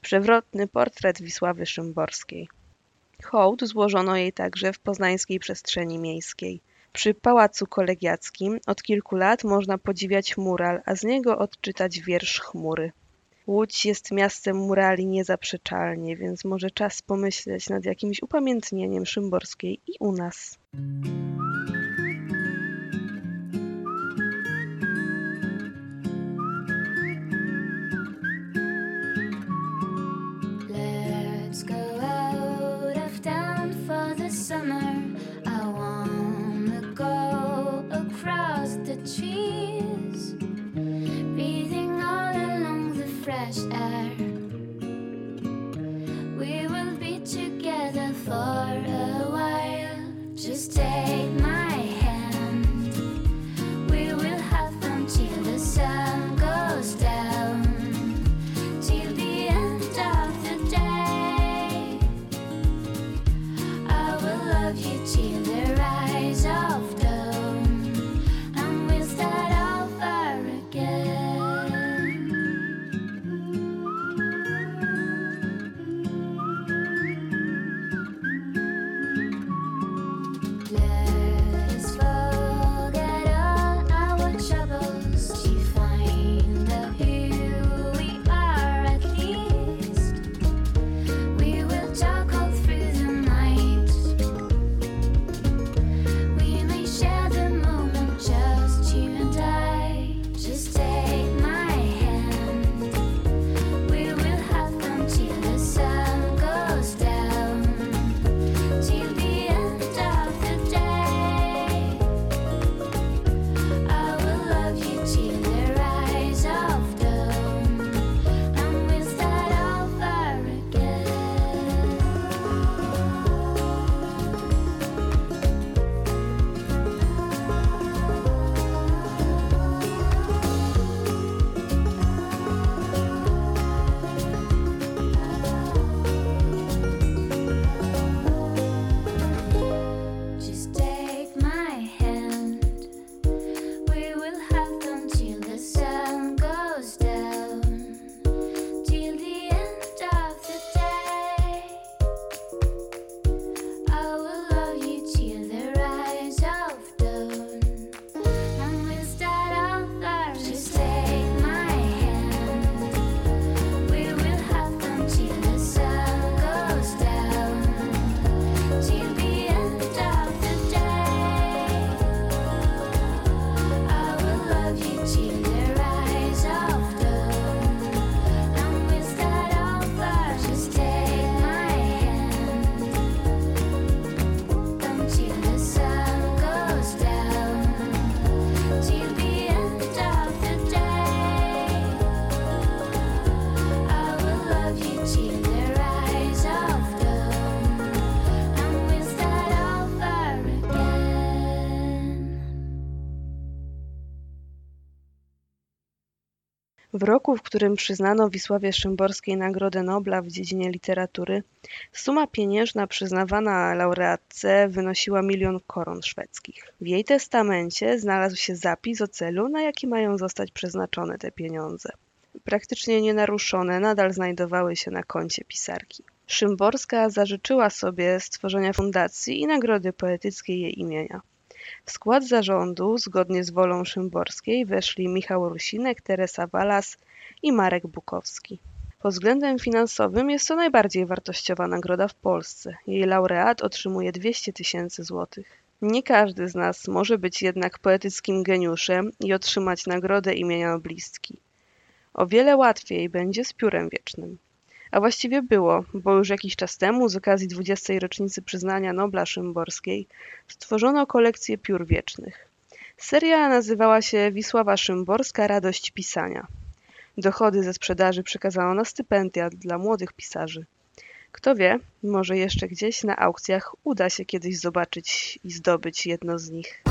S13: Przewrotny portret Wisławy Szymborskiej. Hołd złożono jej także w poznańskiej przestrzeni miejskiej. Przy Pałacu Kolegiackim od kilku lat można podziwiać mural, a z niego odczytać wiersz chmury. Łódź jest miastem murali niezaprzeczalnie, więc może czas pomyśleć nad jakimś upamiętnieniem Szymborskiej i u nas. Roku, w którym przyznano Wisławie Szymborskiej Nagrodę Nobla w dziedzinie literatury, suma pieniężna przyznawana laureatce wynosiła milion koron szwedzkich. W jej testamencie znalazł się zapis o celu, na jaki mają zostać przeznaczone te pieniądze. Praktycznie nienaruszone nadal znajdowały się na koncie pisarki. Szymborska zażyczyła sobie stworzenia fundacji i nagrody poetyckiej jej imienia. W skład zarządu, zgodnie z wolą Szymborskiej, weszli Michał Rusinek, Teresa Walas i Marek Bukowski. Pod względem finansowym jest to najbardziej wartościowa nagroda w Polsce. Jej laureat otrzymuje 200 tysięcy złotych. Nie każdy z nas może być jednak poetyckim geniuszem i otrzymać nagrodę imienia noblistki. O wiele łatwiej będzie z piórem wiecznym. A właściwie było, bo już jakiś czas temu, z okazji 20. rocznicy przyznania Nobla Szymborskiej, stworzono kolekcję piór wiecznych. Seria nazywała się Wisława Szymborska Radość Pisania. Dochody ze sprzedaży przekazano na stypendia dla młodych pisarzy. Kto wie, może jeszcze gdzieś na aukcjach uda się kiedyś zobaczyć i zdobyć jedno z nich.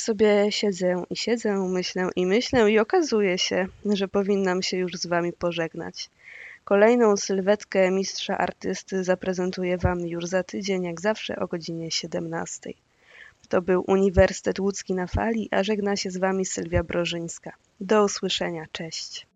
S13: Tak sobie siedzę i siedzę, myślę i myślę i okazuje się, że powinnam się już z wami pożegnać. Kolejną sylwetkę mistrza artysty zaprezentuję wam już za tydzień, jak zawsze o godzinie 17. To był Uniwersytet Łódzki na fali, a żegna się z wami Sylwia Brożyńska. Do usłyszenia, cześć.